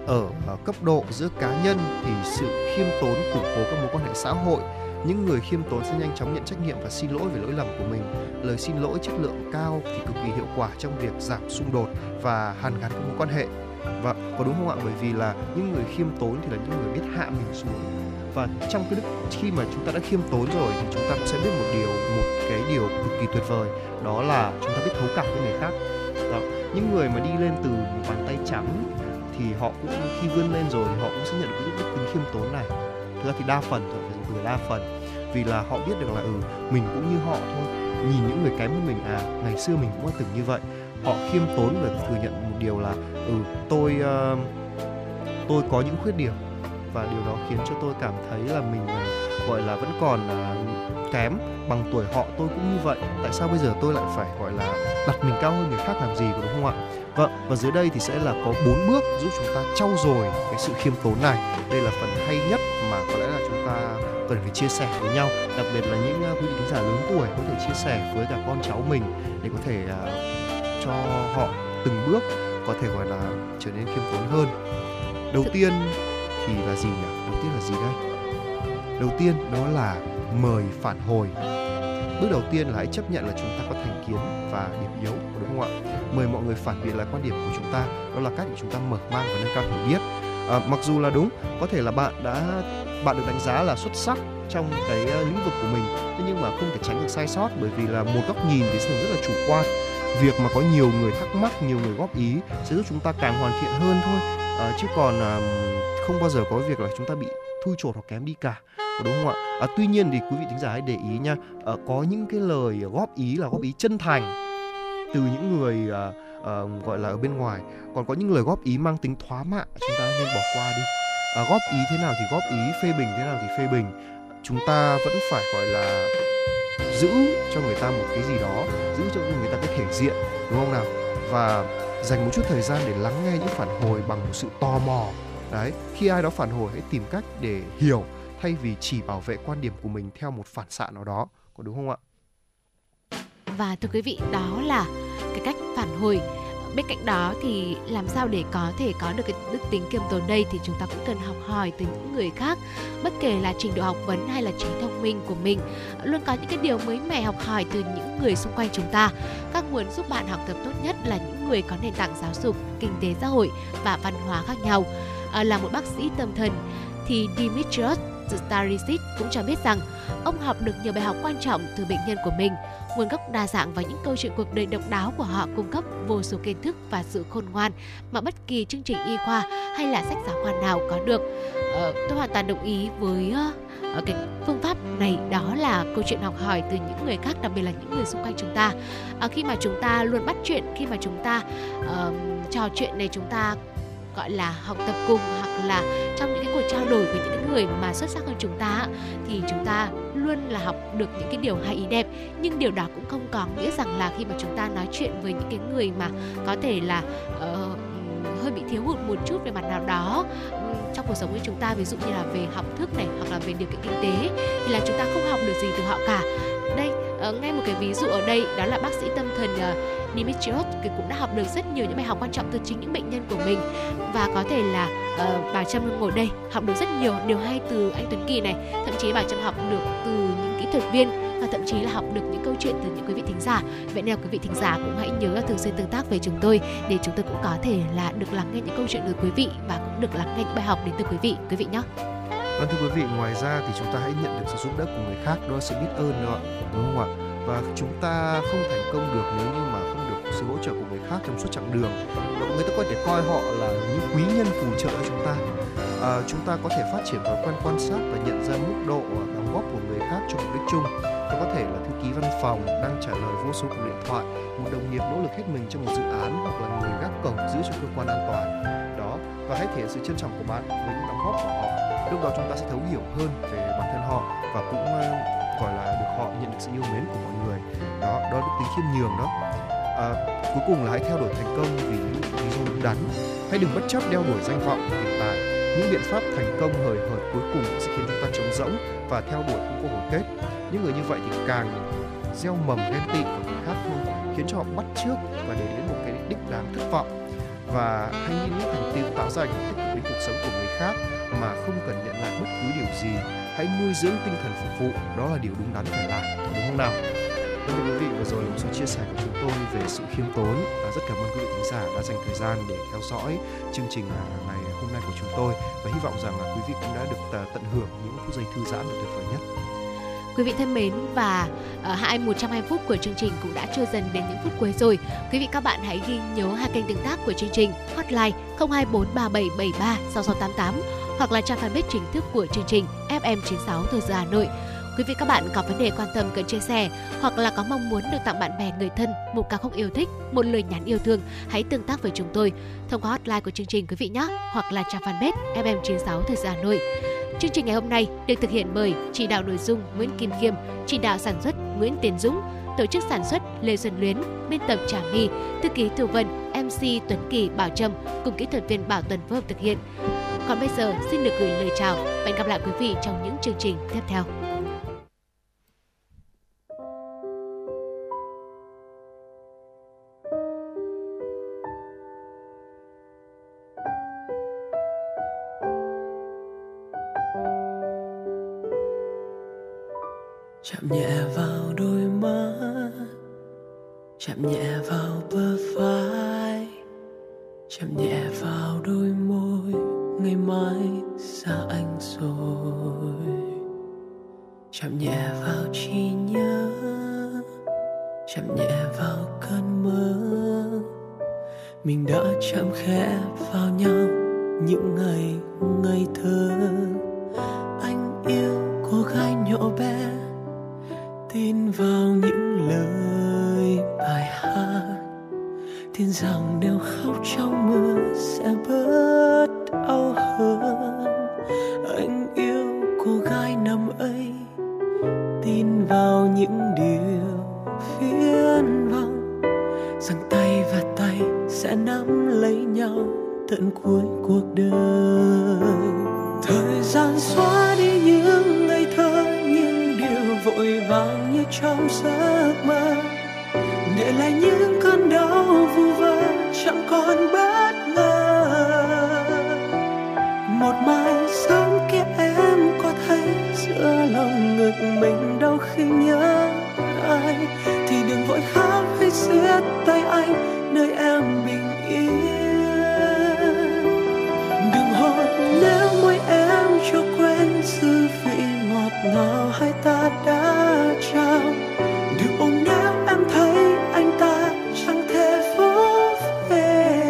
Speaker 3: ở, ở cấp độ giữa cá nhân thì sự khiêm tốn củng cố các mối quan hệ xã hội những người khiêm tốn sẽ nhanh chóng nhận trách nhiệm và xin lỗi về lỗi lầm của mình. Lời xin lỗi chất lượng cao thì cực kỳ hiệu quả trong việc giảm xung đột và hàn gắn các mối quan hệ. Và có đúng không ạ? Bởi vì là những người khiêm tốn thì là những người biết hạ mình xuống và trong cái đức khi mà chúng ta đã khiêm tốn rồi thì chúng ta cũng sẽ biết một điều một cái điều cực kỳ tuyệt vời đó là chúng ta biết thấu cảm với người khác. Đó. những người mà đi lên từ một bàn tay trắng thì họ cũng khi vươn lên rồi thì họ cũng sẽ nhận được cái đức tính khiêm tốn này. Thực ra thì đa phần thôi phải từ đa phần. Vì là họ biết được là ừ mình cũng như họ thôi. Nhìn những người kém hơn mình à ngày xưa mình cũng đã từng như vậy. Họ khiêm tốn và thừa nhận một điều là ừ tôi uh, tôi có những khuyết điểm và điều đó khiến cho tôi cảm thấy là mình uh, gọi là vẫn còn uh, kém bằng tuổi họ. Tôi cũng như vậy. Tại sao bây giờ tôi lại phải gọi là đặt mình cao hơn người khác làm gì có đúng không ạ? Vâng và dưới đây thì sẽ là có bốn bước giúp chúng ta trau dồi cái sự khiêm tốn này. Đây là phần hay nhất mà có lẽ là chúng ta cần phải chia sẻ với nhau. Đặc biệt là những uh, quý vị khán giả lớn tuổi có thể chia sẻ với cả con cháu mình để có thể uh, cho họ từng bước có thể gọi là trở nên khiêm tốn hơn. Đầu tiên thì là gì nhỉ? Đầu tiên là gì đây? Đầu tiên đó là mời phản hồi. Bước đầu tiên là hãy chấp nhận là chúng ta có thành kiến và điểm yếu đúng không ạ? Mời mọi người phản biện lại quan điểm của chúng ta. Đó là cách để chúng ta mở mang và nâng cao hiểu biết. À, mặc dù là đúng có thể là bạn đã bạn được đánh giá là xuất sắc trong cái ờ, lĩnh vực của mình thế nhưng mà không thể tránh được sai sót bởi vì là một góc nhìn thì thường rất là chủ quan. Việc mà có nhiều người thắc mắc nhiều người góp ý sẽ giúp chúng ta càng hoàn thiện hơn thôi à, chứ còn à, không bao giờ có việc là chúng ta bị thui chột hoặc kém đi cả đúng không ạ? À, tuy nhiên thì quý vị thính giả hãy để ý nha à, có những cái lời góp ý là góp ý chân thành từ những người à, à, gọi là ở bên ngoài. Còn có những lời góp ý mang tính thoá mạ chúng ta nên bỏ qua đi. À, góp ý thế nào thì góp ý phê bình thế nào thì phê bình. Chúng ta vẫn phải gọi là giữ cho người ta một cái gì đó giữ cho người ta cái thể diện đúng không nào? Và dành một chút thời gian để lắng nghe những phản hồi bằng một sự tò mò. Đấy, khi ai đó phản hồi, hãy tìm cách để hiểu, thay vì chỉ bảo vệ quan điểm của mình theo một phản xạ nào đó. Có đúng không ạ?
Speaker 4: Và thưa quý vị, đó là cái cách phản hồi bên cạnh đó thì làm sao để có thể có được cái đức tính kiêm tốn đây thì chúng ta cũng cần học hỏi từ những người khác bất kể là trình độ học vấn hay là trí thông minh của mình. Luôn có những cái điều mới mẻ học hỏi từ những người xung quanh chúng ta. Các nguồn giúp bạn học tập tốt nhất là những người có nền tảng giáo dục kinh tế xã hội và văn hóa khác nhau. À, là một bác sĩ tâm thần thì Dimitrios Starisic cũng cho biết rằng ông học được nhiều bài học quan trọng từ bệnh nhân của mình. Nguồn gốc đa dạng và những câu chuyện cuộc đời độc đáo của họ cung cấp vô số kiến thức và sự khôn ngoan mà bất kỳ chương trình y khoa hay là sách giáo khoa nào có được. Ờ, tôi hoàn toàn đồng ý với uh, cái phương pháp này đó là câu chuyện học hỏi từ những người khác đặc biệt là những người xung quanh chúng ta à, khi mà chúng ta luôn bắt chuyện khi mà chúng ta uh, trò chuyện này chúng ta gọi là học tập cùng hoặc là trong những cái cuộc trao đổi với những cái người mà xuất sắc hơn chúng ta thì chúng ta luôn là học được những cái điều hay ý đẹp. Nhưng điều đó cũng không có nghĩa rằng là khi mà chúng ta nói chuyện với những cái người mà có thể là uh, hơi bị thiếu hụt một chút về mặt nào đó trong cuộc sống của chúng ta ví dụ như là về học thức này hoặc là về điều kiện kinh tế thì là chúng ta không học được gì từ họ cả. Đây uh, ngay một cái ví dụ ở đây đó là bác sĩ tâm thần uh, Dimitrios thì cũng đã học được rất nhiều những bài học quan trọng từ chính những bệnh nhân của mình. Và có thể là ờ, uh, bà Trâm ngồi đây học được rất nhiều điều hay từ anh Tuấn Kỳ này. Thậm chí bà Trâm học được từ những kỹ thuật viên và thậm chí là học được những câu chuyện từ những quý vị thính giả. Vậy nên là quý vị thính giả cũng hãy nhớ là thường xuyên tương tác với chúng tôi để chúng tôi cũng có thể là được lắng nghe những câu chuyện từ quý vị và cũng được lắng nghe những bài học đến từ quý vị quý vị nhé.
Speaker 3: Vâng thưa quý vị, ngoài ra thì chúng ta hãy nhận được sự giúp đỡ của người khác đó là sự biết ơn đó ạ, đúng không ạ? Và chúng ta không thành công được nếu như mà sự hỗ trợ của người khác trong suốt chặng đường. Và người ta có thể coi họ là những quý nhân phù trợ cho chúng ta. À, chúng ta có thể phát triển thói quen quan sát và nhận ra mức độ đóng góp của người khác cho mục đích chung. Đó có thể là thư ký văn phòng đang trả lời vô số cuộc điện thoại, một đồng nghiệp nỗ lực hết mình trong một dự án hoặc là người gác cổng giữ cho cơ quan an toàn. Đó, và hãy thể hiện sự trân trọng của bạn với những đóng góp của họ. Lúc đó chúng ta sẽ thấu hiểu hơn về bản thân họ và cũng uh, gọi là được họ nhận được sự yêu mến của mọi người. Đó, đó là tính khiêm nhường đó à, cuối cùng là hãy theo đuổi thành công vì những lý do đúng đắn. Hãy đừng bất chấp đeo đuổi danh vọng hiện tại những biện pháp thành công hời hợt cuối cùng sẽ khiến chúng ta trống rỗng và theo đuổi không có hồi kết. Những người như vậy thì càng gieo mầm ghen tị của người khác thôi khiến cho họ bắt trước và để đến một cái đích đáng thất vọng. Và hãy nghĩ những thành tựu tạo ra ảnh hưởng tích cực đến cuộc sống của người khác mà không cần nhận lại bất cứ điều gì. Hãy nuôi dưỡng tinh thần phục vụ đó là điều đúng đắn phải làm đúng không nào? Vâng, thưa quý vị, vừa rồi là một số chia sẻ của chúng tôi về sự khiêm tốn và rất cảm ơn quý vị thính giả đã dành thời gian để theo dõi chương trình à, ngày hôm nay của chúng tôi và hy vọng rằng là quý vị cũng đã được à, tận hưởng những phút giây thư giãn và tuyệt vời nhất.
Speaker 4: Quý vị thân mến và uh, hai 120 phút của chương trình cũng đã trôi dần đến những phút cuối rồi. Quý vị các bạn hãy ghi nhớ hai kênh tương tác của chương trình hotline 02437736688 hoặc là trang fanpage chính thức của chương trình FM96 Thời giờ Hà Nội. Quý vị các bạn có vấn đề quan tâm cần chia sẻ hoặc là có mong muốn được tặng bạn bè người thân một ca khúc yêu thích, một lời nhắn yêu thương, hãy tương tác với chúng tôi thông qua hotline của chương trình quý vị nhé, hoặc là trang fanpage FM96 Thời gian Hà Nội. Chương trình ngày hôm nay được thực hiện bởi chỉ đạo nội dung Nguyễn Kim Khiêm, chỉ đạo sản xuất Nguyễn Tiến Dũng, tổ chức sản xuất Lê Xuân Luyến, biên tập Trà My, thư ký Thư Vân, MC Tuấn Kỳ Bảo Trâm cùng kỹ thuật viên Bảo Tuần phối hợp thực hiện. Còn bây giờ xin được gửi lời chào và hẹn gặp lại quý vị trong những chương trình tiếp theo.
Speaker 5: Chạm nhẹ vào đôi mắt. Chạm nhẹ vào bờ vai. Chạm nhẹ vào đôi môi. Ngày mai xa anh rồi. Chạm nhẹ vào trí nhớ. Chạm nhẹ vào cơn mơ. Mình đã chạm khẽ vào nhau những ngày, ngây thơ. Anh yêu cô gái nhỏ bé tin vào những lời bài hát. Tin rằng nếu khóc trong mưa sẽ bớt đau hơn. Anh yêu cô gái năm ấy. Tin vào những điều viễn vọng rằng tay và tay sẽ nắm lấy nhau tận cuối cuộc đời. Thời gian xóa đi những ngày thơ vội vàng như trong giấc mơ. Để lại những cơn đau vu vơ, chẳng còn bất ngờ. Một mai sớm kia em có thấy, giữa lòng ngực mình đau khi nhớ ai. Thì đừng vội khóc hay siết tay anh, nơi em bình yên. Đừng hôn nếu môi em cho ngọt ngào hai ta đã trao. Đừng ôm nếu em thấy anh ta chẳng thể vỗ về.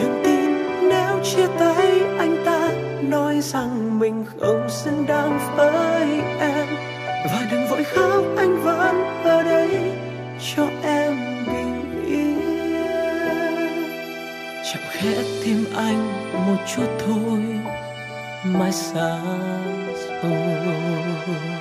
Speaker 5: Đừng tin nếu chia tay anh ta nói rằng mình không xứng đáng với em. Và đừng vội khóc, anh vẫn ở đây cho em bình yên. Chậm khẽ tim anh một chút thôi, mai sao chạm